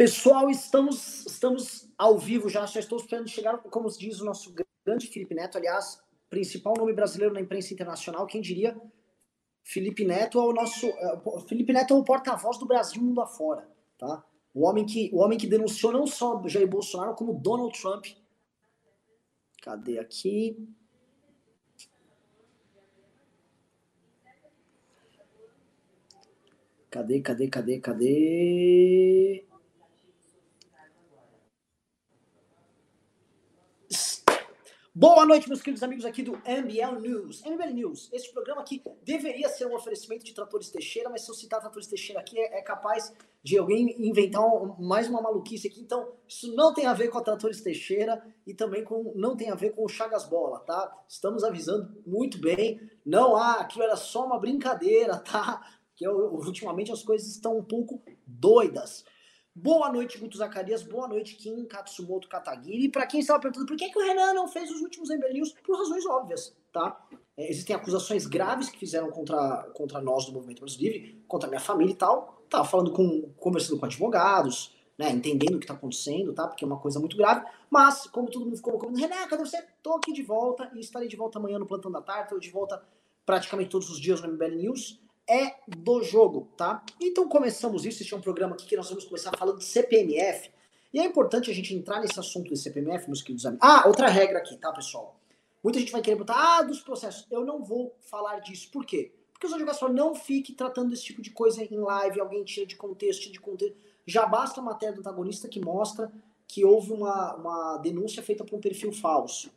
Pessoal, estamos, estamos ao vivo já, já estou esperando chegar, como diz o nosso grande Felipe Neto, aliás, principal nome brasileiro na imprensa internacional, quem diria? Felipe Neto é o nosso. É, Felipe Neto é o porta-voz do Brasil mundo afora, tá? O homem, que, o homem que denunciou não só Jair Bolsonaro, como Donald Trump. Cadê aqui? Cadê, cadê, cadê, cadê? Boa noite, meus queridos amigos aqui do MBL News. MBL News, esse programa aqui deveria ser um oferecimento de Tratores Teixeira, mas se eu citar Tratores Teixeira aqui, é, é capaz de alguém inventar um, mais uma maluquice aqui. Então, isso não tem a ver com a Tratores Teixeira e também com, não tem a ver com o Chagas Bola, tá? Estamos avisando muito bem. Não há, aquilo era só uma brincadeira, tá? Que eu, ultimamente as coisas estão um pouco doidas. Boa noite, Guto Zacarias. Boa noite, Kim Katsumoto Katagiri. E para quem estava perguntando por que, que o Renan não fez os últimos Ember News, por razões óbvias, tá? É, existem acusações graves que fizeram contra, contra nós do Movimento Brasil Livre, contra minha família e tal. Tava falando com, conversando com advogados, né, entendendo o que está acontecendo, tá? Porque é uma coisa muito grave. Mas, como todo mundo ficou como Renan, cadê você? Tô aqui de volta e estarei de volta amanhã no Plantão da Tarde. Tô de volta praticamente todos os dias no MBL News é do jogo, tá? Então começamos isso, este é um programa aqui que nós vamos começar falando de CPMF. E é importante a gente entrar nesse assunto de CPMF, meus queridos amigos. Ah, outra regra aqui, tá, pessoal? Muita gente vai querer botar, ah, dos processos. Eu não vou falar disso. Por quê? Porque os advogados falam, não fique tratando desse tipo de coisa em live, alguém tira de contexto, tira de contexto. Já basta a matéria do antagonista que mostra que houve uma, uma denúncia feita por um perfil falso.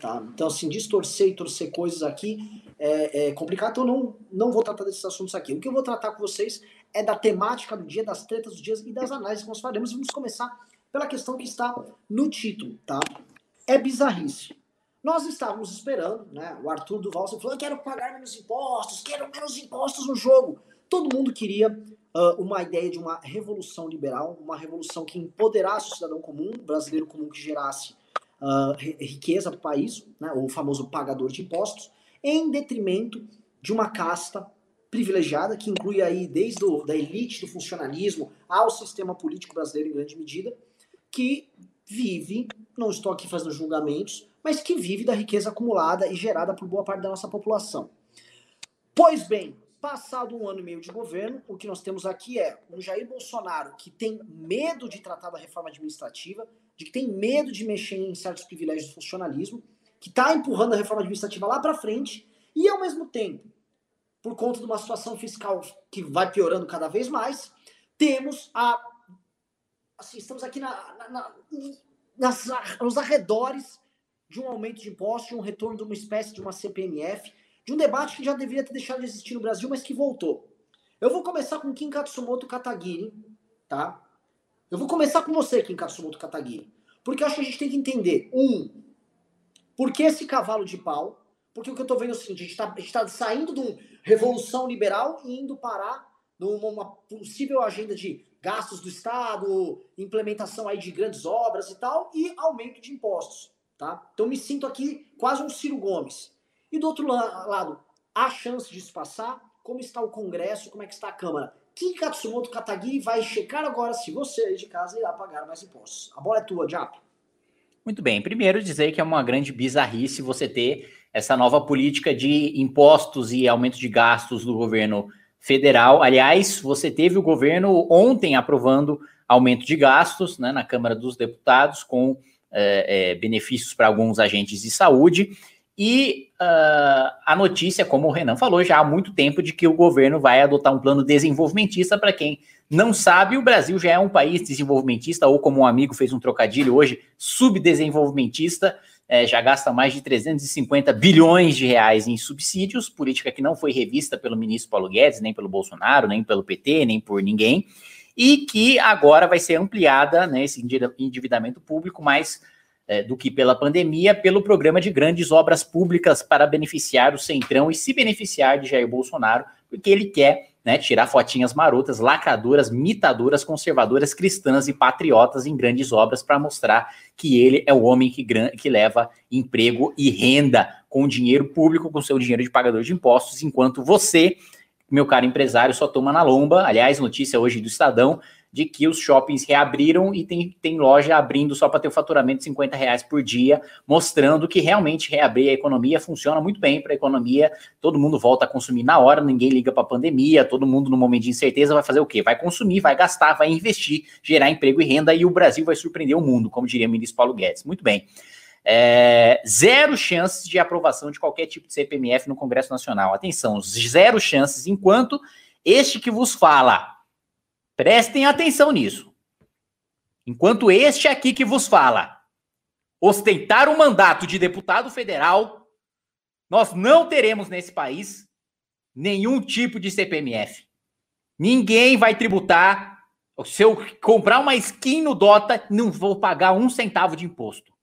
Tá? Então, assim, distorcer e torcer coisas aqui é, é, complicado, então não, não vou tratar desses assuntos aqui. O que eu vou tratar com vocês é da temática do dia, das tretas dos dias e das análises que nós faremos. Vamos começar pela questão que está no título, tá? É bizarrice. Nós estávamos esperando, né? O Arthur Duval falou: eu quero pagar menos impostos, quero menos impostos no jogo. Todo mundo queria uh, uma ideia de uma revolução liberal, uma revolução que empoderasse o cidadão comum, brasileiro comum que gerasse uh, riqueza para o país, né, o famoso pagador de impostos, em detrimento de uma casta privilegiada, que inclui aí desde a da elite do funcionalismo ao sistema político brasileiro em grande medida, que vive, não estou aqui fazendo julgamentos, mas que vive da riqueza acumulada e gerada por boa parte da nossa população. Pois bem, passado um ano e meio de governo, o que nós temos aqui é um Jair Bolsonaro que tem medo de tratar da reforma administrativa, de que tem medo de mexer em certos privilégios do funcionalismo, que está empurrando a reforma administrativa lá para frente, e ao mesmo tempo, por conta de uma situação fiscal que vai piorando cada vez mais, temos a. Assim, estamos aqui na, na, na nas, nos arredores de um aumento de impostos, de um retorno de uma espécie de uma CPMF, de um debate que já deveria ter deixado de existir no Brasil, mas que voltou. Eu vou começar com Kim Katsumoto Katagiri, tá? Eu vou começar com você, Kim Katsumoto Katagiri. Porque eu acho que a gente tem que entender, um, por que esse cavalo de pau? Porque o que eu estou vendo é o seguinte, a gente está tá saindo de uma revolução liberal e indo parar numa possível agenda de gastos do Estado, implementação aí de grandes obras e tal, e aumento de impostos, tá? Então me sinto aqui quase um Ciro Gomes. E do outro lado, há chance disso passar? Como está o Congresso? Como é que está a Câmara? Kim Katsumoto Katagiri vai checar agora se você aí de casa irá pagar mais impostos. A bola é tua, Jap. Muito bem. Primeiro, dizer que é uma grande bizarrice você ter essa nova política de impostos e aumento de gastos do governo federal. Aliás, você teve o governo ontem aprovando aumento de gastos né, na Câmara dos Deputados, com é, é, benefícios para alguns agentes de saúde. E uh, a notícia, como o Renan falou, já há muito tempo de que o governo vai adotar um plano desenvolvimentista. Para quem não sabe, o Brasil já é um país desenvolvimentista, ou como um amigo fez um trocadilho hoje, subdesenvolvimentista. É, já gasta mais de 350 bilhões de reais em subsídios, política que não foi revista pelo ministro Paulo Guedes, nem pelo Bolsonaro, nem pelo PT, nem por ninguém, e que agora vai ser ampliada, né, esse endividamento público, mas é, do que pela pandemia, pelo programa de grandes obras públicas para beneficiar o Centrão e se beneficiar de Jair Bolsonaro, porque ele quer né, tirar fotinhas marotas, lacradoras, mitadoras, conservadoras, cristãs e patriotas em grandes obras para mostrar que ele é o homem que, que leva emprego e renda com dinheiro público, com seu dinheiro de pagador de impostos, enquanto você, meu caro empresário, só toma na lomba. Aliás, notícia hoje do Estadão de que os shoppings reabriram e tem, tem loja abrindo só para ter o faturamento de 50 reais por dia, mostrando que realmente reabrir a economia funciona muito bem para a economia, todo mundo volta a consumir na hora, ninguém liga para a pandemia, todo mundo no momento de incerteza vai fazer o quê? Vai consumir, vai gastar, vai investir, gerar emprego e renda e o Brasil vai surpreender o mundo, como diria o ministro Paulo Guedes. Muito bem. É, zero chances de aprovação de qualquer tipo de CPMF no Congresso Nacional. Atenção, zero chances, enquanto este que vos fala, prestem atenção nisso. Enquanto este aqui que vos fala ostentar o mandato de deputado federal, nós não teremos nesse país nenhum tipo de CPMF. Ninguém vai tributar. Se eu comprar uma skin no Dota, não vou pagar um centavo de imposto.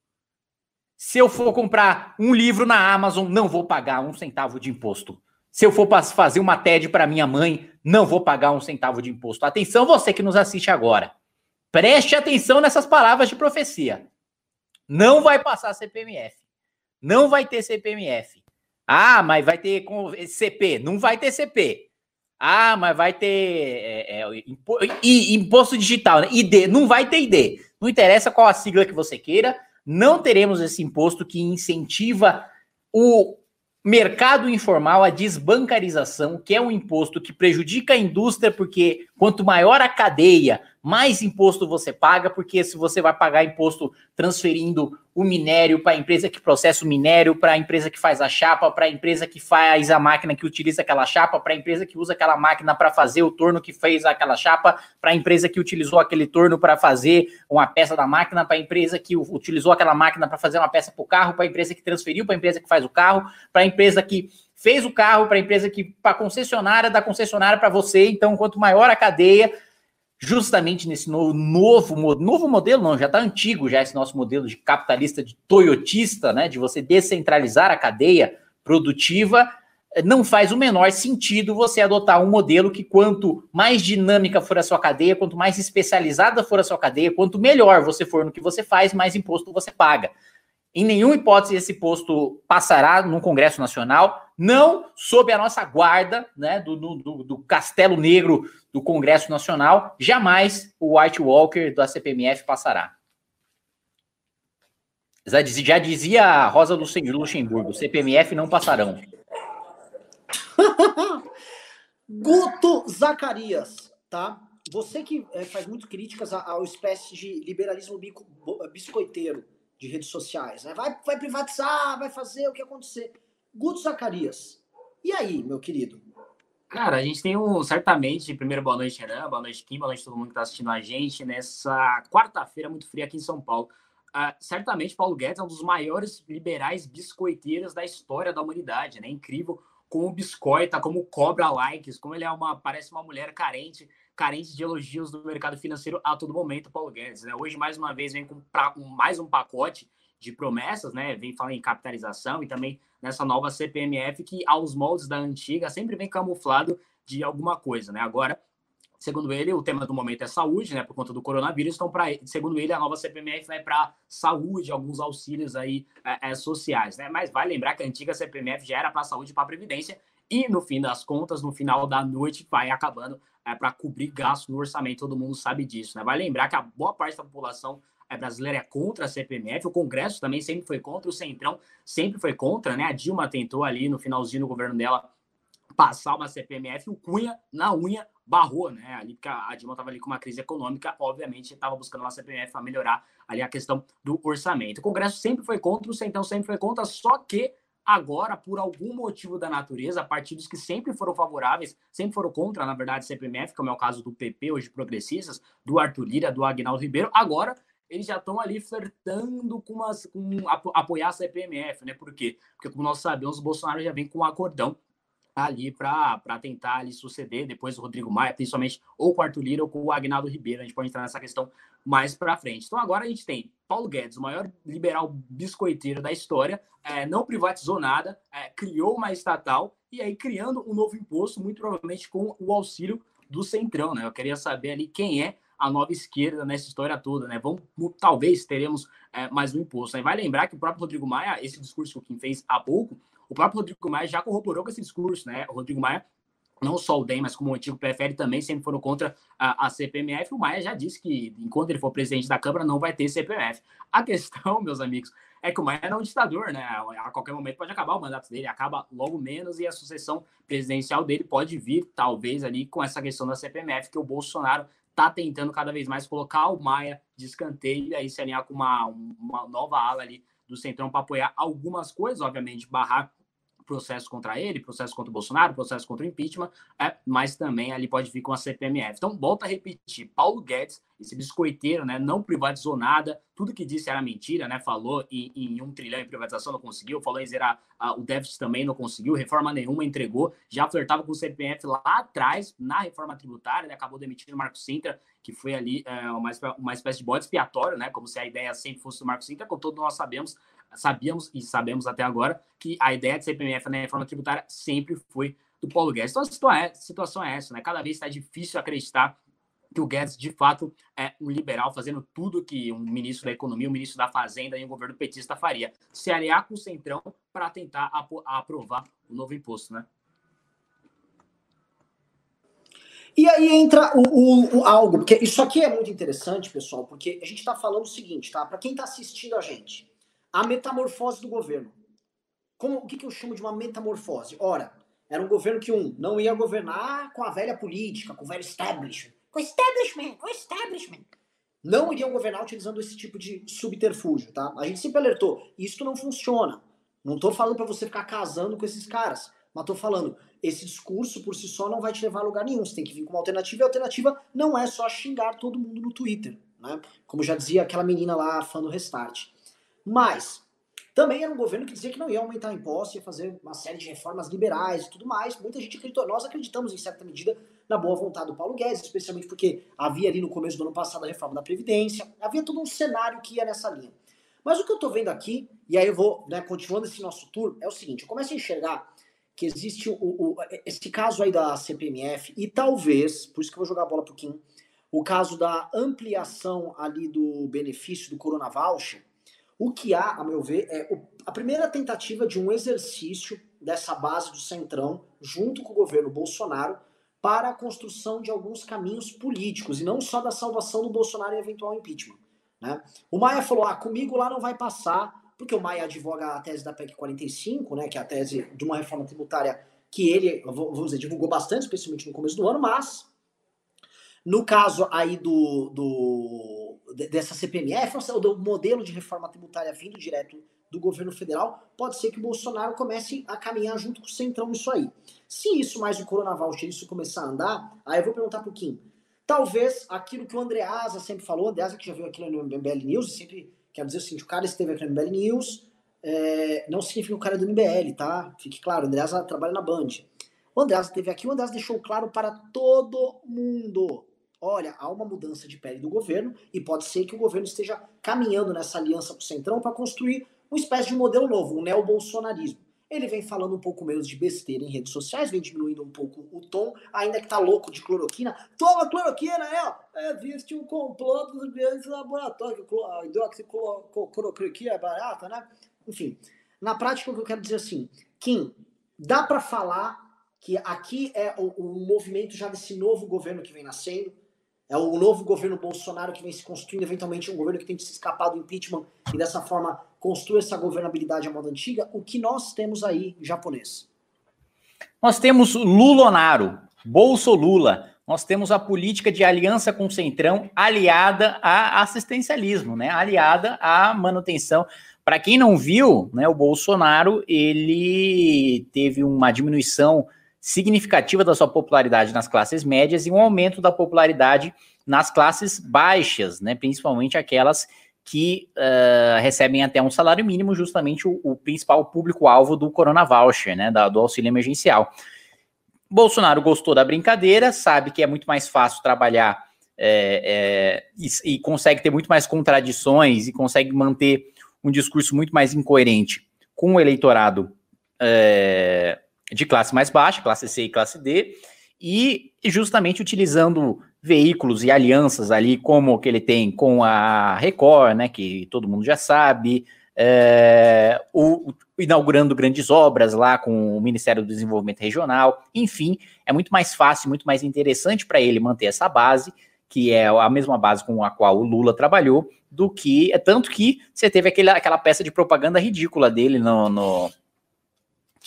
Se eu for comprar um livro na Amazon, não vou pagar um centavo de imposto. Se eu for fazer uma TED para minha mãe, não vou pagar um centavo de imposto. Atenção, você que nos assiste agora. Preste atenção nessas palavras de profecia. Não vai passar CPMF. Não vai ter CPMF. Ah, mas vai ter CP. Não vai ter CP. Ah, mas vai ter é, é, imposto digital, né? ID. Não vai ter ID. Não interessa qual a sigla que você queira não teremos esse imposto que incentiva o mercado informal, a desbancarização, que é um imposto que prejudica a indústria, porque quanto maior a cadeia, mais imposto você paga, porque se você vai pagar imposto transferindo o minério para a empresa que processa o minério, para a empresa que faz a chapa, para a empresa que faz a máquina que utiliza aquela chapa, para a empresa que usa aquela máquina para fazer o torno que fez aquela chapa, para a empresa que utilizou aquele torno para fazer uma peça da máquina, para a empresa que utilizou aquela máquina para fazer uma peça para o carro, para a empresa que transferiu, para a empresa que faz o carro, para a empresa que fez o carro, para a empresa que para a concessionária, da concessionária para você. Então, quanto maior a cadeia, justamente nesse novo, novo, novo modelo, não, já está antigo já esse nosso modelo de capitalista, de toyotista, né, de você descentralizar a cadeia produtiva, não faz o menor sentido você adotar um modelo que quanto mais dinâmica for a sua cadeia, quanto mais especializada for a sua cadeia, quanto melhor você for no que você faz, mais imposto você paga. Em nenhuma hipótese esse posto passará no Congresso Nacional, não sob a nossa guarda, né, do, do, do Castelo Negro do Congresso Nacional, jamais o White Walker da CPMF passará. Já dizia a Rosa Luxemburgo, CPMF não passarão. Guto Zacarias, tá? Você que é, faz muito críticas ao espécie de liberalismo biscoiteiro de redes sociais. Né? Vai, vai privatizar, vai fazer o que acontecer. Guto Zacarias. E aí, meu querido? Cara, a gente tem um, certamente, primeiro boa noite, Renan, boa noite, Kim, boa noite todo mundo que está assistindo a gente nessa quarta-feira muito fria aqui em São Paulo. Uh, certamente, Paulo Guedes é um dos maiores liberais biscoiteiros da história da humanidade, né? Incrível como biscoita, como cobra likes, como ele é uma, parece uma mulher carente, carente de elogios do mercado financeiro a todo momento, Paulo Guedes. Né? Hoje, mais uma vez, vem com pra, mais um pacote de promessas, né? Vem falando em capitalização e também nessa nova CPMF que, aos moldes da antiga, sempre vem camuflado de alguma coisa, né? Agora, segundo ele, o tema do momento é saúde, né? Por conta do coronavírus, então, pra, segundo ele, a nova CPMF vai para saúde, alguns auxílios aí é, é, sociais, né? Mas vai lembrar que a antiga CPMF já era para saúde para previdência e no fim das contas, no final da noite, vai acabando é, para cobrir gastos no orçamento, todo mundo sabe disso. Né? Vai lembrar que a boa parte da população brasileira é contra a CPMF, o Congresso também sempre foi contra, o Centrão sempre foi contra, né? A Dilma tentou ali no finalzinho do governo dela passar uma CPMF, o Cunha, na unha, barrou, né? Ali, porque a Dilma estava ali com uma crise econômica, obviamente estava buscando uma CPMF para melhorar ali a questão do orçamento. O Congresso sempre foi contra, o Centrão sempre foi contra, só que Agora, por algum motivo da natureza, partidos que sempre foram favoráveis, sempre foram contra, na verdade, CPMF, como é o caso do PP, hoje progressistas, do Arthur Lira, do Agnaldo Ribeiro, agora eles já estão ali flertando com, umas, com apoiar a CPMF, né? Por quê? Porque, como nós sabemos, o Bolsonaro já vem com um acordão ali para tentar ali suceder depois do Rodrigo Maia, principalmente ou com o Arthur Lira ou com o Agnaldo Ribeiro. A gente pode entrar nessa questão mais para frente. Então agora a gente tem Paulo Guedes, o maior liberal biscoiteiro da história, é, não privatizou nada, é, criou uma estatal e aí criando um novo imposto, muito provavelmente com o auxílio do Centrão, né? Eu queria saber ali quem é a nova esquerda nessa história toda, né? Vamos, talvez teremos é, mais um imposto. Aí vai lembrar que o próprio Rodrigo Maia, esse discurso que o Kim fez há pouco, o próprio Rodrigo Maia já corroborou com esse discurso, né? O Rodrigo Maia não só o DEM, mas como o antigo PFL também sempre foram contra a, a, CPMF. O Maia já disse que, enquanto ele for presidente da Câmara, não vai ter CPMF. A questão, meus amigos, é que o Maia é um ditador, né? A qualquer momento pode acabar o mandato dele, acaba logo menos e a sucessão presidencial dele pode vir, talvez, ali com essa questão da CPMF, que o Bolsonaro está tentando cada vez mais colocar o Maia de escanteio e aí se alinhar com uma, uma nova ala ali do Centrão para apoiar algumas coisas, obviamente, barrar processo contra ele, processo contra o Bolsonaro, processo contra o impeachment, é, mas também ali pode vir com a CPMF. Então, volta a repetir, Paulo Guedes, esse biscoiteiro, né, não privatizou nada, tudo que disse era mentira, né, falou em, em um trilhão em privatização, não conseguiu, falou em zerar uh, o déficit também, não conseguiu, reforma nenhuma entregou, já flertava com o CPMF lá atrás, na reforma tributária, ele acabou demitindo o Marco Sintra, que foi ali uh, uma, uma espécie de bode expiatório, né, como se a ideia sempre fosse do Marco Sintra, como todos nós sabemos, sabíamos e sabemos até agora que a ideia de CPMF na reforma tributária sempre foi do Paulo Guedes. Então a é, situação é essa, né? Cada vez está difícil acreditar que o Guedes, de fato, é um liberal fazendo tudo que um ministro da Economia, um ministro da Fazenda e um governo petista faria. Se aliar com o Centrão para tentar aprovar o novo imposto, né? E aí entra o, o, o, algo, porque isso aqui é muito interessante, pessoal, porque a gente está falando o seguinte, tá? Para quem está assistindo a gente, a metamorfose do governo. Como, o que, que eu chamo de uma metamorfose? Ora, era um governo que, um, não ia governar com a velha política, com o velho establishment. Com o establishment, com o establishment. Não iriam governar utilizando esse tipo de subterfúgio, tá? A gente sempre alertou, isso não funciona. Não tô falando para você ficar casando com esses caras, mas tô falando, esse discurso por si só não vai te levar a lugar nenhum. Você tem que vir com uma alternativa, e a alternativa não é só xingar todo mundo no Twitter, né? Como já dizia aquela menina lá, fã do Restart. Mas também era um governo que dizia que não ia aumentar impostos, ia fazer uma série de reformas liberais e tudo mais. Muita gente acreditou. Nós acreditamos, em certa medida, na boa vontade do Paulo Guedes, especialmente porque havia ali no começo do ano passado a reforma da Previdência. Havia todo um cenário que ia nessa linha. Mas o que eu estou vendo aqui, e aí eu vou, né, continuando esse nosso tour, é o seguinte: eu começo a enxergar que existe o, o, esse caso aí da CPMF e talvez, por isso que eu vou jogar a bola pro Kim, o caso da ampliação ali do benefício do Corona Voucher o que há, a meu ver, é a primeira tentativa de um exercício dessa base do Centrão, junto com o governo Bolsonaro, para a construção de alguns caminhos políticos, e não só da salvação do Bolsonaro e eventual impeachment. Né? O Maia falou: ah, comigo lá não vai passar, porque o Maia advoga a tese da PEC 45, né, que é a tese de uma reforma tributária que ele, vamos dizer, divulgou bastante, especialmente no começo do ano, mas no caso aí do, do dessa CPMF, do modelo de reforma tributária vindo direto do governo federal, pode ser que o Bolsonaro comece a caminhar junto com o Centrão nisso aí. Se isso mais o Corona isso começar a andar, aí eu vou perguntar pro Kim. Talvez aquilo que o Andreasa sempre falou, Andreasa que já viu aqui no MBL News, sempre quero dizer o seguinte, o cara esteve aqui no MBL News, é, não significa o cara é do MBL, tá? Fique claro, o Andreasa trabalha na Band. O Andreasa esteve aqui, o Andreasa deixou claro para todo mundo olha, há uma mudança de pele do governo e pode ser que o governo esteja caminhando nessa aliança com o Centrão para construir uma espécie de modelo novo, um neobolsonarismo. Ele vem falando um pouco menos de besteira em redes sociais, vem diminuindo um pouco o tom, ainda que tá louco de cloroquina. Toma cloroquina, é, ó. Existe um complô dos grandes laboratórios. A hidroxicloroquina é barata, né? Enfim, na prática o que eu quero dizer assim, Kim, dá para falar que aqui é o, o movimento já desse novo governo que vem nascendo, é o novo governo Bolsonaro que vem se construindo, eventualmente um governo que tem que se escapar do impeachment e dessa forma construir essa governabilidade à moda antiga. O que nós temos aí japonês? Nós temos Lulonaro, Bolso Lula. Nós temos a política de aliança com o Centrão aliada a assistencialismo, né? Aliada à manutenção. Para quem não viu, né, o Bolsonaro ele teve uma diminuição significativa da sua popularidade nas classes médias e um aumento da popularidade nas classes baixas, né, principalmente aquelas que uh, recebem até um salário mínimo, justamente o, o principal público-alvo do Corona Voucher, né, da, do auxílio emergencial. Bolsonaro gostou da brincadeira, sabe que é muito mais fácil trabalhar é, é, e, e, consegue ter muito mais contradições e consegue manter um discurso muito mais incoerente com o eleitorado é, de classe mais baixa, classe C e classe D, e justamente utilizando veículos e alianças ali, como que ele tem com a Record, né, que todo mundo já sabe, é, o, inaugurando grandes obras lá com o Ministério do Desenvolvimento Regional. Enfim, é muito mais fácil, muito mais interessante para ele manter essa base, que é a mesma base com a qual o Lula trabalhou, do que. É tanto que você teve aquele, aquela peça de propaganda ridícula dele no, no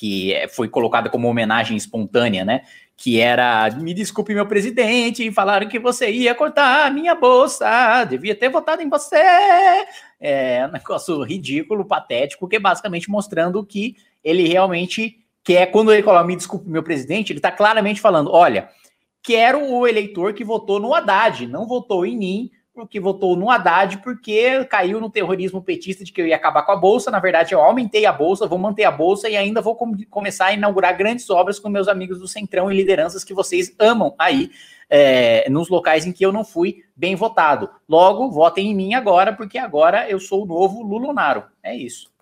que foi colocada como homenagem espontânea, né? Que era, me desculpe, meu presidente, falaram que você ia cortar a minha bolsa, devia ter votado em você. É um negócio ridículo, patético, que é basicamente mostrando que ele realmente quer, quando ele coloca, me desculpe, meu presidente, ele está claramente falando: olha, quero o eleitor que votou no Haddad, não votou em mim, porque votou no Haddad, porque caiu no terrorismo petista de que eu ia acabar com a Bolsa. Na verdade, eu aumentei a Bolsa, vou manter a Bolsa e ainda vou com começar a inaugurar grandes obras com meus amigos do Centrão e lideranças que vocês amam aí, é, nos locais em que eu não fui bem votado. Logo, votem em mim agora, porque agora eu sou o novo Lulonaro. É isso.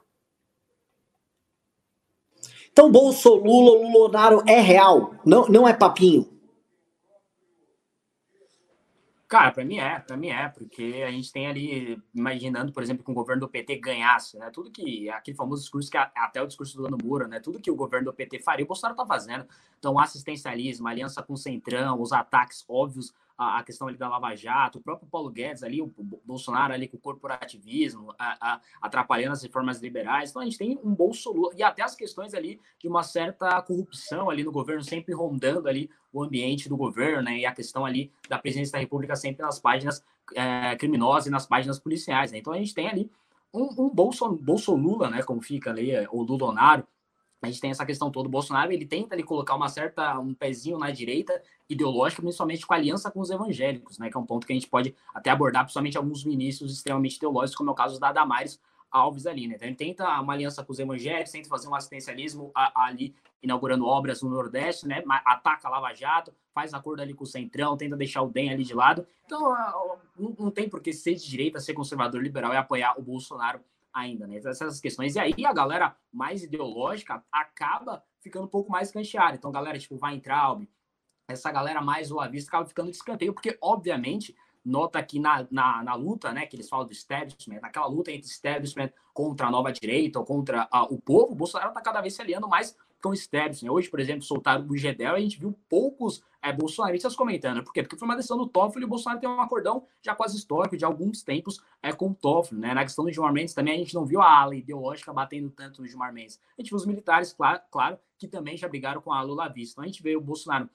Então, Bolso, Lula, Lulonaro é real, não, não é papinho. Cara, para mim é, para mim é, porque a gente tem ali, imaginando, por exemplo, que o governo do PT ganhasse, né? Tudo que, aquele famoso discurso que até o discurso do Lano Moura, né? Tudo que o governo do PT faria, o Bolsonaro tá fazendo. Então, assistencialismo, aliança com o Centrão, os ataques óbvios a, questão ali da Lava Jato, o próprio Paulo Guedes ali, o Bolsonaro ali com o corporativismo, a, a, atrapalhando as reformas liberais. Então a gente tem um bolso e até as questões ali de uma certa corrupção ali no governo, sempre rondando ali o ambiente do governo, né? E a questão ali da presidência da República sempre nas páginas é, criminosas e nas páginas policiais, né? Então a gente tem ali um, um bolso, bolso Lula, né? Como fica ali, o Lulonaro, a gente tem essa questão toda. O Bolsonaro ele tenta ali colocar uma certa um pezinho na direita ideológica, principalmente com aliança com os evangélicos, né? Que é um ponto que a gente pode até abordar, principalmente alguns ministros extremamente teológicos, como é o caso da Damares Alves ali, né? Então ele tenta uma aliança com os evangélicos, tenta fazer um assistencialismo ali inaugurando obras no Nordeste, né? Ataca a Lava Jato, faz acordo ali com o Centrão, tenta deixar o DEM ali de lado. Então não tem por que ser de direita, ser conservador liberal e apoiar o Bolsonaro ainda, né? Essas questões. E aí a galera mais ideológica acaba ficando um pouco mais cancheada. Então, galera, tipo, vai Weintraub, essa galera mais olavista acaba ficando de escanteio, porque, obviamente, nota que na, na, na, luta, né, que eles falam do establishment, naquela luta entre establishment contra a nova direita ou contra a, o povo, o Bolsonaro está cada vez se aliando mais com o establishment. Hoje, por exemplo, soltaram o Gedel e a gente viu poucos é, bolsonaristas comentando. Por quê? Porque foi uma decisão do Toffoli e o Bolsonaro tem um acordão já quase histórico de alguns tempos é, com o Toffoli. Né? Na questão do Gilmar Mendes também a gente não viu a ala ideológica batendo tanto no Gilmar Mendes. A gente viu os militares, claro, claro que também já brigaram com a Lula Vista. Então a gente vê o Bolsonaro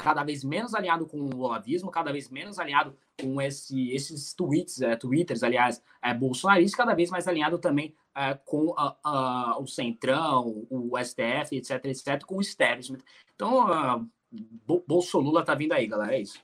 cada vez menos alinhado com o olavismo, cada vez menos alinhado com esse, esses tweets, é, twitters, aliás, é, bolsonaristas, cada vez mais alinhado também é, com a, a, o Centrão, o STF, etc, etc, com o establishment. Então, uh, Bolsolula tá vindo aí, galera, é isso.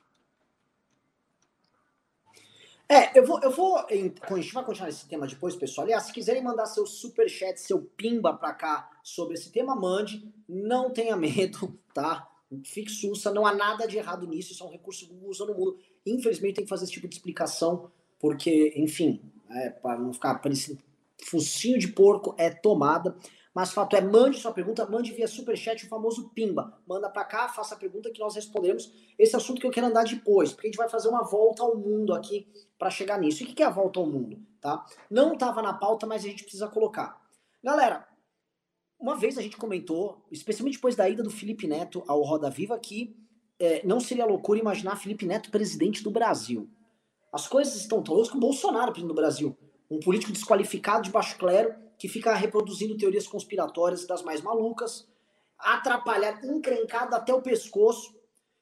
É, eu vou, eu vou, a gente vai continuar esse tema depois, pessoal. Aliás, se quiserem mandar seu super chat, seu pimba pra cá sobre esse tema, mande. Não tenha medo, tá? Fique sussa, não há nada de errado nisso, isso é um recurso que Google usa no mundo. Infelizmente tem que fazer esse tipo de explicação, porque, enfim, é, para não ficar parecendo focinho de porco é tomada. Mas fato é, mande sua pergunta, mande via superchat o famoso pimba. Manda para cá, faça a pergunta que nós responderemos. Esse assunto que eu quero andar depois, porque a gente vai fazer uma volta ao mundo aqui para chegar nisso. E o que é a volta ao mundo, tá? Não estava na pauta, mas a gente precisa colocar. Galera, uma vez a gente comentou, especialmente depois da ida do Felipe Neto ao Roda Viva, que é, não seria loucura imaginar Felipe Neto presidente do Brasil. As coisas estão tão loucas com Bolsonaro presidente do Brasil. Um político desqualificado de baixo clero que fica reproduzindo teorias conspiratórias das mais malucas, atrapalhado, encrencado até o pescoço.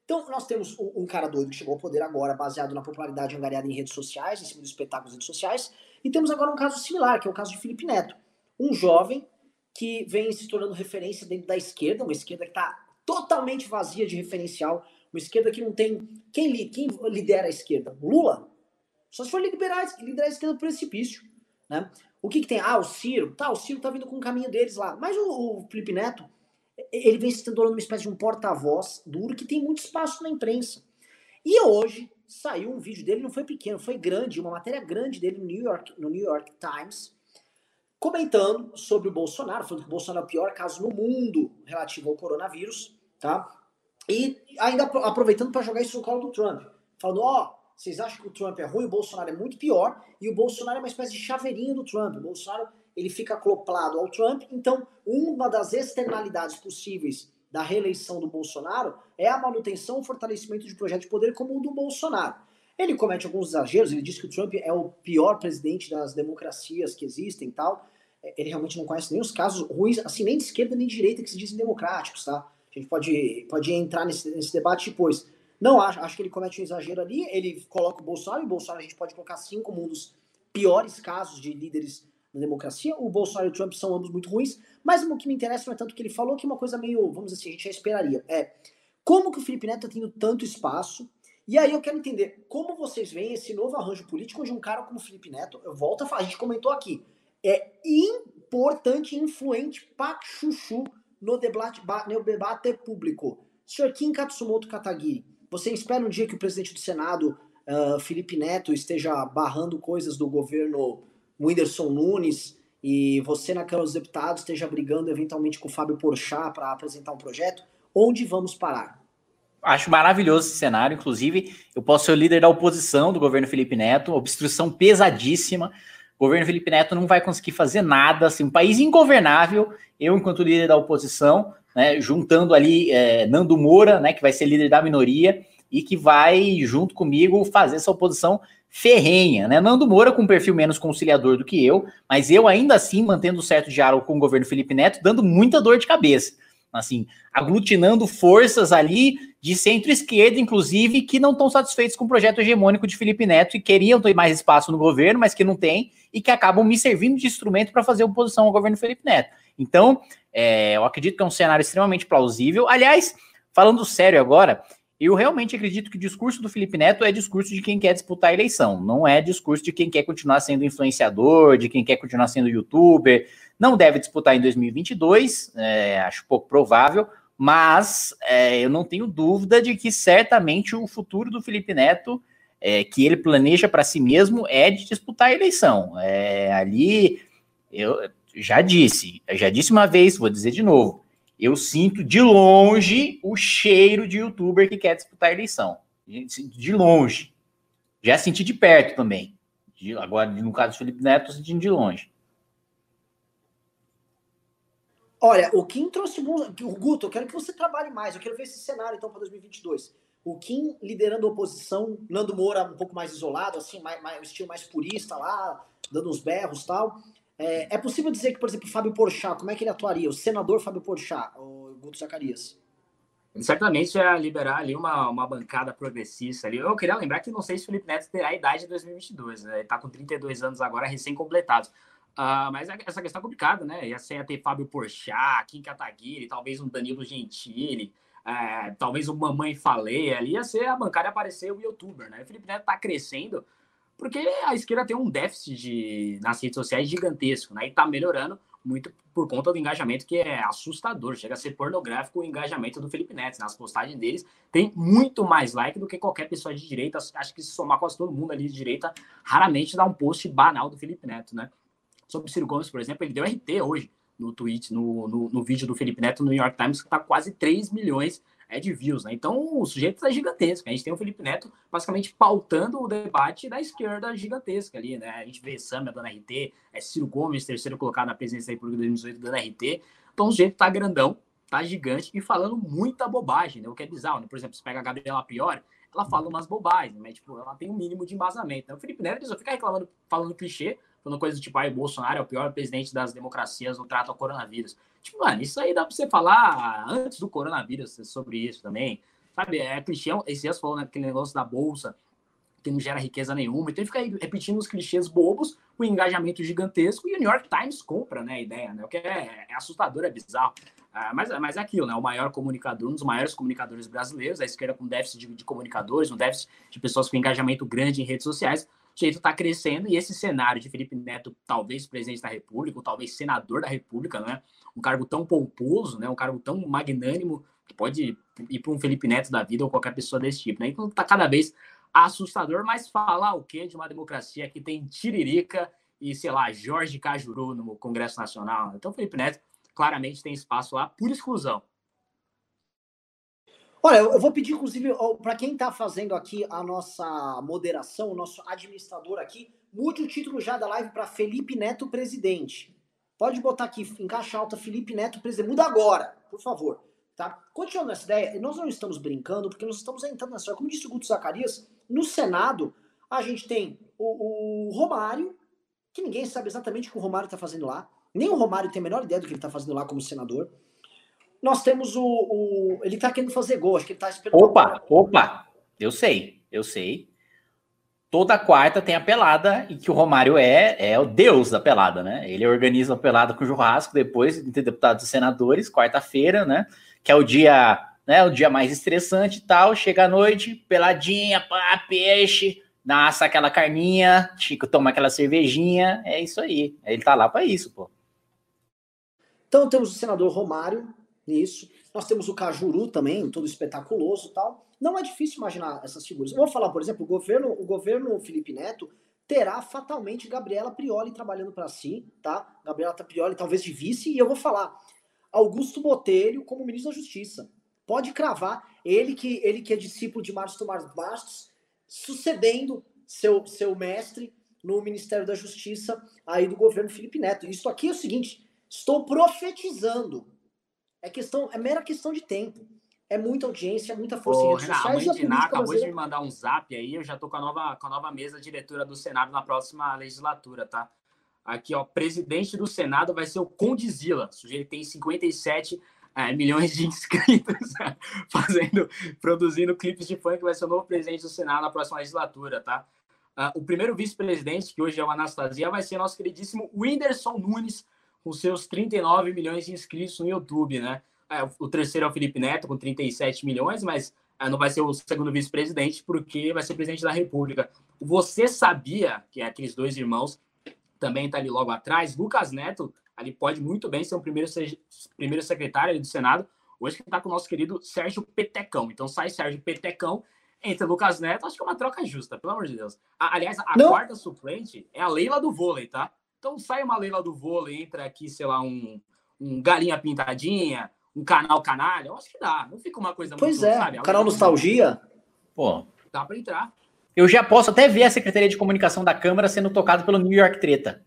Então, nós temos um, um, cara doido que chegou ao poder agora, baseado na popularidade angariada em redes sociais, em cima dos espetáculos redes sociais, e temos agora um caso similar, que é o caso de Felipe Neto. Um jovem que vem se tornando referência dentro da esquerda, uma esquerda que está totalmente vazia de referencial, uma esquerda que não tem. Quem, quem lidera a esquerda? Lula? Só se for liderar, liderar a esquerda do precipício. Né? O que, que tem? Ah, o Ciro. Tá, o Ciro tá vindo com o caminho deles lá. Mas o, o Felipe Neto, ele vem se tornando uma espécie de um porta-voz duro que tem muito espaço na imprensa. E hoje saiu um vídeo dele, não foi pequeno, foi grande, uma matéria grande dele no New York, no New York Times, comentando sobre o Bolsonaro, falando que o Bolsonaro é o pior caso no mundo relativo ao coronavírus, tá? E ainda aproveitando para jogar isso no colo do Trump, falando, ó, oh, vocês acham que o Trump é ruim, o Bolsonaro é muito pior, e o Bolsonaro é uma espécie de chaveirinho do Trump. O Bolsonaro ele fica acoplado ao Trump. Então, uma das externalidades possíveis da reeleição do Bolsonaro é a manutenção e fortalecimento de projeto de poder como o do Bolsonaro. Ele comete alguns exageros, ele diz que o Trump é o pior presidente das democracias que existem e tal. Ele realmente não conhece nem os casos ruins, assim, nem de esquerda nem de direita que se dizem democráticos, tá? A gente pode, pode entrar nesse, nesse debate depois. Não, acho, acho que ele comete um exagero ali, ele coloca o Bolsonaro, e o Bolsonaro a gente pode colocar assim como um dos piores casos de líderes da democracia. O Bolsonaro e o Trump são ambos muito ruins, mas o que me interessa não é tanto o que ele falou, que uma coisa meio, vamos dizer assim, a gente já esperaria. É como que o Felipe Neto está tendo tanto espaço e aí eu quero entender como vocês veem esse novo arranjo político onde um cara como Felipe Neto, eu volto a falar, a gente comentou aqui, é importante influente pra chuchu no debate, no debate público. Senhor Kim Katsumoto Katagiri, você espera um dia que o presidente do Senado, uh, Felipe Neto, esteja barrando coisas do governo Whindersson Nunes e você na Câmara dos Deputados esteja brigando eventualmente com o Fábio Porchat para apresentar um projeto? Onde vamos parar? Acho maravilhoso esse cenário. Inclusive, eu posso ser o líder da oposição do governo Felipe Neto, obstrução pesadíssima. O governo Felipe Neto não vai conseguir fazer nada, assim, um país ingovernável. Eu, enquanto líder da oposição, né, juntando ali é, Nando Moura, né, que vai ser líder da minoria e que vai, junto comigo, fazer essa oposição ferrenha, né? Nando Moura com um perfil menos conciliador do que eu, mas eu ainda assim mantendo certo diálogo com o governo Felipe Neto, dando muita dor de cabeça assim, aglutinando forças ali de centro-esquerda, inclusive, que não estão satisfeitos com o projeto hegemônico de Felipe Neto e queriam ter mais espaço no governo, mas que não tem, e que acabam me servindo de instrumento para fazer oposição ao governo Felipe Neto. Então, é, eu acredito que é um cenário extremamente plausível. Aliás, falando sério agora, eu realmente acredito que o discurso do Felipe Neto é discurso de quem quer disputar a eleição, não é discurso de quem quer continuar sendo influenciador, de quem quer continuar sendo youtuber, não deve disputar em 2022, é, acho pouco provável, mas é, eu não tenho dúvida de que certamente o futuro do Felipe Neto, é, que ele planeja para si mesmo, é de disputar a eleição. É, ali, eu já disse, eu já disse uma vez, vou dizer de novo, eu sinto de longe o cheiro de youtuber que quer disputar a eleição. De longe. Já senti de perto também. De, agora, no caso do Felipe Neto, sentindo de longe. Olha, o Kim trouxe bons. Guto, eu quero que você trabalhe mais. Eu quero ver esse cenário então para 2022. O Kim liderando a oposição, Nando Moura um pouco mais isolado, assim, mais, mais, estilo mais purista lá, dando uns berros tal. É, é, possível dizer que, por exemplo, Fábio Porchat, como é que ele atuaria? O senador Fábio Porchat, o Guto Zacarias. Certamente ia liberar ali uma, uma bancada progressista ali. Eu queria lembrar que não sei se o Felipe Neto terá a idade de 2022, né? Ele está com 32 anos agora, recém-completados. Uh, mas é, essa questão é complicada, né? Ia ser ter Fábio Porchat, Kim Kataguiri, talvez um Danilo Gentili, é, talvez um Mamãe Falei ali, ia ser a bancária aparecer o youtuber, né? O Felipe Neto tá crescendo porque a esquerda tem um déficit de, nas redes sociais gigantesco, né? E tá melhorando muito por conta do engajamento que é assustador, chega a ser pornográfico o engajamento do Felipe Neto. Nas postagens deles tem muito mais like do que qualquer pessoa de direita. Acho que se somar quase todo mundo ali de direita, raramente dá um post banal do Felipe Neto, né? sobre o Ciro Gomes, por exemplo, ele deu RT hoje no tweet, no, no, no vídeo do Felipe Neto no New York Times, que está quase 3 milhões é, de views, né? Então o sujeito é gigantesco. A gente tem o Felipe Neto basicamente pautando o debate da esquerda gigantesca ali, né? A gente vê Samia dando RT, é Ciro Gomes, terceiro colocado na presidência da República de 2018, dando RT. Então o sujeito tá grandão, tá gigante e falando muita bobagem, né? O que é bizarro, né? Por exemplo, você pega a Gabriela Pior, ela fala umas bobagens, mas tipo, ela tem um mínimo de embasamento. Né? O Felipe Neto só fica reclamando, falando clichê, falando coisas do tipo, ah, o Bolsonaro é o pior presidente das democracias no trato ao coronavírus. Tipo, mano, isso aí dá pra você falar antes do coronavírus sobre isso também. Sabe, é clichê, esses dias falou naquele né, negócio da bolsa, que não gera riqueza nenhuma. Então ele fica repetindo os clichês bobos, o engajamento gigantesco, e o New York Times compra né, a ideia, né? O que é, é assustador, é bizarro. Ah, mas, mas é aquilo, né? O maior comunicador, um dos maiores comunicadores brasileiros, a esquerda com déficit de, de comunicadores, um déficit de pessoas com engajamento grande em redes sociais, o sujeito está crescendo e esse cenário de Felipe Neto, talvez presidente da República, ou talvez senador da República, né? um cargo tão pomposo, né? um cargo tão magnânimo, que pode ir para um Felipe Neto da vida ou qualquer pessoa desse tipo. Né? Então está cada vez assustador, mas falar o quê de uma democracia que tem Tiririca e, sei lá, Jorge Cajuru no Congresso Nacional? Então, Felipe Neto claramente tem espaço lá por exclusão. Olha, eu vou pedir, inclusive, para quem está fazendo aqui a nossa moderação, o nosso administrador aqui, mude o título já da live para Felipe Neto Presidente. Pode botar aqui, em caixa alta, Felipe Neto, presidente. Muda agora, por favor. Tá? Continuando essa ideia, nós não estamos brincando, porque nós estamos entrando nessa história. Como disse o Guto Zacarias, no Senado, a gente tem o, o Romário, que ninguém sabe exatamente o que o Romário está fazendo lá. Nem o Romário tem a menor ideia do que ele está fazendo lá como senador. Nós temos o. o ele está querendo fazer gol, acho que ele está esperando. Opa, opa, eu sei, eu sei. Toda quarta tem a pelada e que o Romário é, é o deus da pelada, né? Ele organiza a pelada com churrasco depois de deputados e senadores, quarta-feira, né? Que é o dia, né? O dia mais estressante e tal. Chega à noite, peladinha, pá, peixe, nasce aquela carninha, Chico toma aquela cervejinha, é isso aí. Ele tá lá para isso, pô. Então temos o senador Romário nisso. Nós temos o Cajuru também, todo espetaculoso tal. Não é difícil imaginar essas figuras. Eu vou falar, por exemplo, o governo, o governo Felipe Neto terá fatalmente Gabriela Prioli trabalhando para si, tá? Gabriela Prioli talvez de vice, e eu vou falar Augusto Botelho como ministro da Justiça. Pode cravar, ele que ele que é discípulo de Márcio Tomás Bastos, sucedendo seu, seu mestre no Ministério da Justiça aí do governo Felipe Neto. Isso aqui é o seguinte, estou profetizando. É questão, é mera questão de tempo. É muita audiência, é muita força Ô, sociais. A mãe de Ná acabou de me mandar um zap aí, eu já tô com a nova, com a nova mesa diretora do Senado na próxima legislatura, tá? Aqui, ó, presidente do Senado vai ser o Condizila. O sujeito tem 57 é, milhões de inscritos fazendo, produzindo clipes de funk, vai ser o novo presidente do Senado na próxima legislatura, tá? Uh, o primeiro vice-presidente, que hoje é o Anastasia, vai ser nosso queridíssimo Whindersson Nunes, com seus 39 milhões de inscritos no YouTube, né? É, o terceiro é o Felipe Neto, com 37 milhões, mas é, não vai ser o segundo vice-presidente, porque vai ser presidente da República. Você sabia que aqueles dois irmãos também tá ali logo atrás? Lucas Neto ali pode muito bem ser o primeiro, primeiro secretário do Senado. Hoje que está com o nosso querido Sérgio Petecão. Então sai Sérgio Petecão, entra Lucas Neto, acho que é uma troca justa, pelo amor de Deus. aliás, a Não. quarta suplente é a Leila do vôlei, tá? Então sai uma Leila do vôlei, entra aqui, sei lá, um, um galinha pintadinha, um canal canalha, eu acho que dá. Não fica uma coisa pois muito, é, sabe? Canal Nostalgia? Pô. Dá para entrar. Eu já posso até ver a Secretaria de Comunicação da Câmara sendo tocado pelo New York Treta.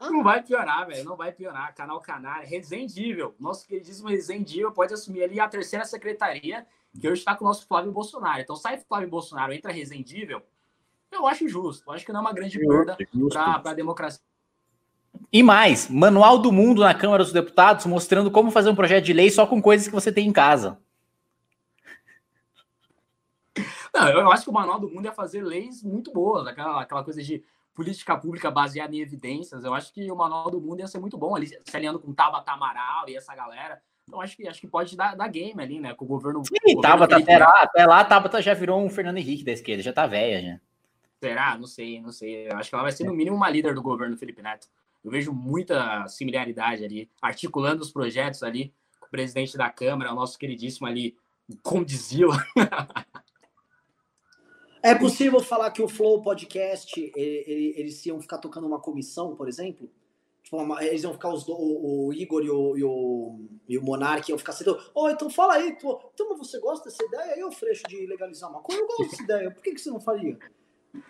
não vai piorar, velho. Não vai piorar. Canal Canário, Resendível. Nosso queridíssimo Resendível pode assumir ali a terceira secretaria, que hoje está com o nosso Flávio Bolsonaro. Então sai Flávio Bolsonaro, entra Resendível. Eu acho justo. Eu acho que não é uma grande perda para a democracia. E mais, manual do mundo na Câmara dos Deputados mostrando como fazer um projeto de lei só com coisas que você tem em casa. Não, eu acho que o manual do mundo é fazer leis muito boas, aquela, aquela coisa de política pública baseada em evidências. Eu acho que o Manual do Mundo ia ser muito bom ali, se alinhando com Tabata Amaral e essa galera. Então acho que acho que pode dar, dar game ali, né? Com o governo. Sim, o Tabata até lá, até lá, Tabata já virou um Fernando Henrique da esquerda, já tá velha, já. Será? Não sei, não sei. Eu acho que ela vai ser no mínimo uma líder do governo Felipe Neto. Eu vejo muita similaridade ali, articulando os projetos ali com o presidente da Câmara, o nosso queridíssimo ali, Condizila. É possível falar que o Flow Podcast, ele, eles iam ficar tocando uma comissão, por exemplo? Uma, eles iam ficar os do, o, o, Igor e o, e o, e o Monark iam ficar sendo. Oh, então fala aí, pô. Então você gosta dessa ideia? Eu, Freixo, de legalizar uma coisa, eu gosto dessa ideia. Por que, que você não faria?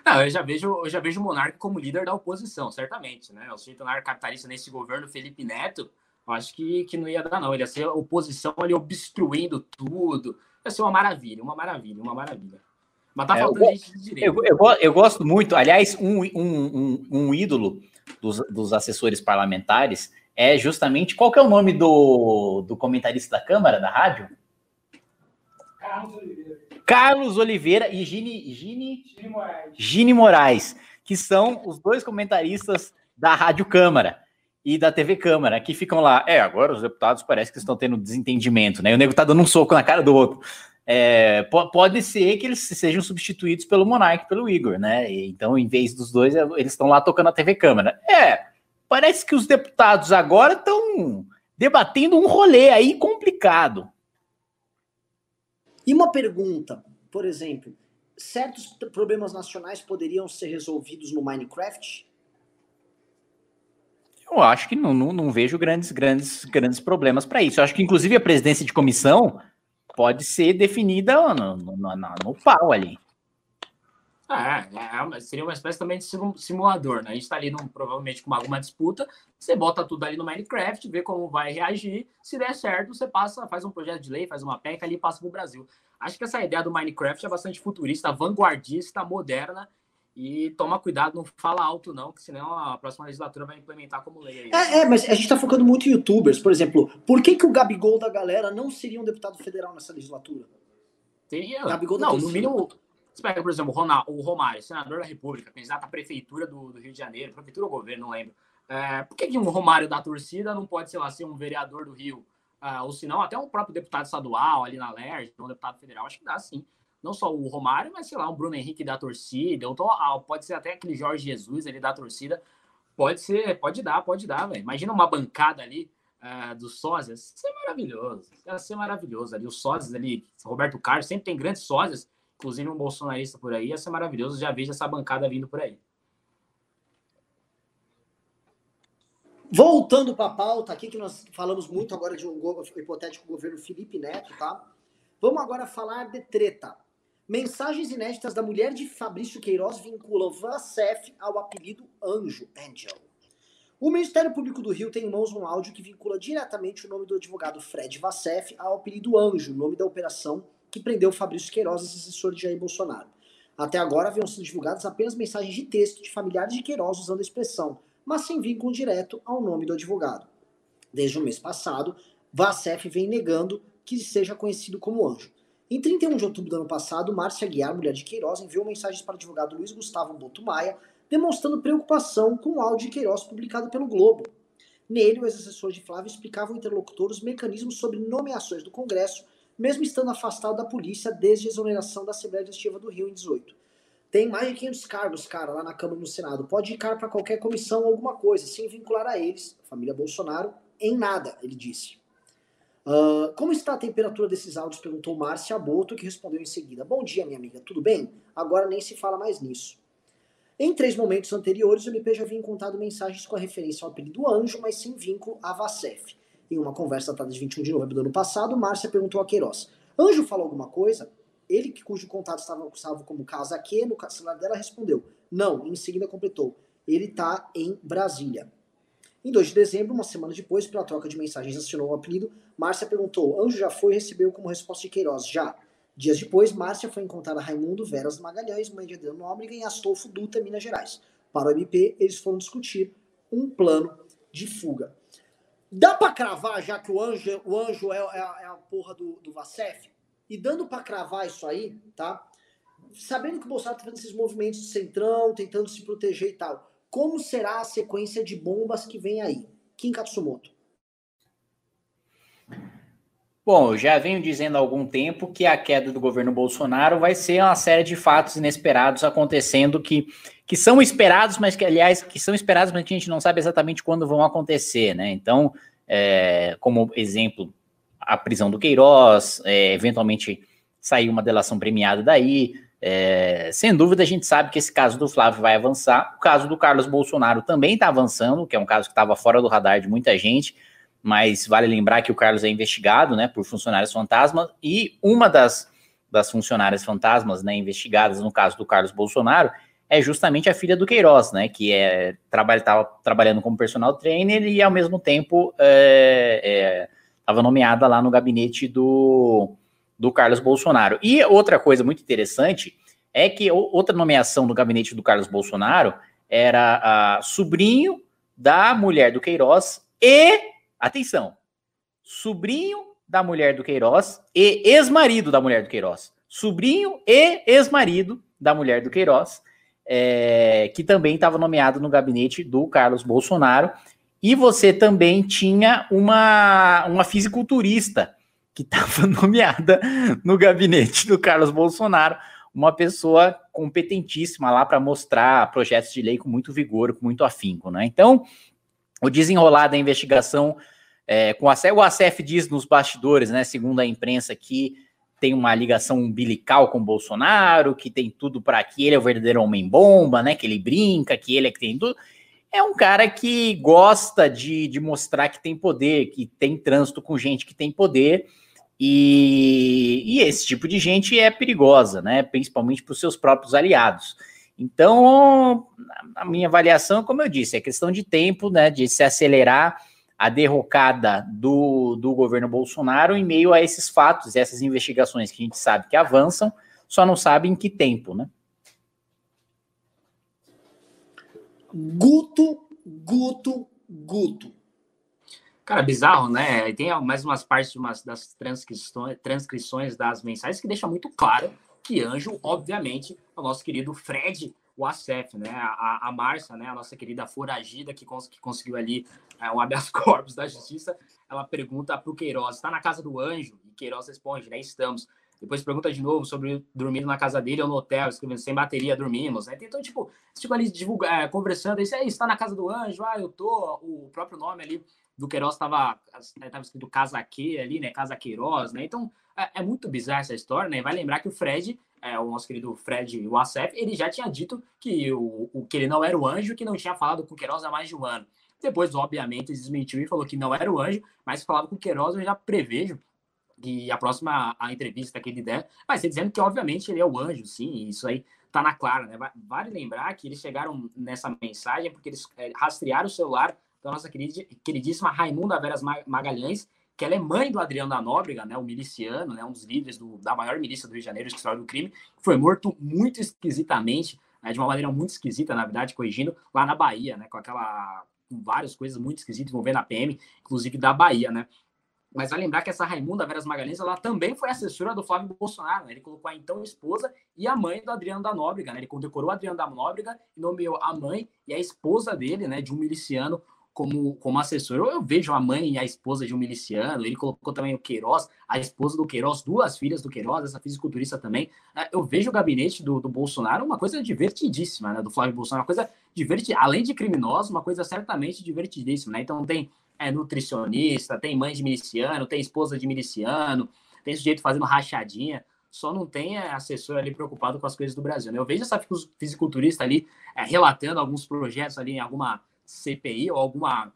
Não, eu já vejo, eu já vejo o Monark como líder da oposição, certamente, né? O sujeito capitalista nesse governo Felipe Neto, acho que, que não ia dar, não. Ele ia ser oposição ali obstruindo tudo. Ia ser uma maravilha, uma maravilha, uma maravilha. Mas tá é, faltando eu, gente de direito. Eu, eu, eu, gosto muito, aliás, um, um, um, um ídolo dos, dos, assessores parlamentares é justamente. Qual que é o nome do, do comentarista da Câmara, da rádio? Carlos Oliveira. Carlos Oliveira e Gini, Gini, Gini, Moraes. Moraes, que são os dois comentaristas da Rádio Câmara e da TV Câmara, que ficam lá. É, agora os deputados parece que estão tendo desentendimento, né? O nego tá dando um soco na cara do outro. É, pode ser que eles sejam substituídos pelo Monark, pelo Igor, né? Então, em vez dos dois, eles estão lá tocando a TV Câmara. É, parece que os deputados agora estão debatendo um rolê aí complicado. E uma pergunta, por exemplo, certos problemas nacionais poderiam ser resolvidos no Minecraft? Eu acho que não, não, não vejo grandes, grandes, grandes problemas para isso. Eu acho que, inclusive, a presidência de comissão pode ser definida no, no, no, no pau ali. É, é, seria uma espécie também de simulador, né? A gente está ali num, provavelmente com alguma disputa, você bota tudo ali no Minecraft, vê como vai reagir. Se der certo, você passa, faz um projeto de lei, faz uma PEC ali e passa para o Brasil. Acho que essa ideia do Minecraft é bastante futurista, vanguardista, moderna. E toma cuidado, não fala alto, não, que senão a próxima legislatura vai implementar como lei. Aí. É, é, mas a gente está focando muito em youtubers, por exemplo. Por que, que o Gabigol da galera não seria um deputado federal nessa legislatura? Teria. Gabigol não, no mínimo. Você pega, por exemplo, o Romário, senador da República, candidato à prefeitura do, do, Rio de Janeiro, prefeitura ou governo, não lembro. É, por que, que um Romário da torcida não pode, sei lá, ser um vereador do Rio? Uh, ou se não, até um próprio deputado estadual ali na LERJ, um deputado federal, acho que dá sim. Não só o Romário, mas sei lá, o Bruno Henrique da torcida, ou ah, pode ser até aquele Jorge Jesus ali da torcida. Pode ser, pode dar, pode dar, velho. Imagina uma bancada ali uh, dos sósias, isso é maravilhoso. Ia ser maravilhoso ali. Os sósias ali, Roberto Carlos, sempre tem grandes sósias, inclusive um bolsonarista por aí, ia ser maravilhoso. Já vejo essa bancada vindo por aí. Voltando para a pauta aqui, que nós falamos muito agora de um hipotético governo Felipe Neto, tá? Vamos agora falar de treta. Mensagens inéditas da mulher de Fabrício Queiroz vinculam Vassef ao apelido Anjo, Angel. O Ministério Público do Rio tem em mãos um áudio que vincula diretamente o nome do advogado Fred Vassef ao apelido Anjo, nome da operação que prendeu Fabrício Queiroz, assessor de Jair Bolsonaro. Até agora haviam sido divulgadas apenas mensagens de texto de familiares de Queiroz usando a expressão mas sem vínculo direto ao nome do advogado. Desde o mês passado, Vacef vem negando que seja conhecido como anjo. Em 31 de outubro do ano passado, Márcia Guiar, mulher de Queiroz, enviou mensagens para o advogado Luiz Gustavo Boto Maia, demonstrando preocupação com o áudio de Queiroz publicado pelo Globo. Nele, o ex-assessor de Flávio explicava ao interlocutor os mecanismos sobre nomeações do Congresso, mesmo estando afastado da polícia desde a exoneração da Assembleia Legislativa do Rio em 18. Tem mais de 500 cargos, cara, lá na Câmara no Senado. Pode indicar para qualquer comissão alguma coisa, sem vincular a eles, a família Bolsonaro, em nada, ele disse. Uh, como está a temperatura desses áudios? Perguntou Márcia Boto, que respondeu em seguida. Bom dia, minha amiga, tudo bem? Agora nem se fala mais nisso. Em três momentos anteriores, o MP já havia encontrado mensagens com a referência ao apelido Anjo, mas sem vínculo à Vacef. Em uma conversa tratada de 21 de novembro do ano passado, Márcia perguntou a Queiroz: Anjo falou alguma coisa? Ele, cujo contato estava salvo como casa aqui, no celular dela, respondeu não. Em seguida completou: ele está em Brasília. Em 2 de dezembro, uma semana depois, pela troca de mensagens assinou o apelido, Márcia perguntou: Anjo já foi e recebeu como resposta de Queiroz? Já. Dias depois, Márcia foi encontrar Raimundo Veras Magalhães, mãe de Adriano Nóbrega, em Astolfo Dutra, Minas Gerais. Para o MP, eles foram discutir um plano de fuga. Dá para cravar já que o anjo, o anjo é, é, a, é a porra do, do Vacef? E dando para cravar isso aí, tá? Sabendo que o Bolsonaro está fazendo esses movimentos de centrão, tentando se proteger e tal, como será a sequência de bombas que vem aí? Kim Katsumoto. Bom, eu já venho dizendo há algum tempo que a queda do governo Bolsonaro vai ser uma série de fatos inesperados acontecendo que, que são esperados, mas que, aliás, que são esperados, mas que a gente não sabe exatamente quando vão acontecer, né? Então, é, como exemplo, a prisão do Queiroz, é, eventualmente sair uma delação premiada daí. É, sem dúvida, a gente sabe que esse caso do Flávio vai avançar. O caso do Carlos Bolsonaro também está avançando, que é um caso que estava fora do radar de muita gente, mas vale lembrar que o Carlos é investigado né, por funcionários fantasmas, e uma das, das funcionárias fantasmas né, investigadas no caso do Carlos Bolsonaro é justamente a filha do Queiroz, né, que é, trabalha, estava trabalhando como personal trainer e, ao mesmo tempo, é, é, estava nomeada lá no gabinete do, do Carlos Bolsonaro. E outra coisa muito interessante é que outra nomeação no gabinete do Carlos Bolsonaro era a sobrinho da mulher do Queiroz e, atenção, sobrinho da mulher do Queiroz e ex-marido da mulher do Queiroz. Sobrinho e ex-marido da mulher do Queiroz, é, que também estava nomeado no gabinete do Carlos Bolsonaro. E você também tinha uma, uma fisiculturista que estava nomeada no gabinete do Carlos Bolsonaro, uma pessoa competentíssima lá para mostrar projetos de lei com muito vigor, com muito afinco, né? Então, o desenrolar da investigação é, com a o ACF diz nos bastidores, né, segundo a imprensa, que tem uma ligação umbilical com Bolsonaro, que tem tudo para que ele é o verdadeiro homem-bomba, né? Que ele brinca, que ele é que tem tudo é um cara que gosta de, de mostrar que tem poder, que tem trânsito com gente que tem poder. E, e esse tipo de gente é perigosa, né? Principalmente para os seus próprios aliados. Então, a minha avaliação, como eu disse, é questão de tempo, né, de se acelerar a derrocada do, do governo Bolsonaro em meio a esses fatos, essas investigações que a gente sabe que avançam, só não sabe em que tempo, né? Guto, Guto, Guto. Cara, bizarro, né? Tem mais umas partes umas, das transcrições, transcrições das mensagens que deixa muito claro que Anjo, obviamente, é o nosso querido Fred o ACF, né? A, a Márcia, né? A nossa querida foragida que, cons que conseguiu ali é, um habeas corpus da justiça, ela pergunta para o Queiroz: está na casa do anjo? E Queiroz responde: né? Estamos. Depois pergunta de novo sobre dormindo na casa dele ou no hotel, escrevendo sem bateria, dormimos, né? Então, tipo, tipo ali divulga, é, conversando, isso aí, está na casa do anjo, ah, eu tô, o próprio nome ali do Queiroz estava tava escrito Casaque ali, né? Casa Queiroz, né? Então, é, é, muito bizarra essa história, né? Vai lembrar que o Fred é, o nosso querido Fred Wassef, ele já tinha dito que, o, o, que ele não era o anjo, que não tinha falado com o Queiroz há mais de um ano. Depois, obviamente, desmentiu e falou que não era o anjo, mas falava com o Queiroz, eu já prevejo que a próxima a entrevista que ele der vai ser dizendo que, obviamente, ele é o anjo, sim, isso aí tá na clara, né? Vale lembrar que eles chegaram nessa mensagem porque eles é, rastrearam o celular da nossa queridíssima Raimunda Veras Magalhães, que ela é mãe do Adriano da Nóbrega, né, o miliciano, né, um dos líderes do, da maior milícia do Rio de Janeiro, história do crime, foi morto muito esquisitamente, né, de uma maneira muito esquisita, na verdade, corrigindo, lá na Bahia, né, com aquela com várias coisas muito esquisitas envolvendo a PM, inclusive da Bahia, né? Mas vai lembrar que essa Raimunda Veras Magalhães, ela também foi assessora do Flávio Bolsonaro, né? Ele colocou a então esposa e a mãe do Adriano da Nóbrega, né? Ele condecorou o Adriano da Nóbrega e nomeou a mãe e a esposa dele, né, de um miliciano como, como assessor. Eu, eu, vejo a mãe e a esposa de um miliciano, ele colocou também o Queiroz, a esposa do Queiroz, duas filhas do Queiroz, essa fisiculturista também. É, eu vejo o gabinete do, do Bolsonaro uma coisa divertidíssima, né? Do Flávio Bolsonaro, uma coisa divertida, além de criminosa, uma coisa certamente divertidíssima, né? Então tem é, nutricionista, tem mãe de miliciano, tem esposa de miliciano, tem sujeito fazendo rachadinha só não tem é, assessor ali preocupado com as coisas do Brasil. Né? Eu vejo essa fisiculturista ali é, relatando alguns projetos ali em alguma CPI ou alguma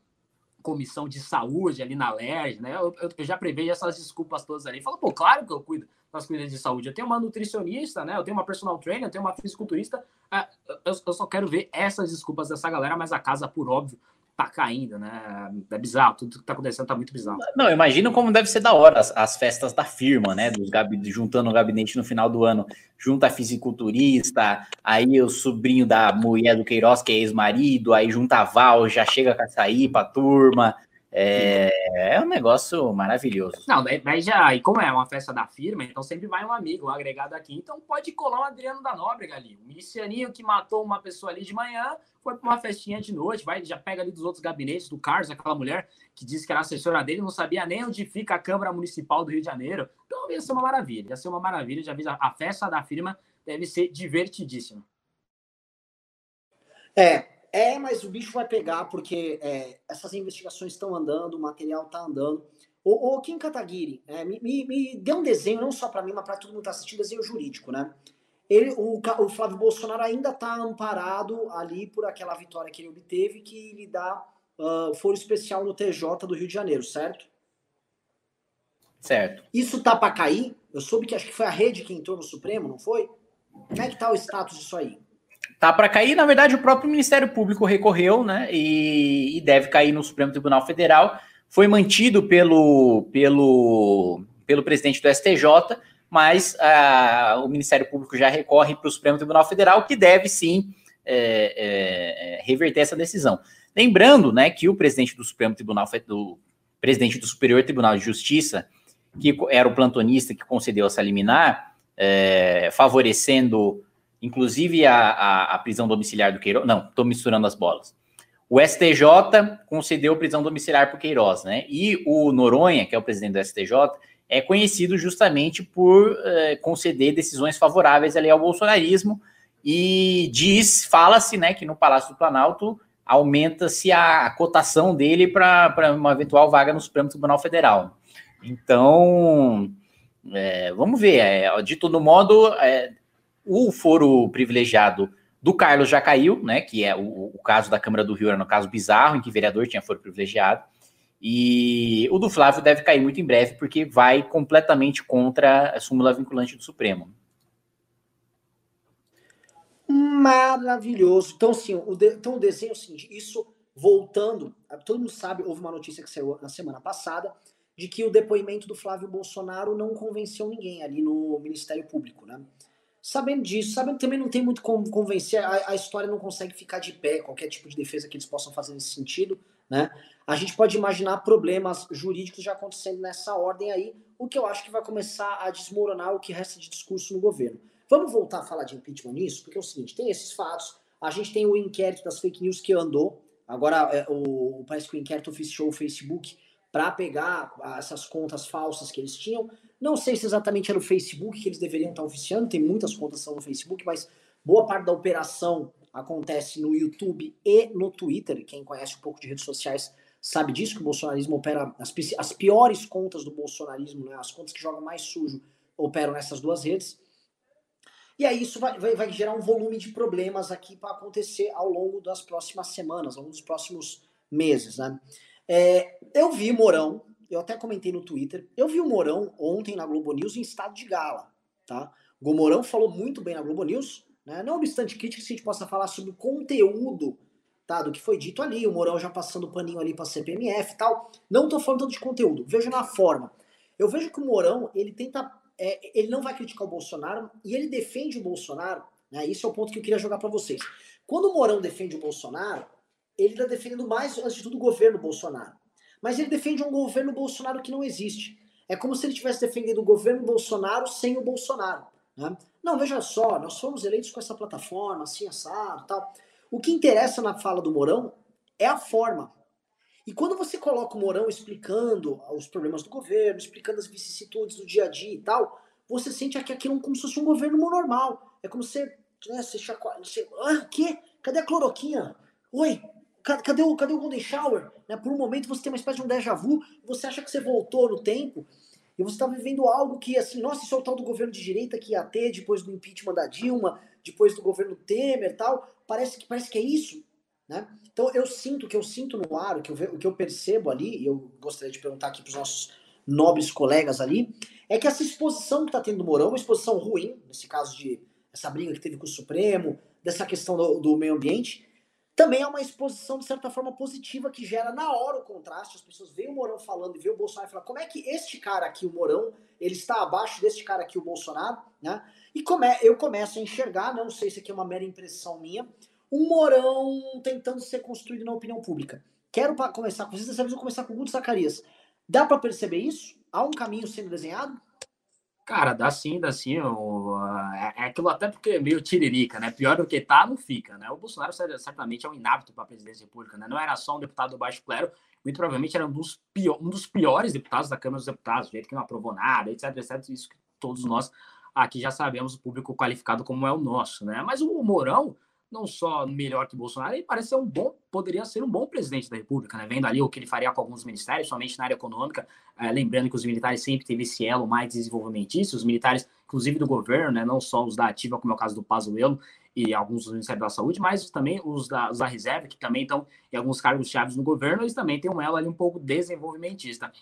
comissão de saúde ali na LERJ, né? Eu, eu, já prevejo essas desculpas todas ali. Fala, pô, claro que eu cuido das coisas de saúde. Eu tenho uma nutricionista, né? Eu tenho uma personal trainer, eu tenho uma fisiculturista. É, eu, eu, só quero ver essas desculpas dessa galera, mas a casa, por óbvio, tá caindo, né? É bizarro, tudo que tá acontecendo tá muito bizarro. Não, imagino como deve ser da hora as, as festas da firma, né? Dos juntando o gabinete no final do ano, junta a fisiculturista, aí o sobrinho da mulher do Queiroz, que é ex-marido, aí junta a Val, já chega com açaí pra turma, é, é um negócio maravilhoso. Não, daí já, e como é uma festa da firma, então sempre vai um amigo, um agregado aqui, então pode colar o Adriano da Nóbrega ali, o milicianinho que matou uma pessoa ali de manhã, foi para uma festinha de noite, vai, já pega ali dos outros gabinetes do Carlos, aquela mulher que disse que era assessora dele, não sabia nem onde fica a Câmara Municipal do Rio de Janeiro. Então ia ser uma maravilha, ia ser uma maravilha, já vi a festa da firma deve ser divertidíssima. É, é, mas o bicho vai pegar porque é, essas investigações estão andando, o material está andando. O, o Kim Kataguiri, é, me, me, me dê um desenho, não só para mim, mas para todo mundo que está assistindo, desenho jurídico, né? Ele, o, o Flávio Bolsonaro ainda está amparado ali por aquela vitória que ele obteve, que lhe dá uh, foro especial no TJ do Rio de Janeiro, certo? Certo. Isso tá para cair? Eu soube que acho que foi a rede que entrou no Supremo, não foi? Como é que tá o status disso aí? Tá para cair, na verdade, o próprio Ministério Público recorreu, né? E, e, deve cair no Supremo Tribunal Federal. Foi mantido pelo, pelo, pelo presidente do STJ, mas ah, o Ministério Público já recorre para o Supremo Tribunal Federal, que deve sim é, é, reverter essa decisão. Lembrando, né, que o presidente do Supremo Tribunal, do presidente do Superior Tribunal de Justiça, que era o plantonista que concedeu essa liminar, é, favorecendo inclusive a, a, a prisão domiciliar do Queiroz. Não, estou misturando as bolas. O STJ concedeu prisão domiciliar para o Queiroz, né? E o Noronha, que é o presidente do STJ, é conhecido justamente por é, conceder decisões favoráveis ali ao bolsonarismo e diz, fala-se, né, que no Palácio do Planalto aumenta-se a, a cotação dele para uma eventual vaga no Supremo Tribunal Federal. Então, é, vamos ver. É, de todo modo, é, o foro privilegiado do Carlos já caiu, né? Que é o, o caso da Câmara do Rio era no caso bizarro, em que o vereador tinha foro privilegiado. E o do Flávio deve cair muito em breve, porque vai completamente contra a súmula vinculante do Supremo. Maravilhoso. Então, sim, o, de, então, o desenho é o seguinte: isso voltando, todo mundo sabe, houve uma notícia que saiu na semana passada de que o depoimento do Flávio Bolsonaro não convenceu ninguém ali no Ministério Público, né? Sabendo disso, sabendo também não tem muito como convencer, a, a história não consegue ficar de pé, qualquer tipo de defesa que eles possam fazer nesse sentido, né? A gente pode imaginar problemas jurídicos já acontecendo nessa ordem aí, o que eu acho que vai começar a desmoronar o que resta de discurso no governo. Vamos voltar a falar de impeachment nisso, porque é o seguinte, tem esses fatos, a gente tem o inquérito das fake news que andou, agora é, o, parece que o inquérito oficiou o Facebook para pegar essas contas falsas que eles tinham. Não sei se exatamente era o Facebook que eles deveriam estar oficiando, tem muitas contas são no Facebook, mas boa parte da operação acontece no YouTube e no Twitter. Quem conhece um pouco de redes sociais sabe disso, que o bolsonarismo opera, as, as piores contas do bolsonarismo, né, as contas que jogam mais sujo, operam nessas duas redes. E aí isso vai, vai, vai gerar um volume de problemas aqui para acontecer ao longo das próximas semanas, ao longo dos próximos meses. Né? É, eu vi Mourão, eu até comentei no Twitter, eu vi o Mourão ontem na Globo News em estado de gala. Tá? O Mourão falou muito bem na Globo News, né? não obstante crítica, se a gente possa falar sobre o conteúdo tá, do que foi dito ali, o Mourão já passando paninho ali para a CPMF e tal. Não estou falando tanto de conteúdo, vejo na forma. Eu vejo que o Mourão, ele tenta é, ele não vai criticar o Bolsonaro e ele defende o Bolsonaro. Né? Isso é o ponto que eu queria jogar para vocês. Quando o Morão defende o Bolsonaro, ele está defendendo mais, antes de tudo, o governo Bolsonaro. Mas ele defende um governo Bolsonaro que não existe. É como se ele estivesse defendendo o governo Bolsonaro sem o Bolsonaro. Né? Não, veja só, nós fomos eleitos com essa plataforma, assim, assado tal. O que interessa na fala do Morão é a forma. E quando você coloca o Morão explicando os problemas do governo, explicando as vicissitudes do dia a dia e tal, você sente aqui aquilo como se fosse um governo normal. É como se né, você chacoalha, você, ah, que? Cadê a cloroquina? Oi, cadê o, cadê o Golden Shower? Né, por um momento você tem uma espécie de um déjà vu, você acha que você voltou no tempo, e você está vivendo algo que, assim, nossa, isso é o tal do governo de direita que ia ter depois do impeachment da Dilma, depois do governo Temer tal. Parece que, parece que é isso. Né? Então eu sinto, o que eu sinto no ar, o que eu, o que eu percebo ali, e eu gostaria de perguntar aqui para os nossos nobres colegas ali, é que essa exposição que está tendo no Mourão, uma exposição ruim, nesse caso de essa briga que teve com o Supremo, dessa questão do, do meio ambiente, também é uma exposição, de certa forma, positiva, que gera na hora o contraste. As pessoas veem o Mourão falando e veem o Bolsonaro e falam como é que este cara aqui, o Mourão, ele está abaixo deste cara aqui, o Bolsonaro, né? E come, eu começo a enxergar, não sei se aqui é uma mera impressão minha, um morão tentando ser construído na opinião pública. Quero começar com vocês, dessa vez eu vou começar com o Guto Zacarias. Dá para perceber isso? Há um caminho sendo desenhado? Cara, dá sim, dá sim. O, é, é aquilo até porque é meio tiririca, né? Pior do que tá, não fica, né? O Bolsonaro certamente é um inapto para a presidência da República, né? Não era só um deputado do baixo clero, muito provavelmente era um dos, pior, um dos piores deputados da Câmara dos Deputados, jeito que não aprovou nada, etc, etc. Isso que todos nós aqui já sabemos, o público qualificado como é o nosso, né? Mas o Mourão, não só melhor que Bolsonaro, ele parece ser um bom, poderia ser um bom presidente da República, né? Vendo ali o que ele faria com alguns ministérios, somente na área econômica, é, lembrando que os militares sempre teve esse elo mais desenvolvimentista, os militares, inclusive do governo, né? Não só os da ativa, como é o caso do Pazuello e alguns dos ministérios da saúde, mas também os da, os da reserva, que também estão em alguns cargos chaves no governo, eles também têm um elo ali um pouco desenvolvimentista.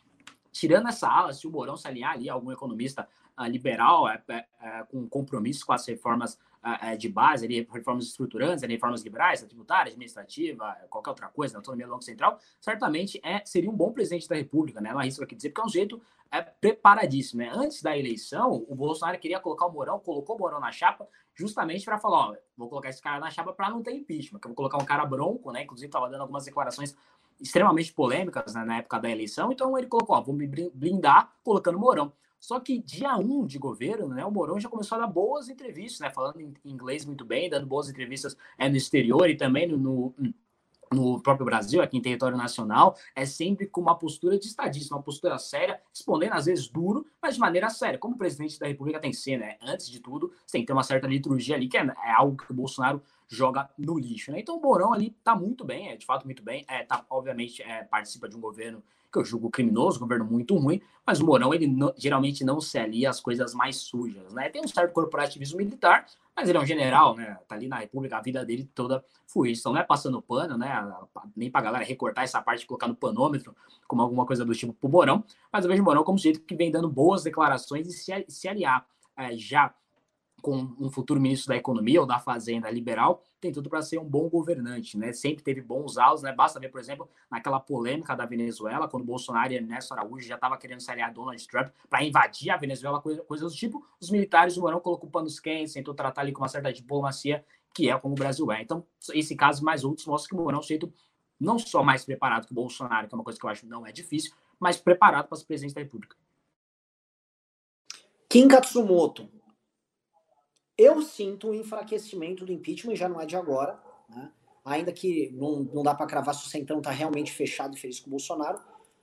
Tirando essa ala, se o Mourão se aliar ali, algum economista liberal, é, é, é, com compromisso com as reformas de base, ali, reformas estruturantes, ali, reformas liberais, tributária, administrativa, qualquer outra coisa, na autonomia do Banco Central, certamente é, seria um bom presidente da República, né? Não arrisco aqui dizer, porque é um jeito é, preparadíssimo, né? Antes da eleição, o Bolsonaro queria colocar o Mourão, colocou o Mourão na chapa, justamente para falar, ó, vou colocar esse cara na chapa para não ter impeachment, que eu vou colocar um cara bronco, né? Inclusive estava dando algumas declarações extremamente polêmicas né, na época da eleição, então ele colocou, ó, vou me blindar colocando Mourão. Só que dia 1 um de governo, né, o Mourão já começou a dar boas entrevistas, né, falando em inglês muito bem, dando boas entrevistas é, no exterior e também no, no, no próprio Brasil, aqui em território nacional, é sempre com uma postura de estadista, uma postura séria, respondendo às vezes duro, mas de maneira séria, como o presidente da República tem que ser, né? Antes de tudo, você tem que ter uma certa liturgia ali, que é, é algo que o Bolsonaro joga no lixo, né? Então o Mourão ali tá muito bem, é de fato muito bem, é, tá, obviamente é, participa de um governo que eu julgo criminoso, governo muito ruim, mas o Mourão ele não, geralmente não se alia às coisas mais sujas, né? Tem um certo corporativismo militar, mas ele é um general, né? Tá ali na República, a vida dele toda foi isso. Então não é passando pano, né? Nem pra galera recortar essa parte e colocar no panômetro, como alguma coisa do tipo pro Mourão, mas eu vejo o Mourão como jeito que vem dando boas declarações e se, se aliar é, já com um futuro ministro da Economia ou da Fazenda liberal, tem tudo para ser um bom governante, né? Sempre teve bons autos, né? Basta ver, por exemplo, naquela polêmica da Venezuela, quando Bolsonaro e Ernesto Araújo já estavam querendo se aliar a Donald Trump para invadir a Venezuela, coisa, coisas do tipo, os militares do Morão colocou panos quentes, tentou tratar ali com uma certa diplomacia, que é como o Brasil é. Então, esse caso mais outros mostra que o Morão jeito não só mais preparado que o Bolsonaro, que é uma coisa que eu acho não é difícil, mas preparado para as presidência da República. Kim Katsumoto, eu sinto um enfraquecimento do impeachment, já não é de agora, né? ainda que não, não dá para cravar se o Centrão está realmente fechado e feliz com o Bolsonaro.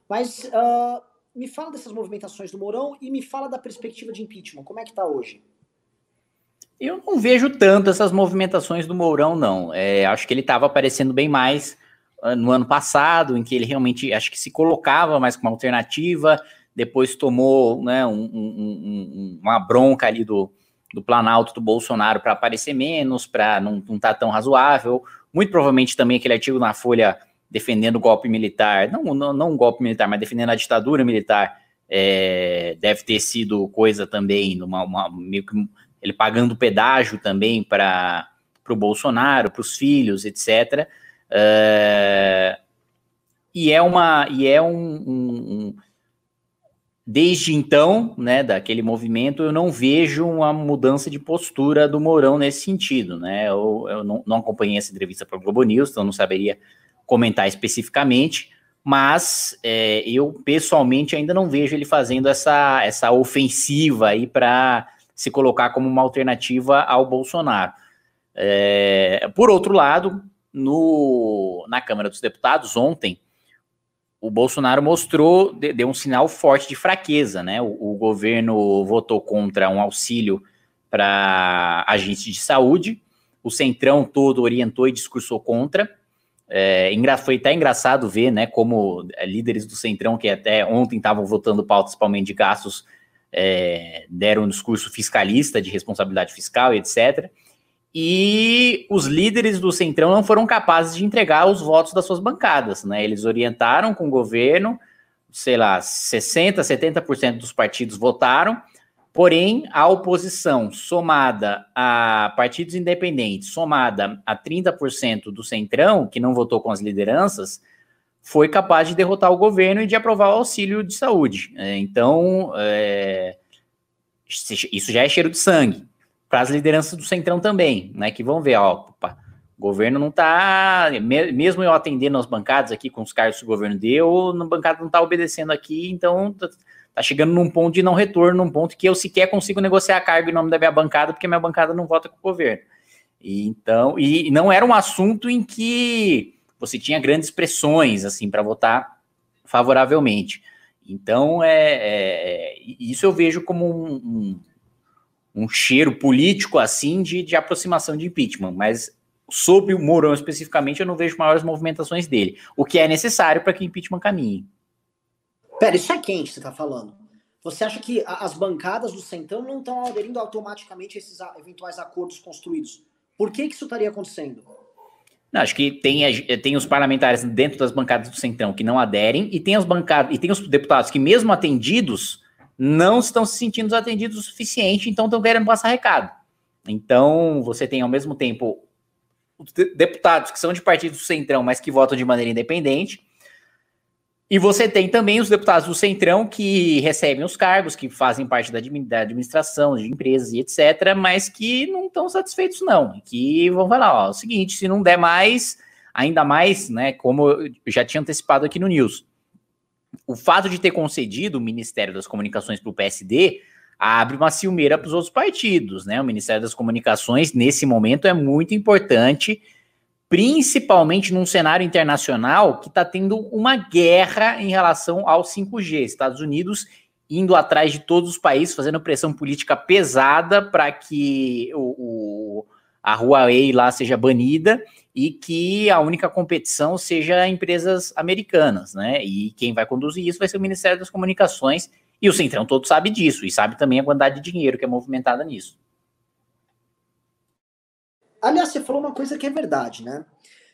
Mas uh, me fala dessas movimentações do Mourão e me fala da perspectiva de impeachment. Como é que está hoje? Eu não vejo tanto essas movimentações do Mourão, não. É, acho que ele estava aparecendo bem mais uh, no ano passado, em que ele realmente acho que se colocava mais como alternativa, depois tomou né, um, um, um, uma bronca ali do, do Planalto do Bolsonaro para aparecer menos, para não estar tá tão razoável. Muito provavelmente também aquele artigo na Folha defendendo o golpe militar, não, não, não um golpe militar, mas defendendo a ditadura militar, é, deve ter sido coisa também, uma, meio que ele pagando pedágio também para o Bolsonaro, para os filhos, etc. É, e é uma e é um, um Desde então, né, daquele movimento, eu não vejo uma mudança de postura do Mourão nesse sentido, né? Eu, eu não, não, acompanhei essa entrevista para o Globo News, então não saberia comentar especificamente, mas é, eu pessoalmente ainda não vejo ele fazendo essa, essa ofensiva aí para se colocar como uma alternativa ao Bolsonaro. É, por outro lado, no, na Câmara dos Deputados, ontem, o Bolsonaro mostrou, deu um sinal forte de fraqueza, né? O, o governo votou contra um auxílio para agentes de saúde, o Centrão todo orientou e discursou contra. É, foi até engraçado ver, né, como é, líderes do Centrão, que até ontem estavam votando pautas principalmente de gastos, é, deram um discurso fiscalista de responsabilidade fiscal etc e os líderes do Centrão não foram capazes de entregar os votos das suas bancadas, né? Eles orientaram com o governo, sei lá, 60, 70% dos partidos votaram, porém a oposição somada a partidos independentes, somada a 30% do Centrão, que não votou com as lideranças, foi capaz de derrotar o governo e de aprovar o auxílio de saúde. É, então, é, isso já é cheiro de sangue para as lideranças do Centrão também, né? Que vão ver, ó, opa, o governo não está, mesmo eu atendendo as bancadas aqui com os cargos que o governo deu, a bancada não está obedecendo aqui, então tá, tá, chegando num ponto de não retorno, num ponto que eu sequer consigo negociar cargo em nome da minha bancada, porque minha bancada não vota com o governo. E, então, e não era um assunto em que você tinha grandes pressões assim para votar favoravelmente. Então, é, é, isso eu vejo como um um cheiro político assim de, de aproximação de impeachment, mas sobre o Mourão especificamente eu não vejo maiores movimentações dele, o que é necessário para que o impeachment caminhe. Pera, isso é quente, você está falando. Você acha que as bancadas do Centrão não estão aderindo automaticamente a esses eventuais acordos construídos? Por que, que isso estaria acontecendo? Não, acho que tem, tem os parlamentares dentro das bancadas do Centrão que não aderem, e tem as bancadas, e tem os deputados que, mesmo atendidos, não estão se sentindo atendidos o suficiente, então estão querendo passar recado. Então, você tem ao mesmo tempo deputados que são de partidos do Centrão, mas que votam de maneira independente. E você tem também os deputados do Centrão que recebem os cargos, que fazem parte da administração, de empresas e etc., mas que não estão satisfeitos, não. Que vão falar: ó, é o seguinte, se não der mais, ainda mais, né, como eu já tinha antecipado aqui no News, o fato de ter concedido o Ministério das Comunicações para o PSD abre uma ciumeira para os outros partidos, né? O Ministério das Comunicações, nesse momento, é muito importante, principalmente num cenário internacional que está tendo uma guerra em relação ao 5G. Estados Unidos indo atrás de todos os países, fazendo pressão política pesada para que o, o, a Huawei lá seja banida e que a única competição seja empresas americanas, né? E quem vai conduzir isso vai ser o Ministério das Comunicações, e o Centrão todo sabe disso, e sabe também a quantidade de dinheiro que é movimentada nisso. Aliás, você falou uma coisa que é verdade, né?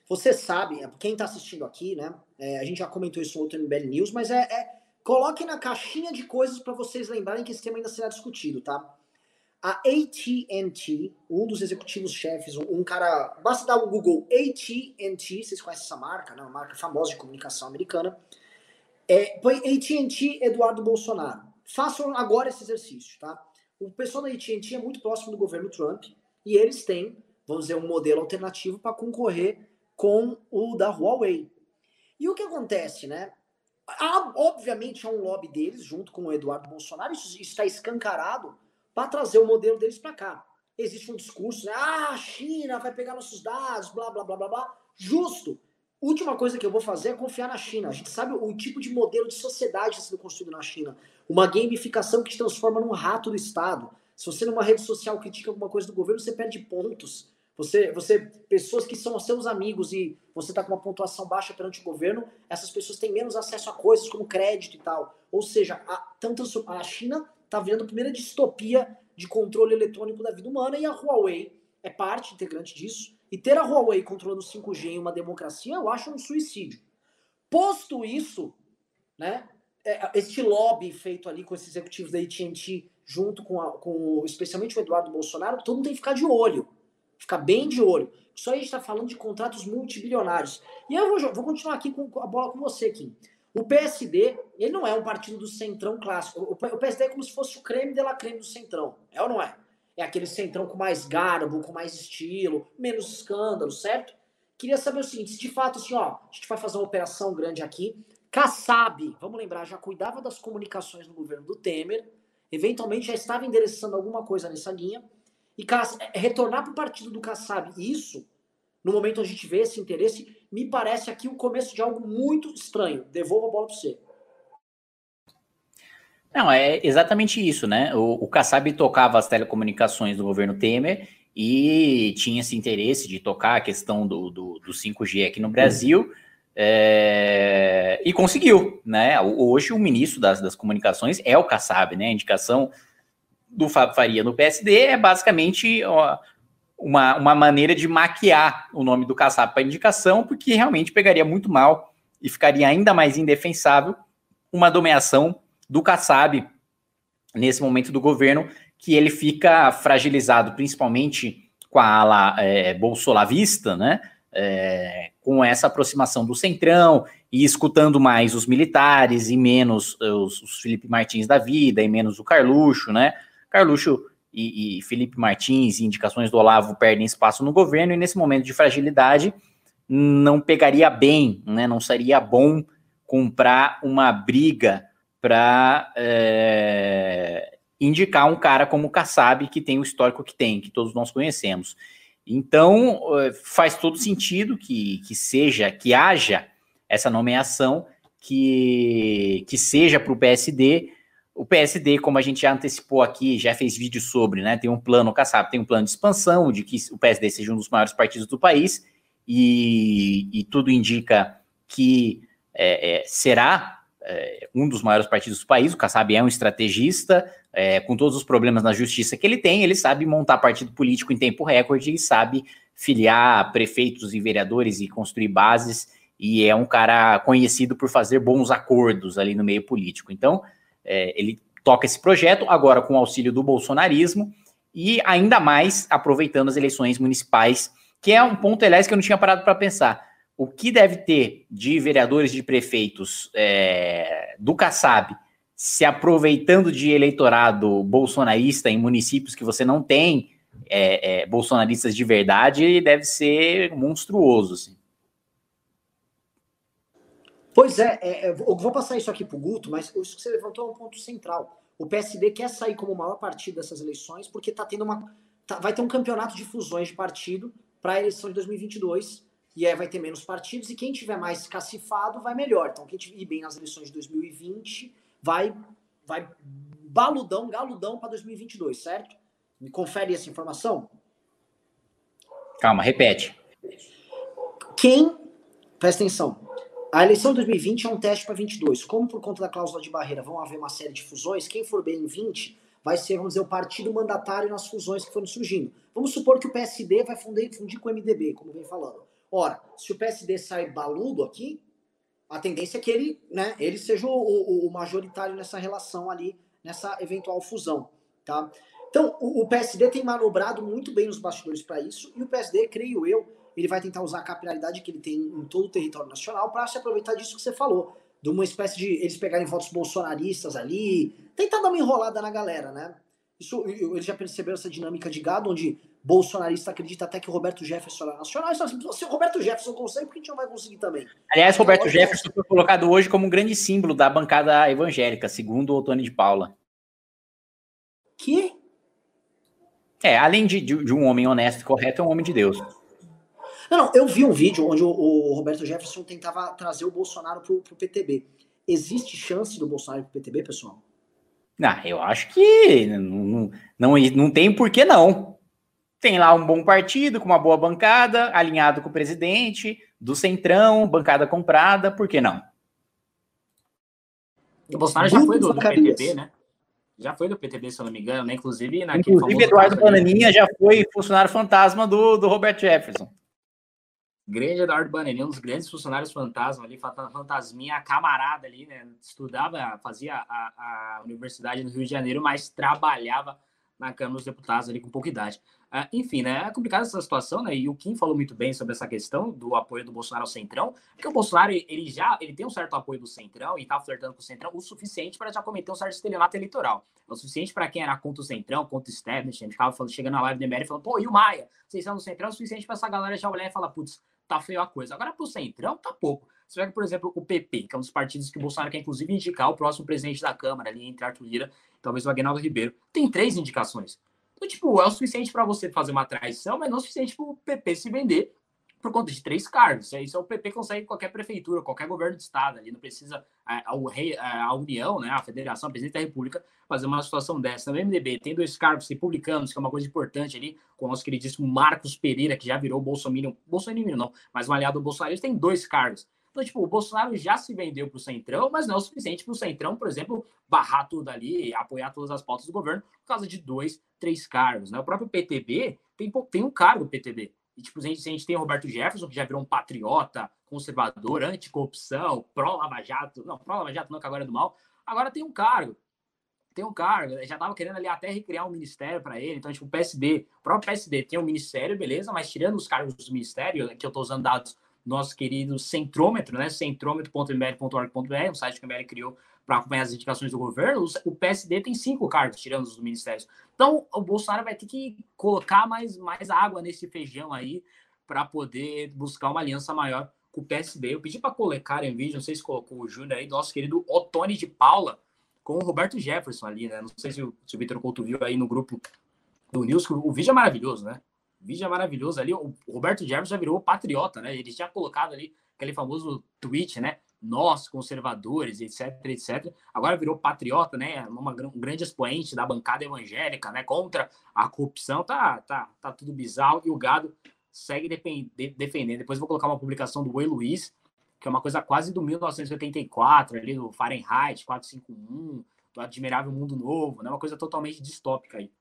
Você sabe, quem está assistindo aqui, né? É, a gente já comentou isso no outro MBL News, mas é, é coloque na caixinha de coisas para vocês lembrarem que esse tema ainda será discutido, tá? A AT&T, um dos executivos chefes, um, um, cara, basta dar o Google AT&T, vocês conhecem essa marca, né? Uma marca famosa de comunicação americana. É, põe AT&T Eduardo Bolsonaro. Façam agora esse exercício, tá? O pessoal da AT&T é muito próximo do governo Trump e eles têm, vamos dizer, um modelo alternativo para concorrer com o da Huawei. E o que acontece, né? Há, obviamente há um lobby deles, junto com o Eduardo Bolsonaro, isso está escancarado para trazer o modelo deles para cá. Existe um discurso, né? ah, a China vai pegar nossos dados, blá, blá, blá, blá, blá. Justo. Última coisa que eu vou fazer é confiar na China. A gente sabe o tipo de modelo de sociedade que está sendo construído na China. Uma gamificação que te transforma num rato do Estado. Se você numa rede social critica alguma coisa do governo, você perde pontos. Você, você, pessoas que são seus amigos e você está com uma pontuação baixa perante o governo, essas pessoas têm menos acesso a coisas como crédito e tal. Ou seja, a, tanto a China está virando a primeira distopia de controle eletrônico da vida humana e a Huawei é parte integrante disso. E ter a Huawei controlando 5G em uma democracia, eu acho um suicídio. Posto isso, né, é, este lobby feito ali com esses executivos da AT&T, junto com, a, com especialmente o Eduardo Bolsonaro, todo mundo tem que ficar de olho. Ficar bem de olho. Aí a gente está falando de contratos multibilionários. E eu vou, vou continuar aqui com a bola com você, Kim. O PSD, ele não é um partido do centrão clássico. O PSD é como se fosse o creme de la creme do centrão. É ou não é? É aquele centrão com mais garbo, com mais estilo, menos escândalo, certo? Queria saber o seguinte, se de fato, assim, ó, a gente vai fazer uma operação grande aqui, Kassab, vamos lembrar, já cuidava das comunicações no governo do Temer, eventualmente já estava endereçando alguma coisa nessa linha, e retornar para o partido do Kassab, isso no momento a gente vê esse interesse, me parece aqui o começo de algo muito estranho. Devolvo a bola para você. Não, é exatamente isso, né? O, o Kassab tocava as telecomunicações do governo Temer e tinha esse interesse de tocar a questão do, do, do 5G aqui no Brasil. É, e conseguiu, né? Hoje o ministro das, das comunicações é o Kassab, né? A indicação do Fábio Faria no PSD é basicamente ó, uma, uma maneira de maquiar o nome do Kassab para indicação, porque realmente pegaria muito mal e ficaria ainda mais indefensável uma nomeação do Kassab nesse momento do governo, que ele fica fragilizado principalmente com a ala é, bolsolavista, né? É, com essa aproximação do Centrão e escutando mais os militares e menos os, os Felipe Martins da vida e menos o Carluxo, né? Carluxo e, e Felipe Martins e indicações do Olavo perdem espaço no governo, e nesse momento de fragilidade não pegaria bem, né, não seria bom comprar uma briga para é, indicar um cara como o Kassab, que tem o histórico que tem, que todos nós conhecemos. Então, é, faz todo sentido que, que seja, que haja essa nomeação, que, que seja para o PSD, o PSD, como a gente já antecipou aqui, já fez vídeo sobre, né? Tem um plano, o Kassab tem um plano de expansão, de que o PSD seja um dos maiores partidos do país, e, e tudo indica que é, é, será é, um dos maiores partidos do país. O Kassab é um estrategista, é, com todos os problemas na justiça que ele tem, ele sabe montar partido político em tempo recorde e sabe filiar prefeitos e vereadores e construir bases, e é um cara conhecido por fazer bons acordos ali no meio político. Então, é, ele toca esse projeto, agora com o auxílio do bolsonarismo, e ainda mais aproveitando as eleições municipais, que é um ponto, aliás, que eu não tinha parado para pensar. O que deve ter de vereadores de prefeitos é, do Kassab se aproveitando de eleitorado bolsonarista em municípios que você não tem é, é, bolsonaristas de verdade deve ser monstruoso. Assim. Pois é, é, eu vou passar isso aqui para o Guto, mas isso que você levantou é um ponto central. O PSD quer sair como o maior partido dessas eleições porque tá tendo uma, tá, vai ter um campeonato de fusões de partido para a eleição de 2022 e aí vai ter menos partidos e quem tiver mais cacifado vai melhor. Então quem ir bem nas eleições de 2020 vai vai baludão, galudão para 2022, certo? Me confere essa informação? Calma, repete. Quem, presta atenção, a eleição de 2020 é um teste para 22. Como por conta da cláusula de barreira vão haver uma série de fusões, quem for bem em 20 vai ser, vamos dizer, o partido mandatário nas fusões que foram surgindo. Vamos supor que o PSD vai fundir, fundir com o MDB, como vem falando. Ora, se o PSD sai baludo aqui, a tendência é que ele, né, ele seja o, o, o majoritário nessa relação ali, nessa eventual fusão, tá? Então, o, o PSD tem manobrado muito bem nos bastidores para isso, e o PSD, creio eu, ele vai tentar usar a capilaridade que ele tem em todo o território nacional para se aproveitar disso que você falou, de uma espécie de eles pegarem votos bolsonaristas ali, tentar dar uma enrolada na galera, né? Isso, eles já perceberam essa dinâmica de gado, onde bolsonarista acredita até que o Roberto Jefferson é nacional. Isso, assim, se o Roberto Jefferson consegue, por que a gente não vai conseguir também? Aliás, Roberto Jefferson foi colocado hoje como um grande símbolo da bancada evangélica, segundo o Tony de Paula. Que? É, além de, de, de um homem honesto e correto, é um homem de Deus. Não, não, eu vi um vídeo onde o, o Roberto Jefferson tentava trazer o Bolsonaro pro, pro PTB. Existe chance do Bolsonaro pro PTB, pessoal? Não, eu acho que não, não, não tem por que não. Tem lá um bom partido, com uma boa bancada, alinhado com o presidente, do Centrão, bancada comprada, por que não? O Bolsonaro já foi do, do PTB, né? Já foi do PTB, se eu não me engano, né? Inclusive, Inclusive Eduardo Bananinha já foi funcionário fantasma do, do Roberto Jefferson. Grande Eduardo Bananinha, um dos grandes funcionários fantasma ali, fantasminha, camarada ali, né? Estudava, fazia a, a universidade no Rio de Janeiro, mas trabalhava na Câmara dos Deputados ali com pouca idade. Uh, enfim, né, é complicada essa situação, né, e o Kim falou muito bem sobre essa questão do apoio do Bolsonaro ao Centrão, porque o Bolsonaro, ele já, ele tem um certo apoio do Centrão e tá flertando com o Centrão o suficiente para já cometer um certo estelionato eleitoral. É o suficiente para quem era contra o Centrão, contra o establishment, ficava falando, chegando na live do MR falando, pô, e o Maia? Vocês estão no Centrão, é o suficiente para essa galera já olhar e falar, putz, tá feio a coisa. Agora, pro Centrão, tá pouco. Você pega, por exemplo, o PP, que é um dos partidos que o Bolsonaro quer, inclusive, indicar o próximo presidente da Câmara, ali, entre Arthur Lira talvez o Aguinaldo Ribeiro. Tem três indicações. Então, tipo, é o suficiente para você fazer uma traição, mas não é o suficiente para o PP se vender por conta de três cargos. Isso é o PP consegue qualquer prefeitura, qualquer governo de estado ali, não precisa a, a, a União, né, a Federação, a Presidente da República fazer uma situação dessa. No MDB tem dois cargos republicanos, que é uma coisa importante ali, com o nosso queridíssimo Marcos Pereira, que já virou Bolsonaro, Bolsonaro não, mas um aliado do Bolsonaro, tem dois cargos. Então, tipo, o Bolsonaro já se vendeu para o Centrão, mas não é o suficiente para o Centrão, por exemplo, barrar tudo ali, apoiar todas as pautas do governo, por causa de dois, três cargos. Né? O próprio PTB tem, tem um cargo PTB. E, tipo, a gente, a gente tem o Roberto Jefferson, que já virou um patriota, conservador, anticorrupção, pró-Lava Jato. Não, pró-Lava Jato não, que agora é do mal. Agora tem um cargo. Tem um cargo. Já estava querendo ali até recriar um ministério para ele. Então, tipo, o PSD, o próprio PSD tem um ministério, beleza, mas tirando os cargos do ministério, que eu estou usando dados nosso querido centrômetro, né? centrômetro.mbl.org.br, um site que o MBL criou para acompanhar as indicações do governo, o PSD tem cinco cargos, tirando os ministérios. Então, o Bolsonaro vai ter que colocar mais, mais água nesse feijão aí para poder buscar uma aliança maior com o PSB. Eu pedi para colocar em vídeo, não sei se colocou o Júnior aí, nosso querido Otone de Paula, com o Roberto Jefferson ali, né? Não sei se o, se o Vitor Couto viu aí no grupo do News, o vídeo é maravilhoso, né? vídeo é maravilhoso ali. O Roberto Jefferson já virou patriota, né? Ele tinha colocado ali aquele famoso tweet, né? Nós, conservadores, etc, etc. Agora virou patriota, né? Uma, um grande expoente da bancada evangélica, né? Contra a corrupção. Tá, tá, tá tudo bizarro. E o gado segue defendendo. Depois vou colocar uma publicação do Oi Luiz, que é uma coisa quase do 1984, ali do Fahrenheit 451, do Admirável Mundo Novo, né? Uma coisa totalmente distópica aí.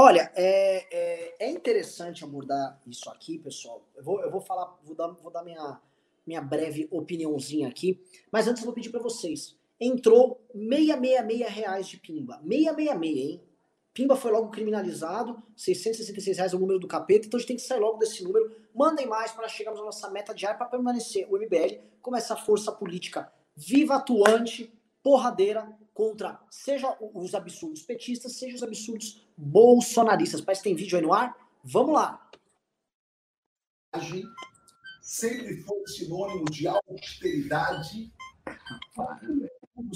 Olha, é, é, é, interessante abordar isso aqui, pessoal. Eu vou, eu vou falar, vou dar, vou dar minha, minha breve opiniãozinha aqui, mas antes eu vou pedir para vocês. Entrou 666 reais de pimba. 666, hein? Pimba foi logo criminalizado, 666 reais é o número do capeta, então a gente tem que sair logo desse número. Mandem mais para chegarmos à nossa meta diária para permanecer o MBL como essa força política viva, atuante, porradeira, contra seja os absurdos petistas, seja os absurdos bolsonaristas. Parece que tem vídeo aí no ar. Vamos lá. Sempre foi sinônimo de austeridade,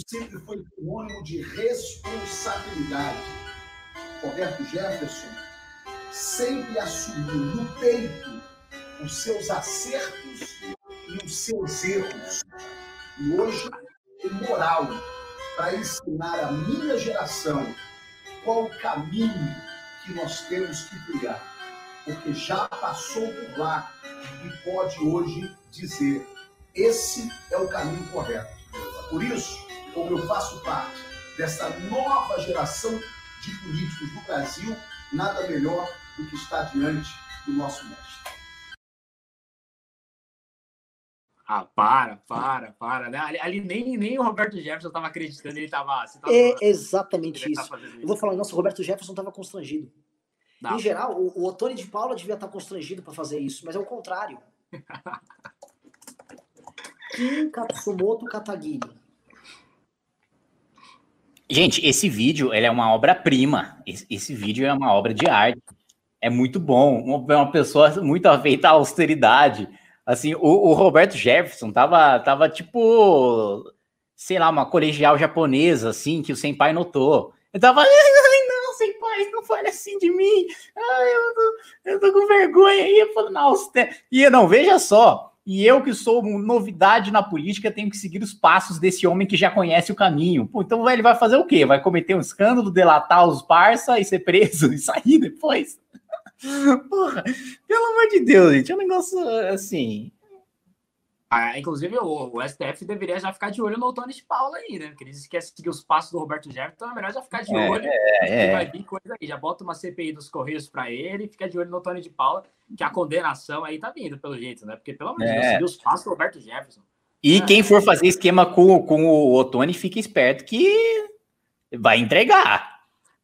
sempre foi sinônimo de responsabilidade. Roberto Jefferson sempre assumiu no peito os seus acertos e os seus erros. E hoje tem moral para ensinar a minha geração qual o caminho que nós temos que trilhar. Porque já passou por lá e pode hoje dizer: esse é o caminho correto. Por isso, como eu faço parte dessa nova geração de políticos do Brasil, nada melhor do que estar diante do nosso mestre. Ah, para, para, para, né? Ali, ali, nem, nem o Roberto Jefferson estava acreditando, ele estava. É exatamente isso. Tá isso. Eu vou falar, nossa, o Roberto Jefferson estava constrangido. Não. Em geral, o, o Otone de Paula devia estar constrangido para fazer isso, mas é o contrário. Kim Katsumoto Katagiri. Gente, esse vídeo ele é uma obra-prima. Esse, esse, vídeo é uma obra de arte. É muito bom. Uma, uma pessoa muito afeita à austeridade. Assim, o, o, Roberto Jefferson tava, tava tipo, sei lá, uma colegial japonesa, assim, que o senpai notou. Ele tava, ai, não, senpai, não fale assim de mim. Ai, eu tô, eu tô com vergonha. E eu falo, não, e não, veja só. E eu, que sou novidade na política, tenho que seguir os passos desse homem que já conhece o caminho. Pô, então ele vai fazer o quê? Vai cometer um escândalo, delatar os parça e ser preso e sair depois? Porra, pelo amor de Deus, gente, é um negócio assim. Ah, inclusive, o, o, STF deveria já ficar de olho no Tony de Paula aí, né? Porque eles querem seguir os passos do Roberto Jefferson, então é melhor já ficar de é, olho. É, é. Vai vir coisa aí. Já bota uma CPI dos Correios para ele, fica de olho no Tony de Paula, que a condenação aí tá vindo, pelo jeito, né? Porque, pelo amor de Deus, é. seguir os passos do Roberto Jefferson. E é. quem for fazer esquema com, com o Otoni, fique esperto que vai entregar.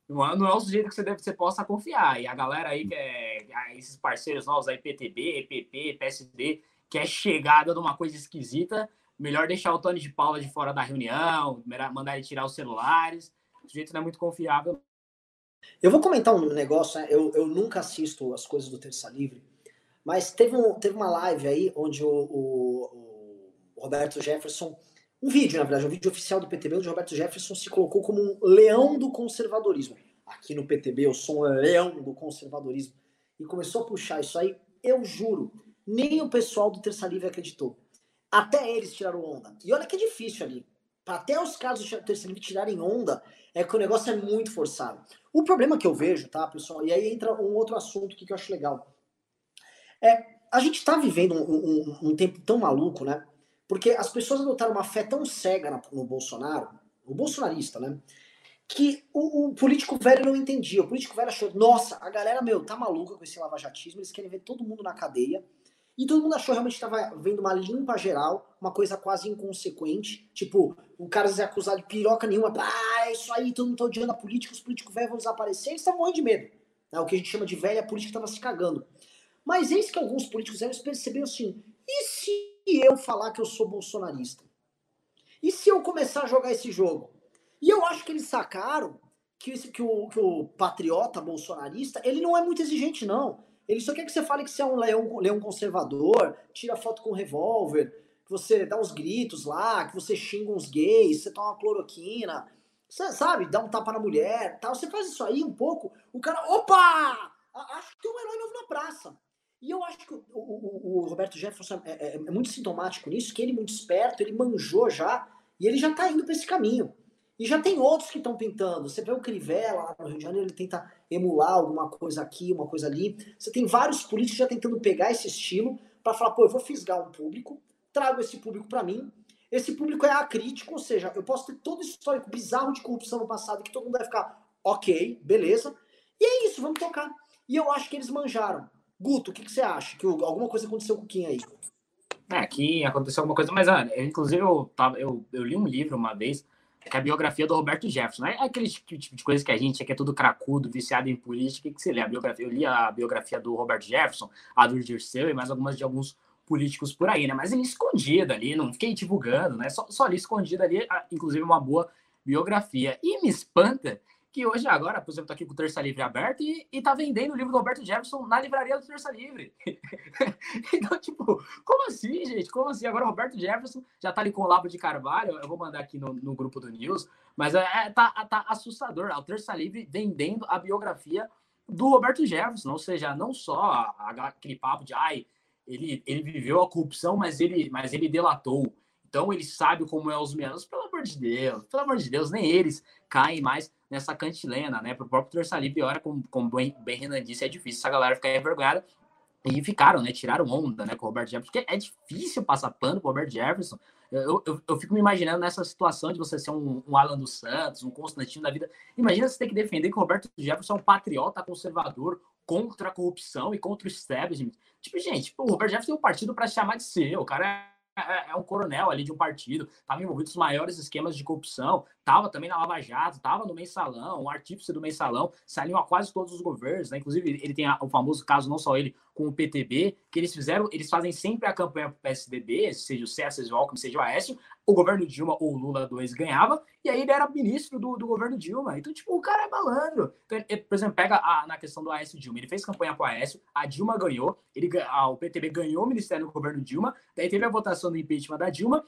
Não é, não é o sujeito que você deve você possa confiar. E a galera aí, que é, esses parceiros novos aí, PTB, EPP, PSD, que é chegada de uma coisa esquisita, melhor deixar o Tony de Paula de fora da reunião, mandar ele tirar os celulares. O sujeito não é muito confiável. Eu vou comentar um negócio, né? eu, eu nunca assisto as coisas do Terça Livre, mas teve, um, teve uma live aí onde o, o, o Roberto Jefferson um vídeo, na verdade, um vídeo oficial do PTB, onde Roberto Jefferson se colocou como um leão do conservadorismo. Aqui no PTB eu sou um leão do conservadorismo. E começou a puxar isso aí, eu juro, nem o pessoal do Terça Livre acreditou. Até eles tiraram onda. E olha que é difícil ali. Até os casos do Terça Livre tirarem onda, é que o negócio é muito forçado. O problema que eu vejo, tá, pessoal, e aí entra um outro assunto que eu acho legal. É, a gente tá vivendo um, um, um tempo tão maluco, né? Porque as pessoas adotaram uma fé tão cega no Bolsonaro, o bolsonarista, né? Que o, o, político velho não entendia. O político velho achou, nossa, a galera, meu, tá maluca com esse lavajatismo, eles querem ver todo mundo na cadeia. E todo mundo achou realmente que estava vendo uma limpa geral, uma coisa quase inconsequente. Tipo, o cara ser acusado de piroca nenhuma, ah, é isso aí, todo mundo tá odiando a política, os políticos velhos vão desaparecer, eles estavam morrendo de medo. Né? O que a gente chama de velha política estava se cagando. Mas eis que alguns políticos velhos perceberam assim, e se eu falar que eu sou bolsonarista? E se eu começar a jogar esse jogo? E eu acho que eles sacaram que, esse, que, o, que o patriota bolsonarista, ele não é muito exigente, não. Ele só quer que você fale que você é um leão, leão conservador, tira foto com revólver, que você dá uns gritos lá, que você xinga uns gays, você toma uma cloroquina, você sabe, dá um tapa na mulher, tal. Você faz isso aí um pouco, o cara, opa! Acho que tem um herói novo na praça. E eu acho que o, o, o Roberto Jefferson é, é, é, muito sintomático nisso, que ele é muito esperto, ele manjou já, e ele já está indo para esse caminho. E já tem outros que estão tentando. Você vê o Crivella lá no Rio de Janeiro, ele tenta emular alguma coisa aqui, uma coisa ali. Você tem vários políticos já tentando pegar esse estilo para falar, pô, eu vou fisgar um público, trago esse público para mim. Esse público é acrítico, ou seja, eu posso ter todo esse histórico bizarro de corrupção no passado que todo mundo vai ficar, ok, beleza. E é isso, vamos tocar. E eu acho que eles manjaram. Guto, o que, que, você acha? Que alguma coisa aconteceu com o Kim aí? É, aqui aconteceu alguma coisa, mas eu, inclusive eu, eu, eu li um livro uma vez, que é a biografia do Roberto Jefferson. É aquele tipo, de coisa que a gente é que é tudo cracudo, viciado em política, que você lê a biografia. Eu li a biografia do Roberto Jefferson, a do Dirceu e mais algumas de alguns políticos por aí, né? Mas ele escondido ali, não fiquei divulgando, né? Só, só ali escondido ali, inclusive uma boa biografia. E me espanta que hoje, agora, por exemplo, tô aqui com o Terça Livre aberto e, e tá vendendo o livro do Roberto Jefferson na livraria do Terça Livre. então, tipo, como assim, gente? Como assim? Agora o Roberto Jefferson já tá ali com o Labo de Carvalho, eu vou mandar aqui no, no grupo do News, mas é, é tá, tá assustador. O Terça Livre vendendo a biografia do Roberto Jefferson, ou seja, não só aquele papo de ai, ele, ele viveu a corrupção, mas ele, mas ele delatou. Então ele sabe como é os menos. Pelo amor de Deus, pelo amor de Deus, nem eles caem mais nessa cantilena, né? Pro próprio Terça Livre, hora, como, como bem, bem Renan disse, é difícil essa galera ficar envergonhada. E ficaram, né? Tiraram onda né, com o Robert Jefferson, porque é difícil passar pano pro Robert Jefferson. Eu, eu, eu, fico me imaginando nessa situação de você ser um, um, Alan dos Santos, um Constantino da vida. Imagina você ter que defender que o Roberto Jefferson é um patriota conservador contra a corrupção e contra o establishment. Tipo, gente, o Robert Jefferson tem um partido para chamar de seu. O cara é, é um coronel ali de um partido, estava envolvido nos maiores esquemas de corrupção, estava também na Lava Jato, estava no mensalão, um artífice do mensalão, saiu a quase todos os governos, né? Inclusive, ele tem o famoso caso, não só ele, com o PTB, que eles fizeram, eles fazem sempre a campanha para o PSDB, seja o César, seja o Alckmin, seja o Aécio, o governo Dilma ou Lula 2 ganhava, e aí ele era ministro do, do governo Dilma. Então, tipo, o cara é malandro. Então, ele, por exemplo, pega a, na questão do Aécio Dilma, ele fez campanha para o Aécio, a Dilma ganhou, ele, a, o PTB ganhou o ministério do governo Dilma, daí teve a votação do impeachment da Dilma,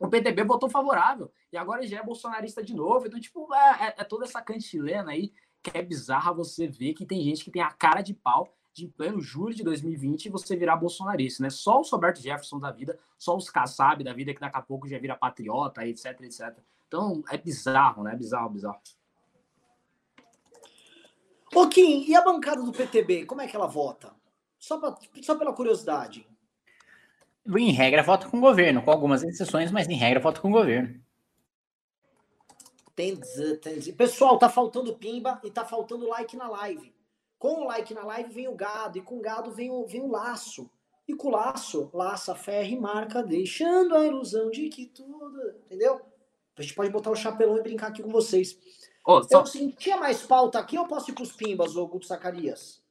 o PTB votou favorável, e agora já é bolsonarista de novo. Então, tipo, é, é, é toda essa cantilena aí que é bizarra você ver que tem gente que tem a cara de pau de em pleno julho de 2020 você virar bolsonarista, né? Só os Roberto Jefferson da vida, só os Kassab da vida que daqui a pouco já vira patriota, etc, etc. Então é bizarro, né? Bizarro, bizarro. Ô Kim, e a bancada do PTB, como é que ela vota? Só, pra, só pela curiosidade. Em regra, vota com o governo, com algumas exceções, mas em regra, vota com o governo. Tem, tem, pessoal, tá faltando pimba e tá faltando like na live. Com o like na live vem o gado, e com o gado vem o, vem o laço. E com o laço, laça, ferro e marca, deixando a ilusão de que tudo. Entendeu? A gente pode botar o chapelão e brincar aqui com vocês. Oh, só... Eu tinha mais pauta aqui ou posso ir pros pimbas, ô Guto Zacarias?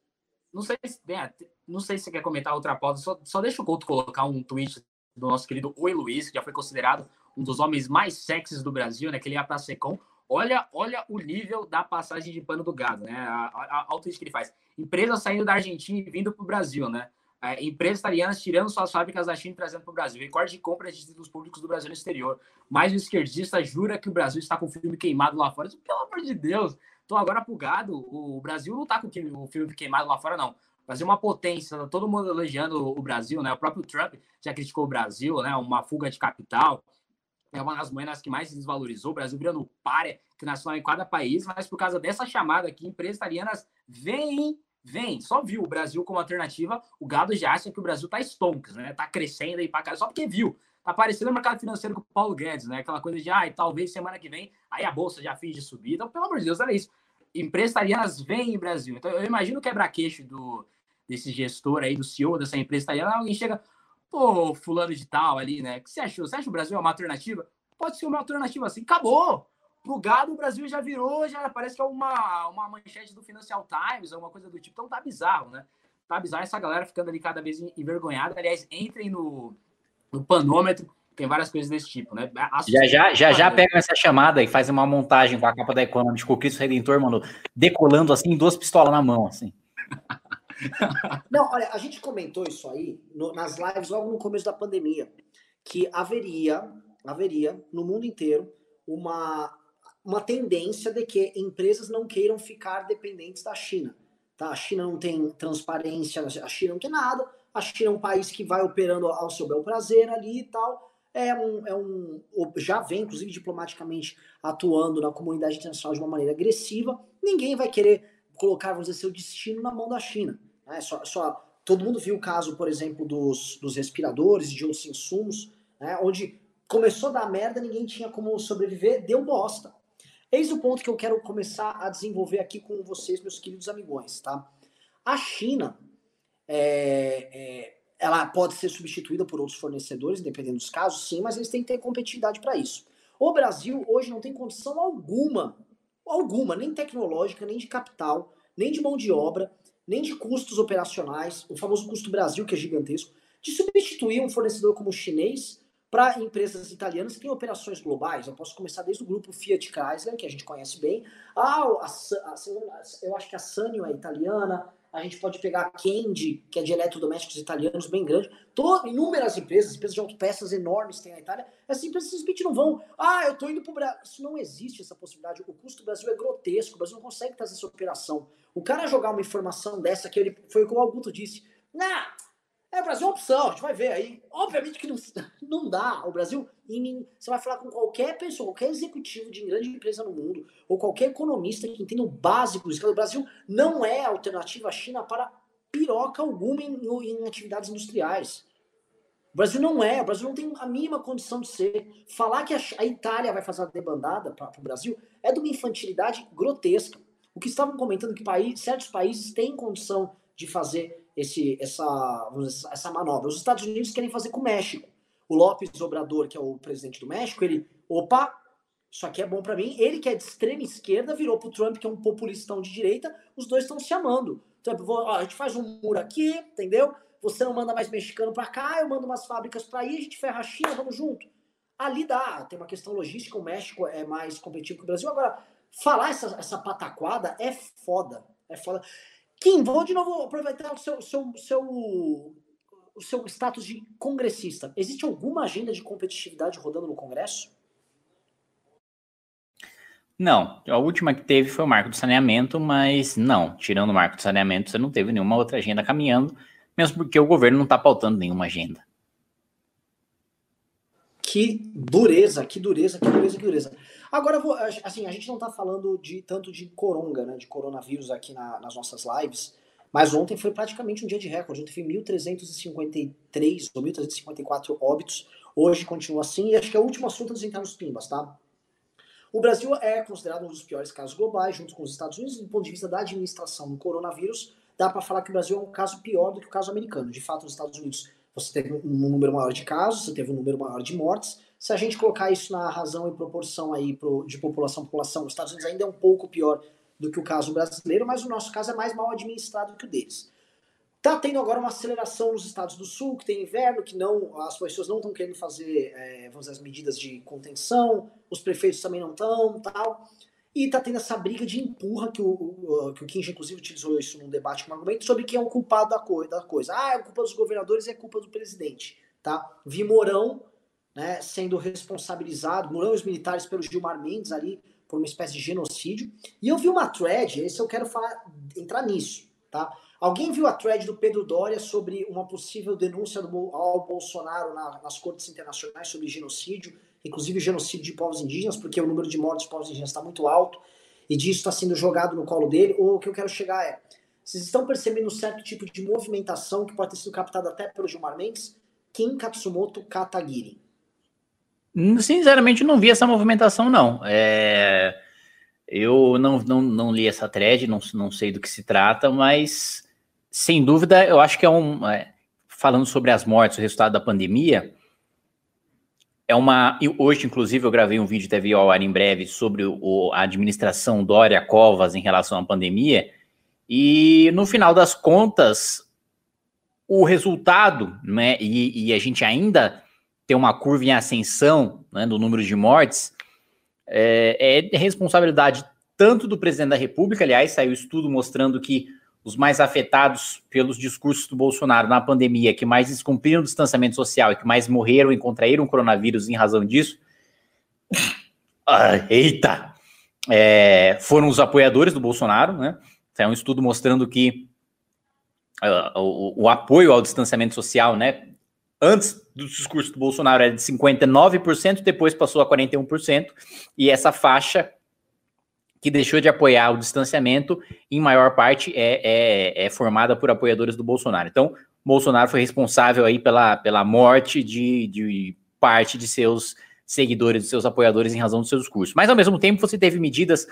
Não sei se, é, não sei se você quer comentar outra pauta, só, só deixa o Guto colocar um tweet do nosso querido Oi Luiz, que já foi considerado um dos homens mais sexys do Brasil, né? Que ele ia pra Secom. Olha, olha o nível da passagem de pano do gado, né? A, a, a, que ele faz. Empresa saindo da Argentina e vindo para o Brasil, né? É, empresas italianas tirando suas fábricas da China e trazendo para o Brasil. Recorde de compra de títulos públicos do Brasil no exterior. Mas o esquerdista jura que o Brasil está com o filme queimado lá fora. Pelo amor de Deus. Então, agora pro gado, o Brasil não está com o filme queimado lá fora, não. Brasil é uma potência, todo mundo elogiando o Brasil, né? O próprio Trump já criticou o Brasil, né? Uma fuga de capital é uma das moedas que mais se desvalorizou, o Brasil virando párea internacional em cada país, mas por causa dessa chamada aqui, empresas italianas vêm, vêm, só viu o Brasil como alternativa, o gado já acha que o Brasil tá stonks, né? Tá crescendo aí para cá, só porque viu. Tá aparecendo no mercado financeiro com o Paulo Guedes, né? Aquela coisa de, ah, talvez semana que vem, aí a bolsa já finge subir. Então, pelo amor de Deus, olha isso. Empresas italianas vêm em Brasil. Então, eu imagino o quebra-queixo do, desse gestor aí, do CEO dessa empresa italiana, alguém chega, pô, fulano de tal ali, né? O que você achou? Você acha que o Brasil é uma alternativa? Pode ser uma alternativa assim, acabou. Pro gado, o Brasil já virou, já parece que é uma, uma manchete do Financial Times, alguma coisa do tipo. Então tá bizarro, né? Tá bizarro essa galera ficando ali cada vez envergonhada. Aliás, entrem no, no panômetro, tem várias coisas desse tipo, né? já já, já, já pegam essa chamada e fazem uma montagem com a capa da Economist com o Cristo Redentor, mano, decolando assim, duas pistolas na mão, assim. Não, olha, a gente comentou isso aí no, nas lives logo no começo da pandemia, que haveria, haveria no mundo inteiro uma, uma tendência de que empresas não queiram ficar dependentes da China. Tá? A China não tem transparência, a China não tem nada, a China é um país que vai operando ao seu bel prazer ali e tal. É um, é um, já vem, inclusive, diplomaticamente atuando na comunidade internacional de uma maneira agressiva. Ninguém vai querer colocar, vamos dizer, seu destino na mão da China. Né? Só, só, todo mundo viu o caso, por exemplo, dos, dos respiradores de outros insumos, né? onde começou a dar merda, ninguém tinha como sobreviver, deu bosta. Eis o ponto que eu quero começar a desenvolver aqui com vocês, meus queridos amigões, tá? A China, é, é, ela pode ser substituída por outros fornecedores, dependendo dos casos, sim, mas eles têm que ter competitividade para isso. O Brasil hoje não tem condição alguma, alguma, nem tecnológica, nem de capital, nem de mão de obra, nem de custos operacionais, o famoso custo Brasil, que é gigantesco, de substituir um fornecedor como o chinês para empresas italianas que têm operações globais. Eu posso começar desde o grupo Fiat Chrysler, que a gente conhece bem. Ah, a, a, eu acho que a Sanyo é italiana. A gente pode pegar a Kendi, que é de eletrodomésticos italianos, bem grande. Todo, inúmeras empresas, empresas de autopeças enormes tem na Itália. Essas empresas simplesmente não vão. Ah, eu estou indo para o Brasil. Isso não existe, essa possibilidade. O custo do Brasil é grotesco. O Brasil não consegue fazer essa operação. O cara jogar uma informação dessa, que ele foi como o Augusto disse. Nah, é, o Brasil é uma opção, a gente vai ver aí. Obviamente que não, não dá. O Brasil, você vai falar com qualquer pessoa, qualquer executivo de grande empresa no mundo, ou qualquer economista que entenda o básico. O Brasil não é alternativa à China para piroca alguma em, em atividades industriais. O Brasil não é, o Brasil não tem a mínima condição de ser. Falar que a, a Itália vai fazer a debandada para o Brasil é de uma infantilidade grotesca. O que estavam comentando que país, certos países têm condição de fazer esse, essa, essa manobra. Os Estados Unidos querem fazer com o México. o Lopes Obrador, que é o presidente do México, ele, opa, isso aqui é bom para mim. Ele, que é de extrema esquerda, virou pro Trump, que é um populistão de direita, os dois estão se amando. Trump, ó, a gente faz um muro aqui, entendeu? Você não manda mais mexicano para cá, eu mando umas fábricas para aí, a gente ferra a China, vamos junto. Ali dá, tem uma questão logística, o México é mais competitivo que o Brasil. Agora, falar essa, essa pataquada é foda. É foda. Kim, vou de novo aproveitar o seu, seu, seu, o seu status de congressista. Existe alguma agenda de competitividade rodando no Congresso? Não, a última que teve foi o marco do saneamento, mas não, tirando o marco do saneamento, você não teve nenhuma outra agenda caminhando, mesmo porque o governo não está pautando nenhuma agenda. Que dureza, que dureza, que dureza, que dureza. Agora, vou, assim, a gente não está falando de tanto de coronga, né, de coronavírus aqui na, nas nossas lives, mas ontem foi praticamente um dia de recorde. Ontem foi 1.353 ou 1.354 óbitos. Hoje continua assim, e acho que é o último assunto dos internos pimbas, tá? O Brasil é considerado um dos piores casos globais, junto com os Estados Unidos, do ponto de vista da administração do coronavírus. Dá para falar que o Brasil é um caso pior do que o caso americano. De fato, nos Estados Unidos você teve um número maior de casos, você teve um número maior de mortes. Se a gente colocar isso na razão e proporção aí pro, de população população, os Estados Unidos ainda é um pouco pior do que o caso brasileiro, mas o nosso caso é mais mal administrado que o deles. Tá tendo agora uma aceleração nos estados do sul, que tem inverno, que não as pessoas não estão querendo fazer, é, vamos dizer, as medidas de contenção, os prefeitos também não estão, tal. E tá tendo essa briga de empurra que o, que o Kinja, inclusive, utilizou isso num debate com um argumento sobre quem é o culpado da, co da coisa. Ah, é culpa dos governadores é culpa do presidente, tá? Vi Mourão né, sendo responsabilizado, Mourão e os militares pelo Gilmar Mendes ali, por uma espécie de genocídio. E eu vi uma thread, esse eu quero falar, entrar nisso, tá? Alguém viu a thread do Pedro Doria sobre uma possível denúncia do, ao Bolsonaro na, nas cortes internacionais sobre genocídio? inclusive genocídio de povos indígenas, porque o número de mortes de povos indígenas está muito alto e disso está sendo jogado no colo dele. Ou o que eu quero chegar é: vocês estão percebendo um certo tipo de movimentação que pode ter sido captada até pelo Gilmar Mendes? Kim Katsumoto Katagiri. Sinceramente, não vi essa movimentação, não. É... Eu não, não, não li essa thread, não, não sei do que se trata, mas sem dúvida eu acho que é um. É... Falando sobre as mortes, o resultado da pandemia, é uma. Hoje, inclusive, eu gravei um vídeo vir ao ar em breve sobre o, a administração Dória Covas em relação à pandemia. E no final das contas, o resultado, né, e, e a gente ainda tem uma curva em ascensão né, do número de mortes, é, é responsabilidade tanto do presidente da República, aliás, saiu estudo mostrando que os mais afetados pelos discursos do Bolsonaro na pandemia, que mais descumpriram o distanciamento social e que mais morreram e contraíram o coronavírus em razão disso. Ah, eita! É, foram os apoiadores do Bolsonaro, né? É um estudo mostrando que uh, o, o, apoio ao distanciamento social, né? Antes do discurso do Bolsonaro era de 59%, depois passou a 41%, e essa faixa que deixou de apoiar o distanciamento, em maior parte é, é, é, formada por apoiadores do Bolsonaro. Então, Bolsonaro foi responsável aí pela, pela morte de, de parte de seus seguidores, de seus apoiadores em razão do seu discurso. Mas, ao mesmo tempo, você teve medidas,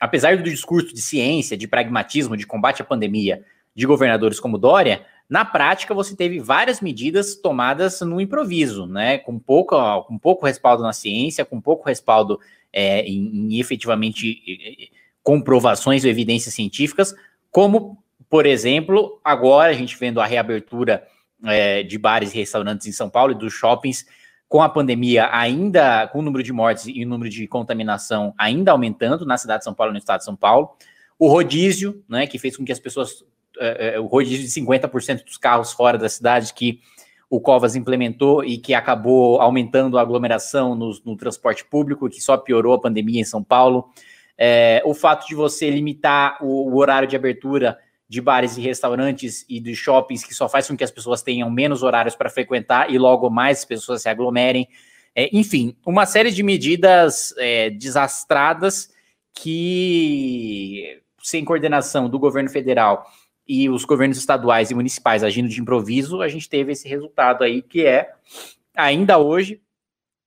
apesar do discurso de ciência, de pragmatismo, de combate à pandemia, de governadores como Dória, na prática você teve várias medidas tomadas no improviso, né? Com pouco, com pouco respaldo na ciência, com pouco respaldo é, em, em efetivamente comprovações ou evidências científicas, como, por exemplo, agora a gente vendo a reabertura é, de bares e restaurantes em São Paulo e dos shoppings, com a pandemia ainda, com o número de mortes e o número de contaminação ainda aumentando na cidade de São Paulo e no estado de São Paulo, o rodízio, né, que fez com que as pessoas, é, é o rodízio de 50% dos carros fora da cidade, que o Covas implementou e que acabou aumentando a aglomeração no, no transporte público, que só piorou a pandemia em São Paulo. É, o fato de você limitar o, o, horário de abertura de bares e restaurantes e de shoppings, que só faz com que as pessoas tenham menos horários para frequentar e logo mais pessoas se aglomerem. É, enfim, uma série de medidas é, desastradas que, sem coordenação do governo federal e os governos estaduais e municipais agindo de improviso, a gente teve esse resultado aí que é, ainda hoje,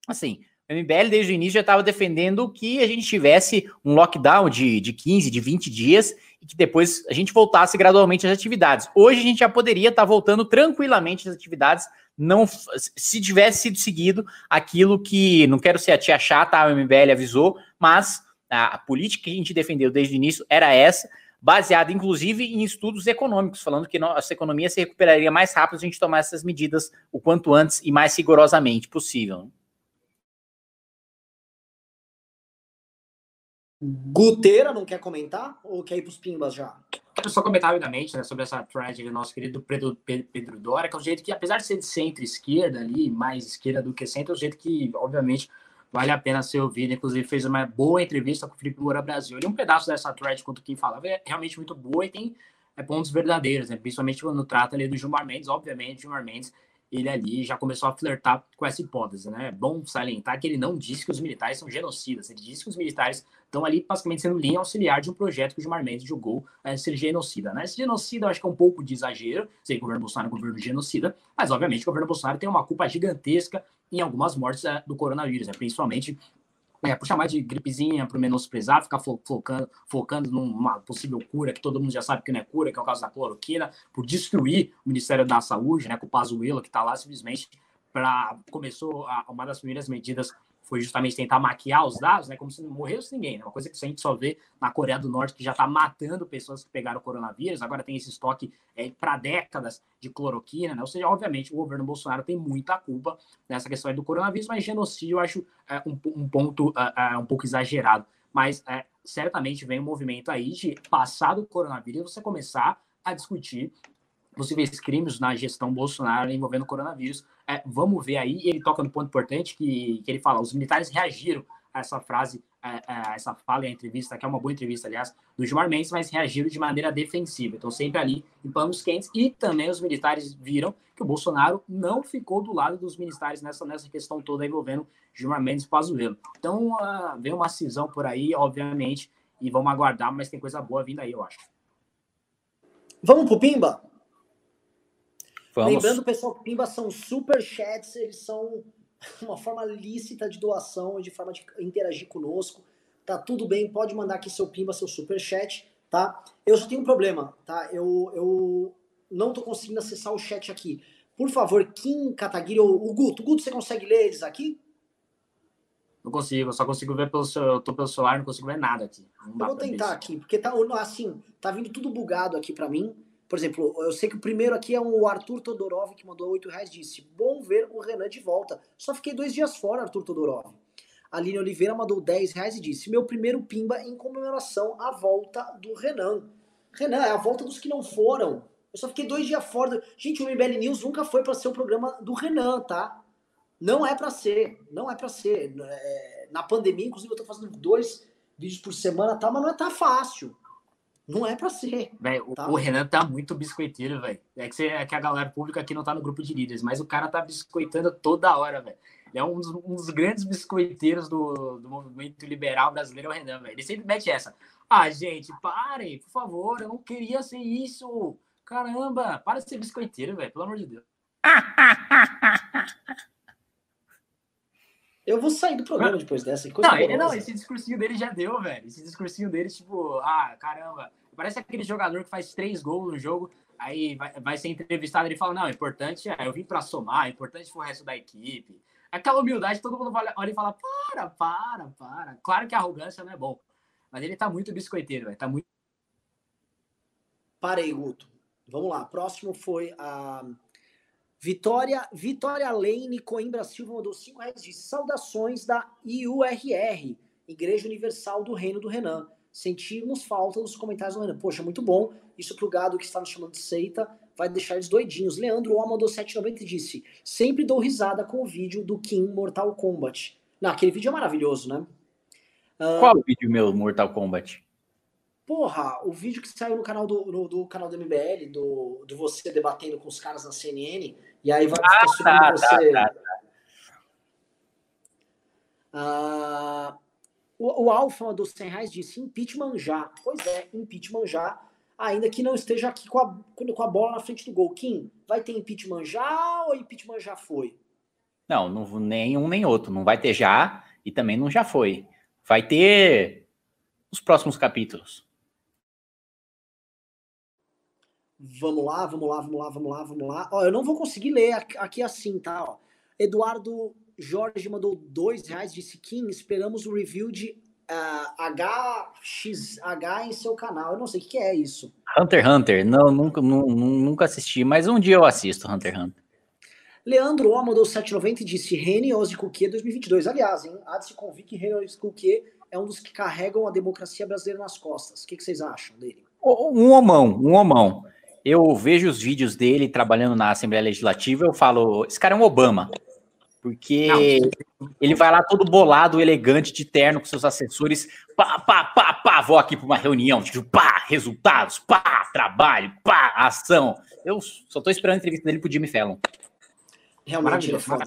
assim, O MBL, desde o início, já estava defendendo que a gente tivesse um lockdown de, de 15, de 20 dias e que depois a gente voltasse gradualmente às atividades. Hoje a gente já poderia estar tá voltando tranquilamente às atividades, não se tivesse sido seguido aquilo que, não quero ser a tia chata, a MBL avisou, mas a, a política que a gente defendeu desde o início era essa, baseada inclusive em estudos econômicos, falando que nossa economia se recuperaria mais rápido se a gente tomasse essas medidas o quanto antes e mais rigorosamente possível. Guteira não quer comentar ou quer ir para os pimbas já? Quero só comentar rapidamente né, sobre essa thread do nosso querido Pedro, Pedro Dória, que é um jeito que, apesar de ser de centro-esquerda ali, mais esquerda do que centro, é um jeito que, obviamente, vale a pena ser ouvido. Inclusive, fez uma boa entrevista com o Felipe Moura Brasil. E um pedaço dessa thread, quanto quem falava, é realmente muito boa e tem é, pontos verdadeiros, né? principalmente quando trata ali do Gilmar Mendes. Obviamente, Gilmar Mendes ele ali já começou a flertar com essa hipótese, né? É bom salientar que ele não disse que os militares são genocidas, ele disse que os militares estão ali basicamente sendo linha auxiliar de um projeto que o Gilmar Mendes julgou é, ser genocida, né? Esse genocida eu acho que é um pouco de exagero, sei que o governo Bolsonaro é um governo genocida, mas obviamente o governo Bolsonaro tem uma culpa gigantesca em algumas mortes é, do coronavírus, né? principalmente é, por chamar de gripezinha, por menosprezar, ficar focando, focando numa possível cura, que todo mundo já sabe que não é cura, que é o caso da cloroquina, por destruir o Ministério da Saúde, né, com o Pazuello, que está lá simplesmente para começou a, uma das primeiras medidas foi justamente tentar maquiar os dados, né? Como se não morresse ninguém, né? Uma coisa que a gente só vê na Coreia do Norte, que já está matando pessoas que pegaram o coronavírus, agora tem esse estoque é, para décadas de cloroquina, né? Ou seja, obviamente, o governo Bolsonaro tem muita culpa nessa questão do coronavírus, mas genocídio eu acho é, um, um, ponto é, um pouco exagerado. Mas é, certamente vem um movimento aí de passar do coronavírus você começar a discutir possíveis crimes na gestão Bolsonaro envolvendo o coronavírus. É, vamos ver aí, ele toca no ponto importante que, que ele fala, os militares reagiram a essa frase, a, a essa fala e a entrevista, que é uma boa entrevista, aliás, do Gilmar Mendes, mas reagiram de maneira defensiva. Então, sempre ali em panos quentes. E também os militares viram que o Bolsonaro não ficou do lado dos militares nessa, nessa questão toda envolvendo Gilmar Mendes e Pazuello. Então, uh, vem uma cisão por aí, obviamente, e vamos aguardar, mas tem coisa boa vindo aí, eu acho. Vamos pro Pimba? Vamos. Lembrando, pessoal, que Pimba são super chats, eles são uma forma lícita de doação e de forma de interagir conosco. Tá tudo bem, pode mandar aqui seu Pimba, seu super chat, tá? Eu só tenho um problema, tá? Eu, eu não tô conseguindo acessar o chat aqui. Por favor, Kim Kataguiri ou o Guto, Guto, você consegue ler eles aqui? Não consigo, eu só consigo ver pelo seu, eu tô pelo celular, não consigo ver nada aqui. eu vou tentar aqui, porque tá assim, tá vindo tudo bugado aqui para mim. Por exemplo, eu sei que o primeiro aqui é o Arthur Todorov, que mandou 8 reais, disse, bom ver o Renan de volta. Só fiquei dois dias fora, Arthur Todorov. Aline Oliveira mandou 10 reais e disse, meu primeiro pimba em comemoração à volta do Renan. Renan, é a volta dos que não foram. Eu só fiquei dois dias fora. Gente, o MBL News nunca foi para ser o programa do Renan, tá? Não é para ser, não é para ser. É, na pandemia, inclusive, eu tô fazendo dois vídeos por semana, tá? Mas não é tá fácil. Não é pra ser. Véio, tá? O Renan tá muito biscoiteiro, velho. É que, você, é que a galera pública aqui não tá no grupo de líderes, mas o cara tá biscoitando toda hora, velho. Ele é um dos, um dos, grandes biscoiteiros do, do movimento liberal brasileiro, é o Renan, velho. Ele sempre mete essa. Ah, gente, parem, por favor, eu não queria ser isso. Caramba, para de ser biscoiteiro, velho, pelo amor de Deus. Eu vou sair do programa depois dessa. Não, ele, não, esse discursinho dele já deu, velho. Esse discursinho dele, tipo, ah, caramba. Parece aquele jogador que faz três gols no jogo, aí vai, vai ser entrevistado e ele fala: não, o importante é, eu vim para somar, o importante foi o resto da equipe. Aquela humildade, todo mundo olha e fala: para, para, para. Claro que a arrogância não é bom. Mas ele tá muito biscoiteiro, velho. Tá muito. Parei, Guto. Vamos lá. Próximo foi a. Vitória, Vitória Lane Coimbra Silva mandou 5 reais de saudações da IURR, Igreja Universal do Reino do Renan. Sentimos falta dos comentários do Renan. Poxa, muito bom. Isso pro gado que está nos chamando de seita vai deixar eles doidinhos. Leandro O mandou 7,90 e disse: Sempre dou risada com o vídeo do Kim Mortal Kombat. Não, aquele vídeo é maravilhoso, né? Uh, Qual o vídeo meu, Mortal Kombat? Porra, o vídeo que saiu no canal do, no, do canal do MBL, do, do você debatendo com os caras na CNN, e aí vai ah, ficar tá, você. Tá, tá, tá. Ah, o, o Alfa mandou 100 reais disse impeachment já. Pois é, impeachment já. Ainda que não esteja aqui com a, com a bola na frente do gol. Kim, vai ter impeachment já ou impeachment já foi? Não, não, nem um nem outro. Não vai ter já e também não já foi. Vai ter os próximos capítulos. Vamos lá, vamos lá, vamos lá, vamos lá, vamos lá. Ó, eu não vou conseguir ler aqui assim, tá? Ó. Eduardo Jorge mandou dois reais, disse Kim, esperamos o review de uh, HXH em seu canal. Eu não sei o que é isso. Hunter x Hunter, não, nunca, nunca assisti, mas um dia eu assisto Hunter x Hunter. Leandro O mandou 7,90 e disse Rene Ozzy Cuquier 2022. Aliás, hein, há de se convir que Rene Ozzy Cuquier é um dos que carregam a democracia brasileira nas costas. O que, que vocês acham dele? Um homão, um homão eu vejo os vídeos dele trabalhando na Assembleia Legislativa, eu falo, esse cara é um Obama. Porque Não. ele vai lá todo bolado, elegante, de terno, com seus assessores, pá, pá, pá, pá, vou aqui para uma reunião, tipo, pá, resultados, pá, trabalho, pá, ação. Eu só tô esperando a entrevista dele pro Jimmy Fallon. Realmente, ele é foda.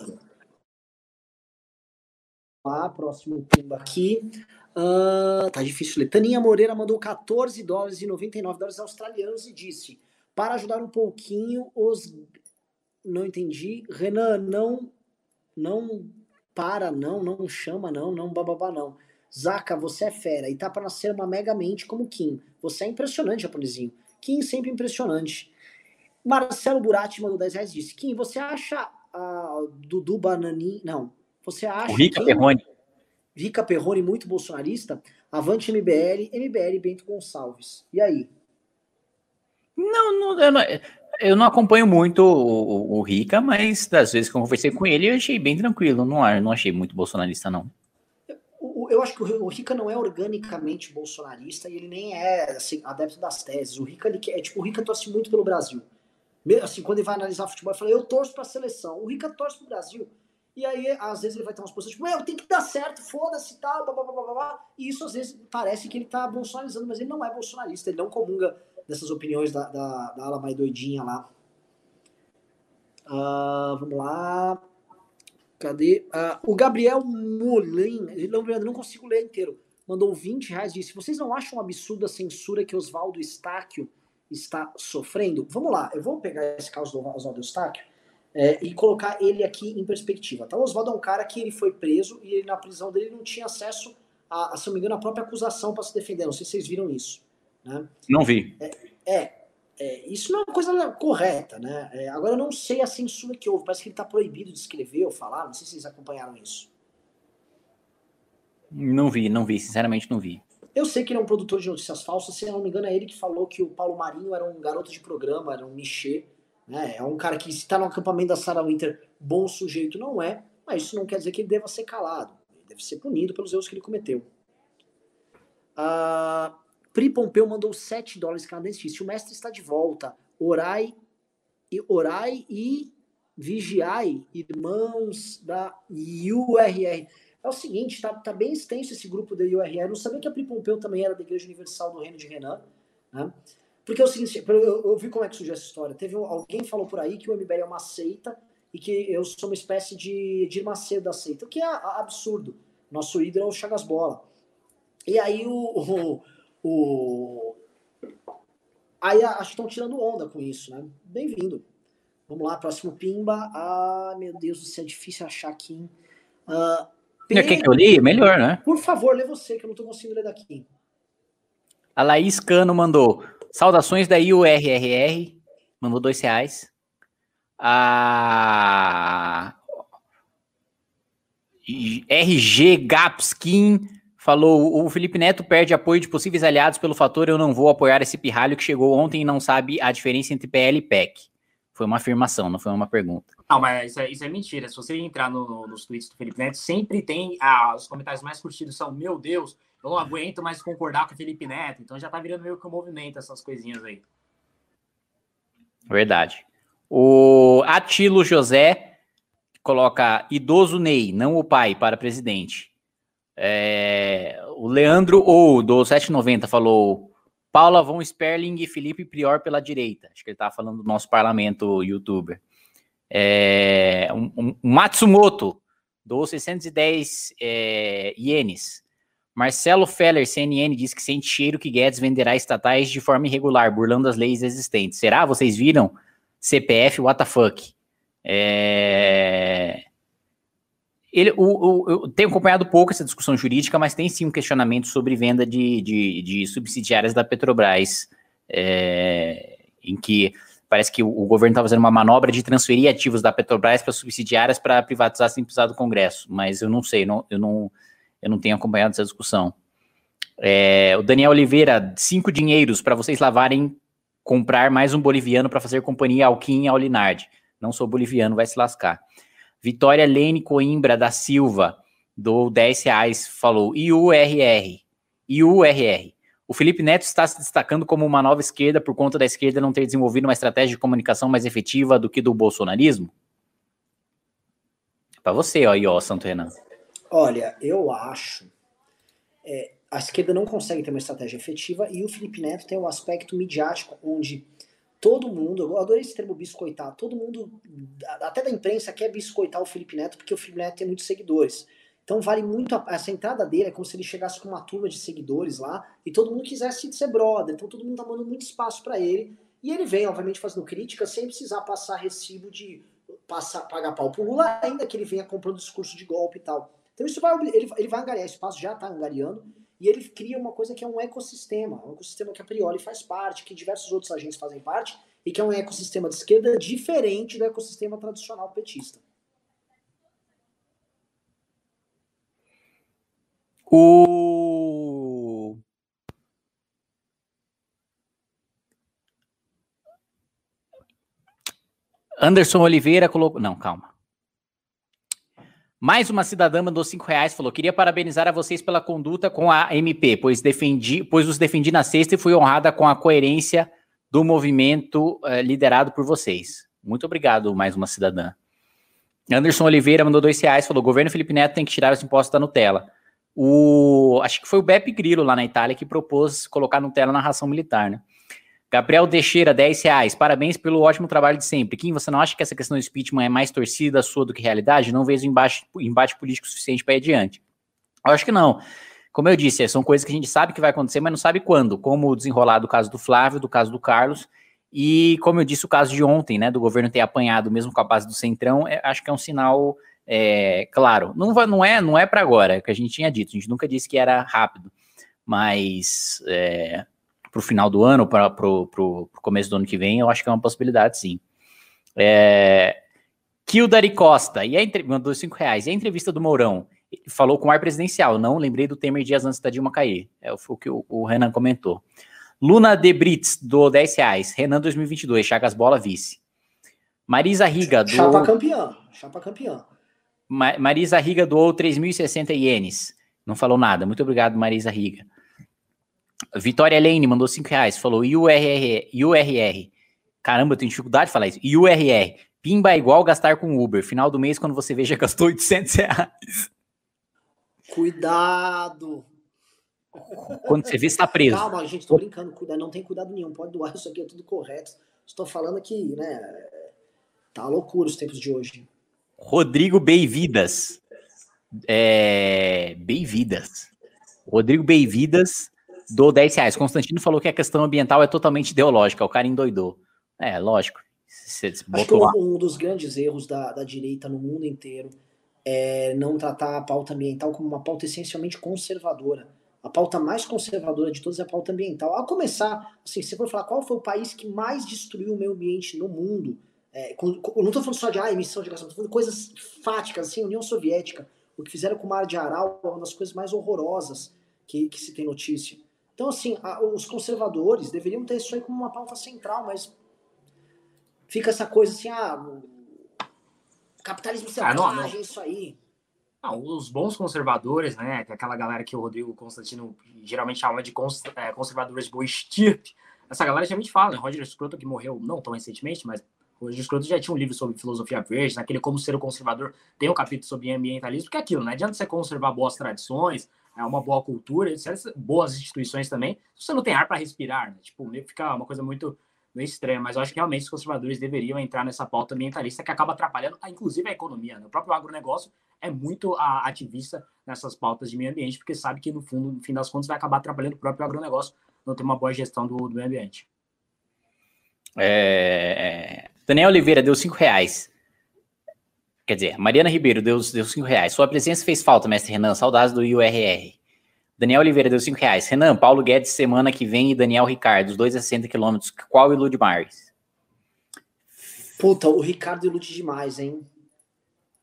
Lá, próximo tema aqui. Uh, tá difícil ler. Taninha Moreira mandou 14 dólares e 99 dólares australianos e disse: para ajudar um pouquinho os. Não entendi. Renan, não. Não para, não. Não chama, não. Não bababá, não. Zaka, você é fera. E tá para nascer uma mega mente como Kim. Você é impressionante, japonesinho. Kim sempre impressionante. Marcelo Burati mandou 10 reais disse: Kim, você acha a Dudu Banani. Não. Você acha. O Rica Perrone. Rica Perrone, muito bolsonarista? Avante MBL, MBL Bento Gonçalves. E aí? Não, não, eu não, eu não acompanho muito o, o, o, Rica, mas das vezes que eu conversei com ele, eu achei bem tranquilo. Não, não achei muito bolsonarista, não. Eu, eu acho que o, o Rica não é organicamente bolsonarista e ele nem é assim, adepto das teses. O Rica, ele, é, tipo, o Rica torce muito pelo Brasil. Assim, quando ele vai analisar futebol, ele fala, eu torço pra seleção. O Rica torce pro Brasil. E aí, às vezes, ele vai ter umas posições tipo, eu tenho que dar certo, foda-se tal, blá, blá, blá, blá, blá. E isso, às vezes, parece que ele tá bolsonarizando, mas ele não é bolsonarista, ele não comunga dessas opiniões da, da, da ala mais doidinha lá. Uh, vamos lá. Cadê? Uh, o Gabriel Molin, não, não consigo ler inteiro, mandou 20 reais disse: Vocês não acham um absurdo a censura que Oswaldo Estáquio está sofrendo? Vamos lá, eu vou pegar esse caso do Oswaldo Estáquio é, e colocar ele aqui em perspectiva. Tá? O Oswaldo é um cara que ele foi preso e ele, na prisão dele não tinha acesso a, a se não me engano, a própria acusação para se defender. Não sei se vocês viram isso. Né? Não vi. É, é, é, isso não é uma coisa correta, né? É, agora eu não sei a censura que houve. Parece que ele está proibido de escrever ou falar. Não sei se vocês acompanharam isso. Não vi, não vi. Sinceramente, não vi. Eu sei que ele é um produtor de notícias falsas. Se eu não me engano, é ele que falou que o Paulo Marinho era um garoto de programa, era um Michê. Né? É um cara que está no acampamento da Sarah Winter, bom sujeito não é, mas isso não quer dizer que ele deva ser calado. Ele deve ser punido pelos erros que ele cometeu. Ah, Pri Pompeu mandou 7 dólares canadenses. O mestre está de volta. Orai e orai e vigiai, irmãos da URR. É o seguinte, tá, tá bem extenso esse grupo da URR. Eu não sabia que a Pri Pompeu também era da Igreja Universal do Reino de Renan, né? Porque é o seguinte, eu, eu vi como é que surgiu essa história. Teve alguém falou por aí que o MBL é uma seita e que eu sou uma espécie de de Macedo da seita, o que é absurdo. Nosso ídolo é o Chagas Bola. E aí o, o o... Aí acho que estão tirando onda com isso, né? Bem-vindo. Vamos lá, próximo Pimba. Ah, meu Deus, isso é difícil achar aqui. Uh. Quer que eu li? Melhor, né? Por favor, lê você, que eu não estou conseguindo ler daqui. A Laís Cano mandou. Saudações da IURRR. Mandou dois reais. A RG Gapskin falou: o Felipe Neto perde apoio de possíveis aliados pelo fator eu não vou apoiar esse pirralho que chegou ontem e não sabe a diferença entre PL e PEC. Foi uma afirmação, não foi uma pergunta. Não, mas isso é, isso é mentira. Se você entrar no, no, nos tweets do Felipe Neto, sempre tem ah, os comentários mais curtidos são: Meu Deus, eu não aguento mais concordar com o Felipe Neto. Então já tá virando meio que um movimento essas coisinhas aí. Verdade. O Atilo José coloca idoso Ney, não o pai, para presidente. É, o Leandro ou do 790 falou Paula Von Sperling e Felipe Prior pela direita. Acho que ele estava falando do nosso parlamento youtuber. É, um, um, Matsumoto do 610 é, ienes. Marcelo Feller, CNN, diz que sente cheiro que Guedes venderá estatais de forma irregular, burlando as leis existentes. Será? Vocês viram? CPF, what the fuck? É... Ele, o, o, eu tenho acompanhado pouco essa discussão jurídica, mas tem sim um questionamento sobre venda de, de, de subsidiárias da Petrobras, é, em que parece que o, o governo está fazendo uma manobra de transferir ativos da Petrobras para subsidiárias para privatizar sem precisar do Congresso, mas eu não sei, não, eu, não, eu não tenho acompanhado essa discussão. É, o Daniel Oliveira, cinco dinheiros para vocês lavarem, comprar mais um boliviano para fazer companhia ao Kim e ao Linardi. Não sou boliviano, vai se lascar. Vitória Lene Coimbra da Silva, do 10 reais, falou IURR. IURR. O Felipe Neto está se destacando como uma nova esquerda por conta da esquerda não ter desenvolvido uma estratégia de comunicação mais efetiva do que do bolsonarismo? Para você, ó, aí, ó, Santo Renan. Olha, eu acho. É, a esquerda não consegue ter uma estratégia efetiva e o Felipe Neto tem um aspecto midiático onde todo mundo, eu adorei esse termo biscoitar, todo mundo, até da imprensa, quer biscoitar o Felipe Neto porque o Felipe Neto tem muitos seguidores. Então vale muito a, essa entrada dele, é como se ele chegasse com uma turma de seguidores lá e todo mundo quisesse ser brother. Então todo mundo tá dando muito espaço para ele. E ele vem, obviamente, fazendo crítica sem precisar passar recibo de passar, pagar pau pro Lula, ainda que ele venha comprando discurso de golpe e tal. Então isso vai, ele, ele vai angariar espaço, já tá angariando, e ele cria uma coisa que é um ecossistema, um ecossistema que a priori faz parte, que diversos outros agentes fazem parte, e que é um ecossistema de esquerda diferente do ecossistema tradicional petista. O Anderson Oliveira colocou. Não, calma. Mais uma cidadã mandou cinco reais, falou: queria parabenizar a vocês pela conduta com a MP, pois defendi, pois os defendi na sexta e fui honrada com a coerência do movimento eh, liderado por vocês. Muito obrigado, mais uma cidadã. Anderson Oliveira mandou dois reais, falou: governo Felipe Neto tem que tirar os impostos da Nutella. O, acho que foi o Beppe Grillo lá na Itália que propôs colocar Nutella na ração militar, né? Gabriel Teixeira, 10 reais. Parabéns pelo ótimo trabalho de sempre. Kim, você não acha que essa questão do impeachment é mais torcida sua do que realidade? Não vejo embate, embate político suficiente para ir adiante. Eu acho que não. Como eu disse, são coisas que a gente sabe que vai acontecer, mas não sabe quando. Como o desenrolar do caso do Flávio, do caso do Carlos. E, como eu disse, o caso de ontem, né, do governo ter apanhado mesmo com a base do Centrão, é, acho que é um sinal é, claro. Não, não é, não é para agora, é o que a gente tinha dito. A gente nunca disse que era rápido. Mas é, para o final do ano, para o começo do ano que vem, eu acho que é uma possibilidade, sim. É, Kildari Costa, e a entre... mandou 5 reais. E a entrevista do Mourão? Ele falou com ar presidencial, não lembrei do Temer dias antes da Dilma cair. É o que o, o Renan comentou. Luna de Brits, do 10 reais. Renan 2022, Chagas Bola, vice. Marisa Riga, do... Chapa campeã, chapa campeã. Ma Marisa Riga doou 3.060 ienes. Não falou nada. Muito obrigado, Marisa Riga. Vitória Lane mandou 5 reais, falou URR, URR. Caramba, eu tenho dificuldade de falar isso. URR. Pimba é igual gastar com Uber. Final do mês, quando você vê, já gastou 800 reais. Cuidado! Quando você vê, está preso. Calma, gente, tô brincando. Cuidado, não tem cuidado nenhum. Pode doar, isso aqui é tudo correto. Estou falando aqui, né? Tá loucura os tempos de hoje. Rodrigo Beividas. É... Beividas. Rodrigo Beividas do 10 reais. Constantino falou que a questão ambiental é totalmente ideológica, o cara endoidou. É, lógico. Você Acho que um, um dos grandes erros da, da direita no mundo inteiro é não tratar a pauta ambiental como uma pauta essencialmente conservadora. A pauta mais conservadora de todas é a pauta ambiental. A começar, assim, se for falar qual foi o país que mais destruiu o meio ambiente no mundo, é, com, com, eu não estou falando só de ah, emissão de gás, estou falando de coisas fáticas, assim, União Soviética, o que fizeram com o Mar de Aral é uma das coisas mais horrorosas que, que se tem notícia. Então, assim, a, os conservadores deveriam ter isso aí como uma pauta central, mas fica essa coisa assim, ah, capitalismo selvagem, ah, não, não. isso aí. Não, os bons conservadores, né, que é aquela galera que o Rodrigo Constantino geralmente chama de cons, é, conservadores boa estirpe, essa galera geralmente fala, né, Roger Scruton, que morreu não tão recentemente, mas Roger Scruton já tinha um livro sobre filosofia verde, naquele Como Ser o Conservador, tem um capítulo sobre ambientalismo, que é aquilo, não adianta você conservar boas tradições, uma boa cultura, boas instituições também, você não tem ar para respirar, né? tipo, fica uma coisa muito meio estranha, mas eu acho que realmente os conservadores deveriam entrar nessa pauta ambientalista que acaba atrapalhando, inclusive, a economia. Né? O próprio agronegócio é muito ativista nessas pautas de meio ambiente, porque sabe que, no fundo, no fim das contas, vai acabar atrapalhando o próprio agronegócio, não ter uma boa gestão do, do meio ambiente. É... Daniel Oliveira deu cinco reais. Quer dizer, Mariana Ribeiro deu, deu 5 reais. Sua presença fez falta, mestre Renan. Saudades do IURR. Daniel Oliveira deu 5 reais. Renan, Paulo Guedes semana que vem e Daniel Ricardo, os dois a 60 quilômetros. Qual ilude mais? Puta, o Ricardo ilude demais, hein?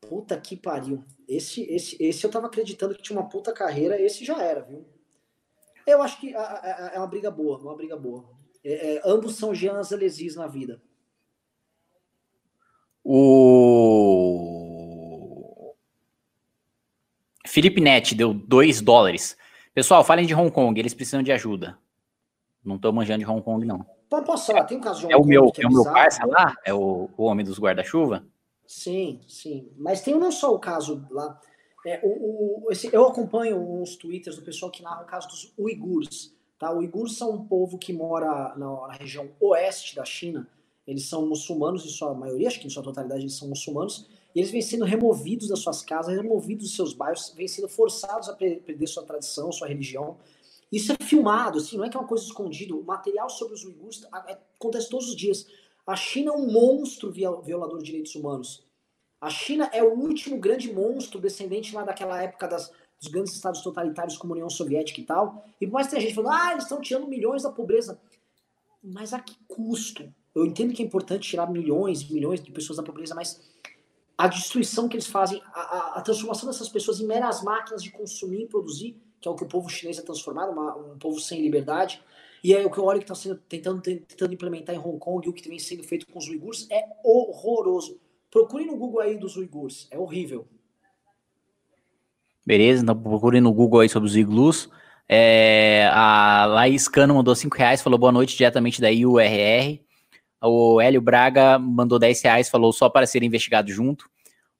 Puta que pariu. Esse, esse, esse eu tava acreditando que tinha uma puta carreira, esse já era, viu? Eu acho que é uma briga boa, uma briga boa. É, é, ambos são Jean Zalesis na vida. O Felipe Net deu 2 dólares. Pessoal, falem de Hong Kong, eles precisam de ajuda. Não tô manjando de Hong Kong, não. Posso falar, tem um caso de Hong é Kong. O meu, é, é o meu parça lá? É o, o homem dos guarda-chuva? Sim, sim. Mas tem não só o caso lá. É, o, o, esse, eu acompanho uns twitters do pessoal que narra o caso dos uigures. Tá? Os uigures são um povo que mora na, na, região oeste da China. Eles são muçulmanos, em sua maioria, acho que em sua totalidade eles são muçulmanos. E eles vêm sendo removidos das suas casas, removidos dos seus bairros, vêm sendo forçados a perder sua tradição, sua religião. Isso é filmado, assim, não é que é uma coisa escondida. O material sobre os uigures é, acontece todos os dias. A China é um monstro violador de direitos humanos. A China é o último grande monstro descendente lá daquela época das, dos grandes estados totalitários como a União Soviética e tal. E por mais que gente falando, ah, eles estão tirando milhões da pobreza. Mas a que custo? Eu entendo que é importante tirar milhões milhões de pessoas da pobreza, mas a destruição que eles fazem, a, a, a, transformação dessas pessoas em meras máquinas de consumir e produzir, que é o que o povo chinês é transformado, uma, um povo sem liberdade. E é o que eu olho que está tentando, tentando implementar em Hong Kong e o que vem sendo feito com os uigures é horroroso. Procure no Google aí dos uigures, é horrível. Beleza, então procure no Google aí sobre os iglus. É, a Laís Cano mandou 5 reais, falou boa noite diretamente da IURR. O Hélio Braga mandou 10 reais, falou só para ser investigado junto.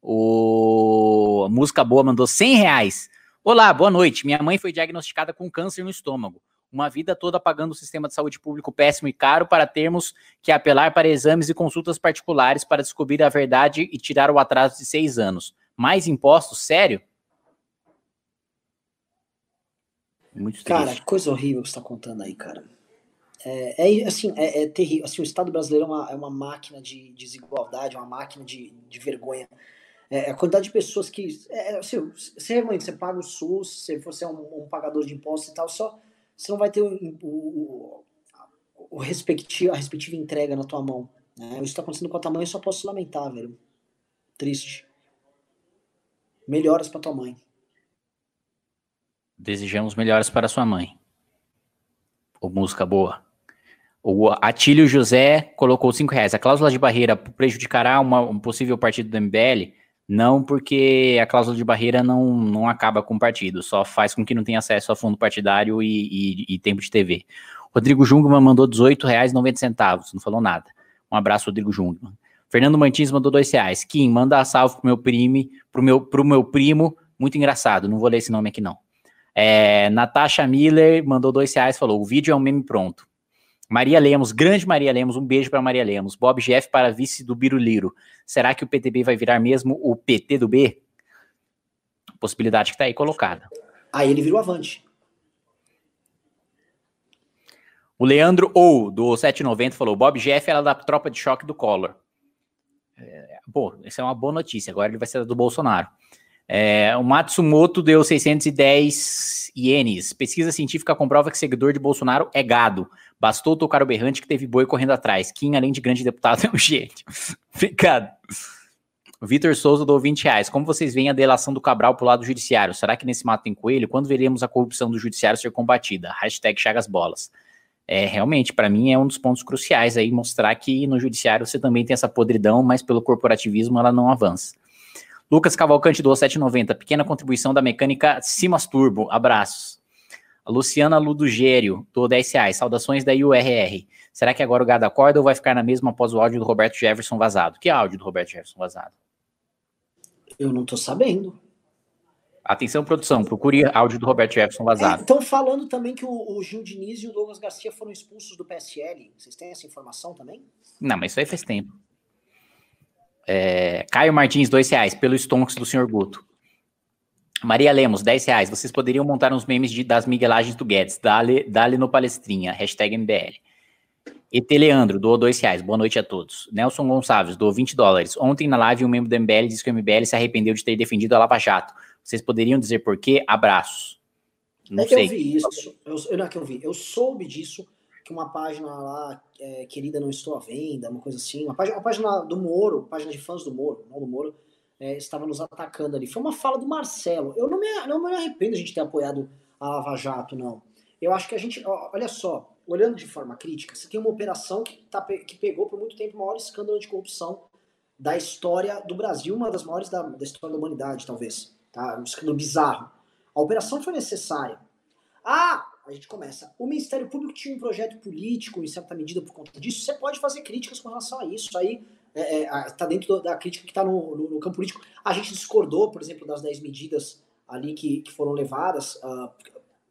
O Música Boa mandou 100 reais. Olá, boa noite. Minha mãe foi diagnosticada com câncer no estômago. Uma vida toda pagando o sistema de saúde público péssimo e caro para termos que apelar para exames e consultas particulares para descobrir a verdade e tirar o atraso de seis anos. Mais impostos? Sério? Muito Cara, que coisa horrível que você está contando aí, cara. É, é assim, é, é, terrível. Assim, o Estado brasileiro é uma, é uma máquina de desigualdade, é uma máquina de, de vergonha. É, a quantidade de pessoas que. É, é assim, você, realmente, você paga o SUS, se você é um, um, pagador de impostos e tal, só você não vai ter o, o, o respectivo, a respectiva entrega na tua mão. Né? Isso está acontecendo com a tua mãe, eu só posso lamentar, velho. Triste. Melhoras para tua mãe. Desejamos melhoras para sua mãe. Ou música boa. O Atílio José colocou 5 reais. A cláusula de barreira prejudicará uma, um possível partido do MBL? Não, porque a cláusula de barreira não, não acaba com o partido, só faz com que não tenha acesso a fundo partidário e, e, e tempo de TV. Rodrigo Jungmann mandou R$18,90, não falou nada. Um abraço, Rodrigo Jungmann. Fernando Mantins mandou dois reais. Kim, manda salve pro meu primo, pro meu, pro meu primo, muito engraçado. Não vou ler esse nome aqui, não. É, Natasha Miller mandou dois reais, falou: o vídeo é um meme pronto. Maria Lemos, grande Maria Lemos, um beijo para Maria Lemos. Bob Jeff para vice do Biruliro. Será que o PTB vai virar mesmo o PT do B? Possibilidade que está aí colocada. Aí ele virou avante. O Leandro Ou, do 790, falou: Bob Jeff era da tropa de choque do Collor. É, pô, essa é uma boa notícia. Agora ele vai ser do Bolsonaro. É, o Matsumoto deu 610 ienes. Pesquisa científica comprova que seguidor de Bolsonaro é gado. Bastou tocar o berrante que teve boi correndo atrás. Kim, além de grande deputado, é um gênio. Obrigado. Vitor Souza deu 20 reais. Como vocês veem a delação do Cabral pro lado do judiciário? Será que nesse mato tem coelho? Quando veremos a corrupção do judiciário ser combatida? Hashtag Chagas Bolas. É, realmente, para mim, é um dos pontos cruciais aí, mostrar que no judiciário você também tem essa podridão, mas pelo corporativismo ela não avança. Lucas Cavalcante do 790, pequena contribuição da mecânica Simas Turbo, abraços. A Luciana Ludogério, do 10 reais, saudações da IURR. Será que agora o gado acorda ou vai ficar na mesma após o áudio do Roberto Jefferson vazado? Que áudio do Roberto Jefferson vazado? Eu não tô sabendo. Atenção, produção, procure áudio do Roberto Jefferson vazado. Estão é, falando também que o, o, Gil Diniz e o Douglas Garcia foram expulsos do PSL. Vocês têm essa informação também? Não, mas isso aí faz tempo. É, Caio Martins, dois reais, pelo Stonks do Sr. Guto. Maria Lemos, 10 reais. Vocês poderiam montar uns memes de, das miguelagens do Guedes. Dale, dale no palestrinha. Hashtag MBL. ET Leandro doou dois reais. Boa noite a todos. Nelson Gonçalves doou 20 dólares. Ontem na live um membro do MBL disse que o MBL se arrependeu de ter defendido a Lava Jato. Vocês poderiam dizer por quê? Abraços. Não é sei. Eu vi isso. Eu, não é que eu vi. Eu soube disso que uma página lá, é, querida, não estou à venda, uma coisa assim. Uma página, uma página do Moro, página de fãs do Moro, não do Moro, é, estava nos atacando ali. Foi uma fala do Marcelo. Eu não me, não me arrependo de a gente ter apoiado a Lava Jato, não. Eu acho que a gente, olha só, olhando de forma crítica, você tem uma operação que, tá, que pegou por muito tempo o maior escândalo de corrupção da história do Brasil, uma das maiores da, da história da humanidade, talvez. Tá? Um escândalo bizarro. A operação foi necessária. Ah, a gente começa. O Ministério Público tinha um projeto político, em certa medida, por conta disso. Você pode fazer críticas com relação a isso. Isso aí está é, é, tá dentro da crítica que está no, no, no, campo político. A gente discordou, por exemplo, das 10 medidas ali que, que foram levadas uh,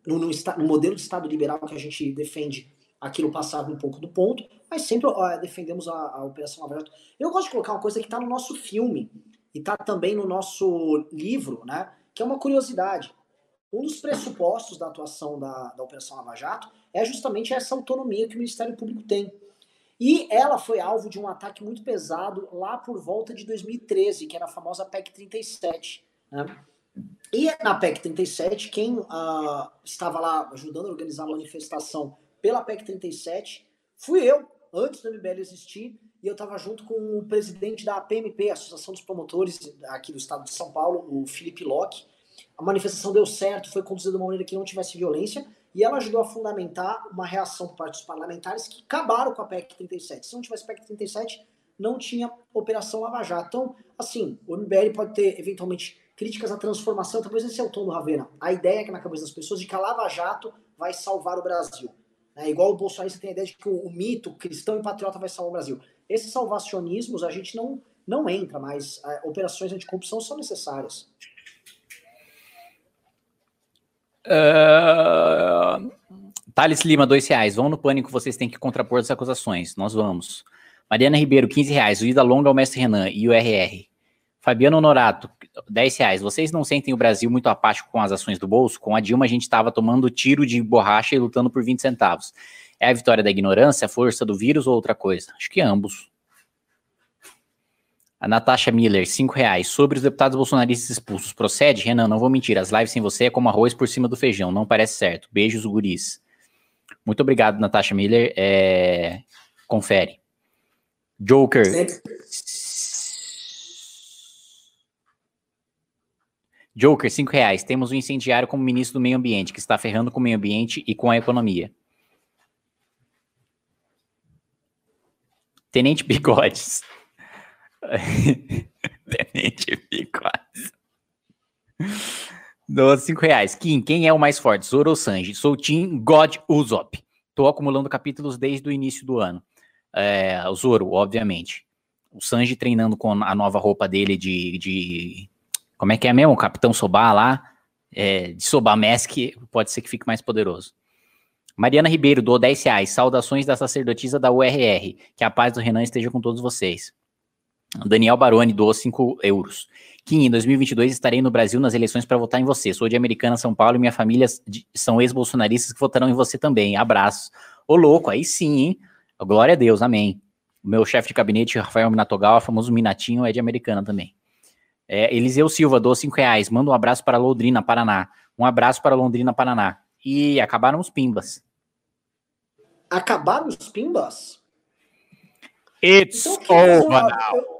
no, no, no, modelo de Estado liberal que a gente defende. Aquilo passava um pouco do ponto, mas sempre uh, defendemos a, a Operação Lava Jato. Eu gosto de colocar uma coisa que está no nosso filme e está também no nosso livro, né? Que é uma curiosidade. Um dos pressupostos da atuação da, da Operação Lava Jato é justamente essa autonomia que o Ministério Público tem. E ela foi alvo de um ataque muito pesado lá por volta de 2013, que era a famosa PEC 37. Né? E na PEC 37, quem uh, estava lá ajudando a organizar a manifestação pela PEC 37 fui eu, antes do MBL existir, e eu estava junto com o presidente da APMP, Associação dos Promotores aqui do estado de São Paulo, o Felipe Locke. A manifestação deu certo, foi conduzida de uma maneira que não tivesse violência, e ela ajudou a fundamentar uma reação por parte dos parlamentares que acabaram com a PEC 37. Se não tivesse PEC 37, não tinha Operação Lava Jato. Então, assim, o MBL pode ter, eventualmente, críticas à transformação, talvez esse é o tom do Ravena. A ideia é que na cabeça das pessoas de que a Lava Jato vai salvar o Brasil. É igual o bolsonarista tem a ideia de que o, o mito cristão e patriota vai salvar o Brasil. Esses salvacionismos a gente não, não entra, mas é, operações anticorrupção são necessárias. Uh, Thales Lima, dois reais. Vão no pânico, vocês têm que contrapor as acusações. Nós vamos. Mariana Ribeiro, 15 reais. Vida longa ao mestre Renan e o RR. Fabiano Honorato, 10 reais. Vocês não sentem o Brasil muito apático com as ações do bolso? Com a Dilma a gente estava tomando tiro de borracha e lutando por 20 centavos. É a vitória da ignorância, a força do vírus ou outra coisa? Acho que ambos. A Natasha Miller, 5 reais. Sobre os deputados bolsonaristas expulsos. Procede? Renan, não vou mentir. As lives sem você é como arroz por cima do feijão. Não parece certo. Beijos, guris. Muito obrigado, Natasha Miller. É... Confere. Joker. Joker, 5 reais. Temos um incendiário como ministro do meio ambiente, que está ferrando com o meio ambiente e com a economia. Tenente Bigodes. Tenente Bigodes. Dou 5 reais. Kim, quem é o mais forte? Zoro ou Sanji? Sou Team God Usopp. Tô acumulando capítulos desde o início do ano. É, o Zoro, obviamente. O Sanji treinando com a nova roupa dele de, de como é que é mesmo? O Capitão Sobá lá, é, de Sobá Mask, pode ser que fique mais poderoso. Mariana Ribeiro, do 10 reais. Saudações da sacerdotisa da URR. Que a paz do Renan esteja com todos vocês. Daniel Baroni doou 5 euros. Kim, em 2022 estarei no Brasil nas eleições para votar em você. Sou de Americana, São Paulo e minha família são ex-bolsonaristas que votarão em você também. Abraço. Ô louco, aí sim, hein? Glória a Deus, amém. O meu chefe de gabinete, Rafael Minatogal, famoso Minatinho, é de Americana também. É, Eliseu Silva, doou 5 reais. Manda um abraço para Londrina, Paraná. Um abraço para Londrina, Paraná. E acabaram os pimbas. Acabaram os pimbas? It's então, over now.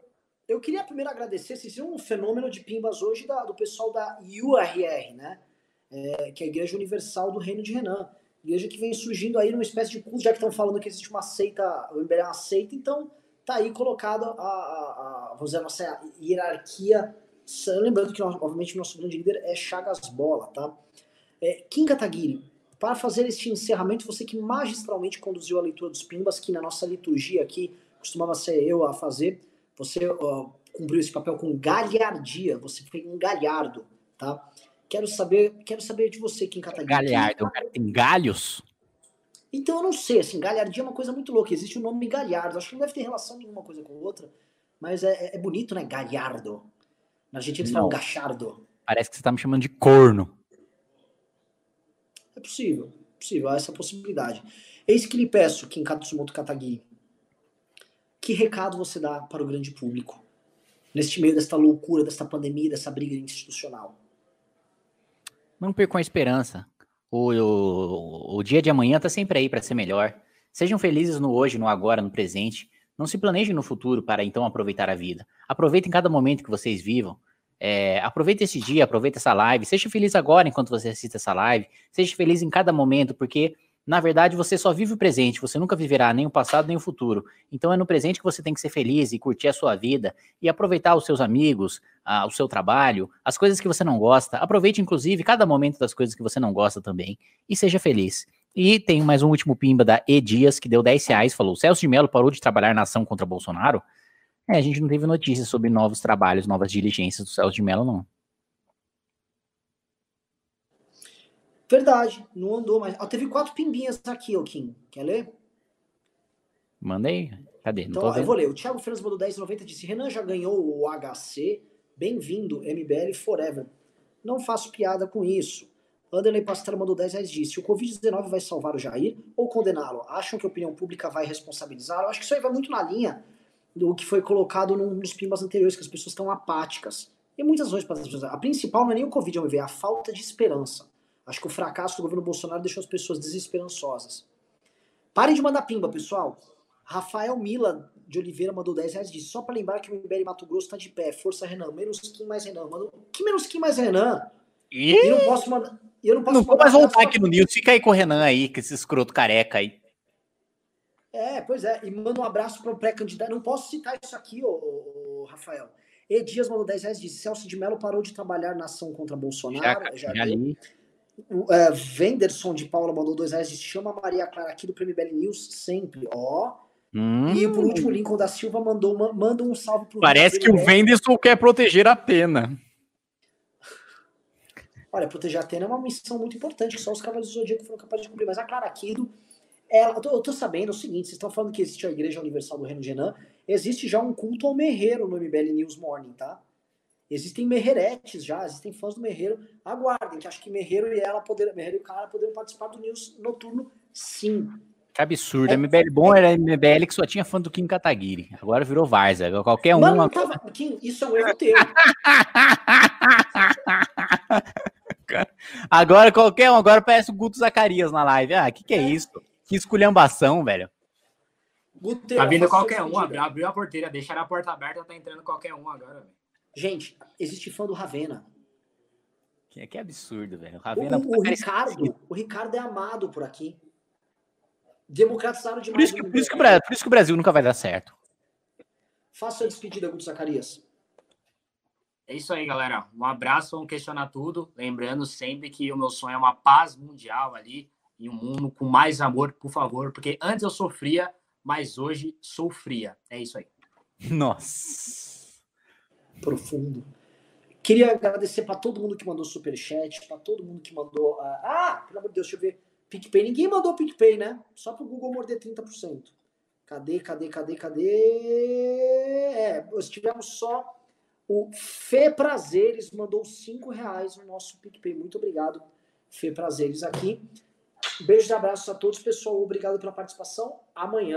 Eu, queria primeiro agradecer, vocês viram um fenômeno de pimbas hoje da, do pessoal da URR, né? É, que é a Igreja Universal do Reino de Renan. Igreja que vem surgindo aí numa espécie de culto, já que estão falando que existe uma seita, o MBL é uma seita, então tá aí colocada a, a, a, a nossa hierarquia. Lembrando que, obviamente, o nosso grande líder é Chagas Bola, tá? É, Kim Kataguiri, para fazer este encerramento, você que magistralmente conduziu a leitura dos Pimbas, que na nossa liturgia aqui costumava ser eu a fazer, você uh, cumpriu esse papel com galhardia, você foi um galhardo, tá? Quero saber, quero saber de você, Kim Kataguiri. Galhardo, tem galhos? Então eu não sei, assim, galhardia é uma coisa muito louca. Existe o nome Galhardo. Acho que não deve ter relação nenhuma coisa com outra. Mas é, é bonito, né? Galhardo. Na Argentina eles falam gachardo. Parece que você tá me chamando de corno. É possível, possível, há essa possibilidade. Eis que lhe peço, Kim Katsumoto Katagi, que recado você dá para o grande público neste meio desta loucura, desta pandemia, dessa briga institucional? Não percam a esperança. O, o, o dia de amanhã está sempre aí para ser melhor. Sejam felizes no hoje, no agora, no presente. Não se planejem no futuro para então aproveitar a vida. Aproveitem cada momento que vocês vivam. É, aproveite esse dia, aproveite essa live. Seja feliz agora enquanto você assiste essa live. Seja feliz em cada momento, porque na verdade, você só vive o presente, você nunca viverá nem o passado nem o futuro. Então é no presente que você tem que ser feliz e curtir a sua vida e aproveitar os seus amigos, o seu trabalho, as coisas que você não gosta. Aproveite, inclusive, cada momento das coisas que você não gosta também e seja feliz. E tem mais um último pimba da E Dias, que deu 10 reais, falou: Celso de Mello parou de trabalhar na ação contra Bolsonaro? É, a gente não teve notícias sobre novos trabalhos, novas diligências do Celso de Mello, não. Verdade, não andou mais. Ah, teve quatro pimbinhas aqui, ô Kim. Quer ler? Manda aí. Cadê? Não então, eu vou ler. O Thiago Fernandes mandou 10,90 disse: Renan já ganhou o HC. Bem-vindo, MBL Forever. Não faço piada com isso. Anderley Pastelo mandou 10 reais disse: O Covid-19 vai salvar o Jair ou condená-lo? Acham que a opinião pública vai responsabilizá-lo? Acho que isso aí vai muito na linha do que foi colocado nos pimbas anteriores, que as pessoas estão apáticas. E muitas razões para as pessoas. A principal não é nem o Covid, é a falta de esperança. Acho que o fracasso do governo Bolsonaro deixou as pessoas desesperançosas. Parem de mandar pimba, pessoal. Rafael Mila de Oliveira mandou 10 reais disse, só para lembrar que o MBL Mato Grosso está de pé. Força Renan, menos Kim mais Renan. Mandou... Que menos Kim mais Renan? E eu não posso mandar. Eu não posso não vou mais voltar aqui no News. Fica aí com o Renan aí, com esse escroto careca aí. É, pois é. E manda um abraço para o pré-candidato. Não posso citar isso aqui, ô, ô, ô, Rafael. E Dias mandou 10 reais disse: Celso de Mello parou de trabalhar na ação contra Bolsonaro. Já, já, já li. O uh, Venderson de Paula mandou dois reais chama Maria Clara aqui do Prêmio Bell News sempre, ó. Hum. E por último, Lincoln da Silva mandou uma, manda um salve pro Parece que o Venderson quer proteger a pena. Olha, proteger a Atena é uma missão muito importante, que só os Cavaleiros do Zodíaco foram capazes de cumprir. Mas a Clara Aquino, ela, eu, tô, eu tô sabendo o seguinte: vocês estão falando que existe a Igreja Universal do Reino de Genan, existe já um culto ao Merreiro no MBL News Morning, tá? Existem merreretes já, existem fãs do Merreiro. Aguardem, que acho que Merreiro e ela poderam, Merreiro e o cara poderiam participar do News Noturno, sim. Que absurdo. É, MBL bom era MBL que só tinha fã do Kim Kataguiri. Agora virou Varza. Qualquer um. Mano, tava... Kim, isso é um erro teu. agora qualquer um, agora parece o Guto Zacarias na live. Ah, que que é, é. isso? Que esculhambação, velho. tá vindo qualquer um, abriu, abriu a porteira, deixaram a porta aberta, tá entrando qualquer um agora, velho. Gente, existe fã do Ravena. Que, que absurdo, velho. Ravena o, o Ricardo, o Ricardo é amado por aqui. Democratizaram demais. Por isso, que, por, isso que, por isso que o Brasil nunca vai dar certo. Faça a despedida, Guto Zacarias. É isso aí, galera. Um abraço, vamos questionar tudo. Lembrando sempre que o meu sonho é uma paz mundial ali e um mundo com mais amor, por favor. Porque antes eu sofria, mas hoje sou fria. É isso aí. Nossa profundo. Queria agradecer para todo mundo que mandou superchat, para todo mundo que mandou. Uh... Ah, pelo amor de Deus, deixa eu ver. PicPay. Ninguém mandou PicPay, né? Só para o Google morder 30%. Cadê, cadê, cadê, cadê? É, nós tivemos só. O Fê Prazeres mandou 5 reais no nosso PicPay. Muito obrigado, Fê Prazeres, aqui. Beijos e abraços a todos, pessoal. Obrigado pela participação. Amanhã.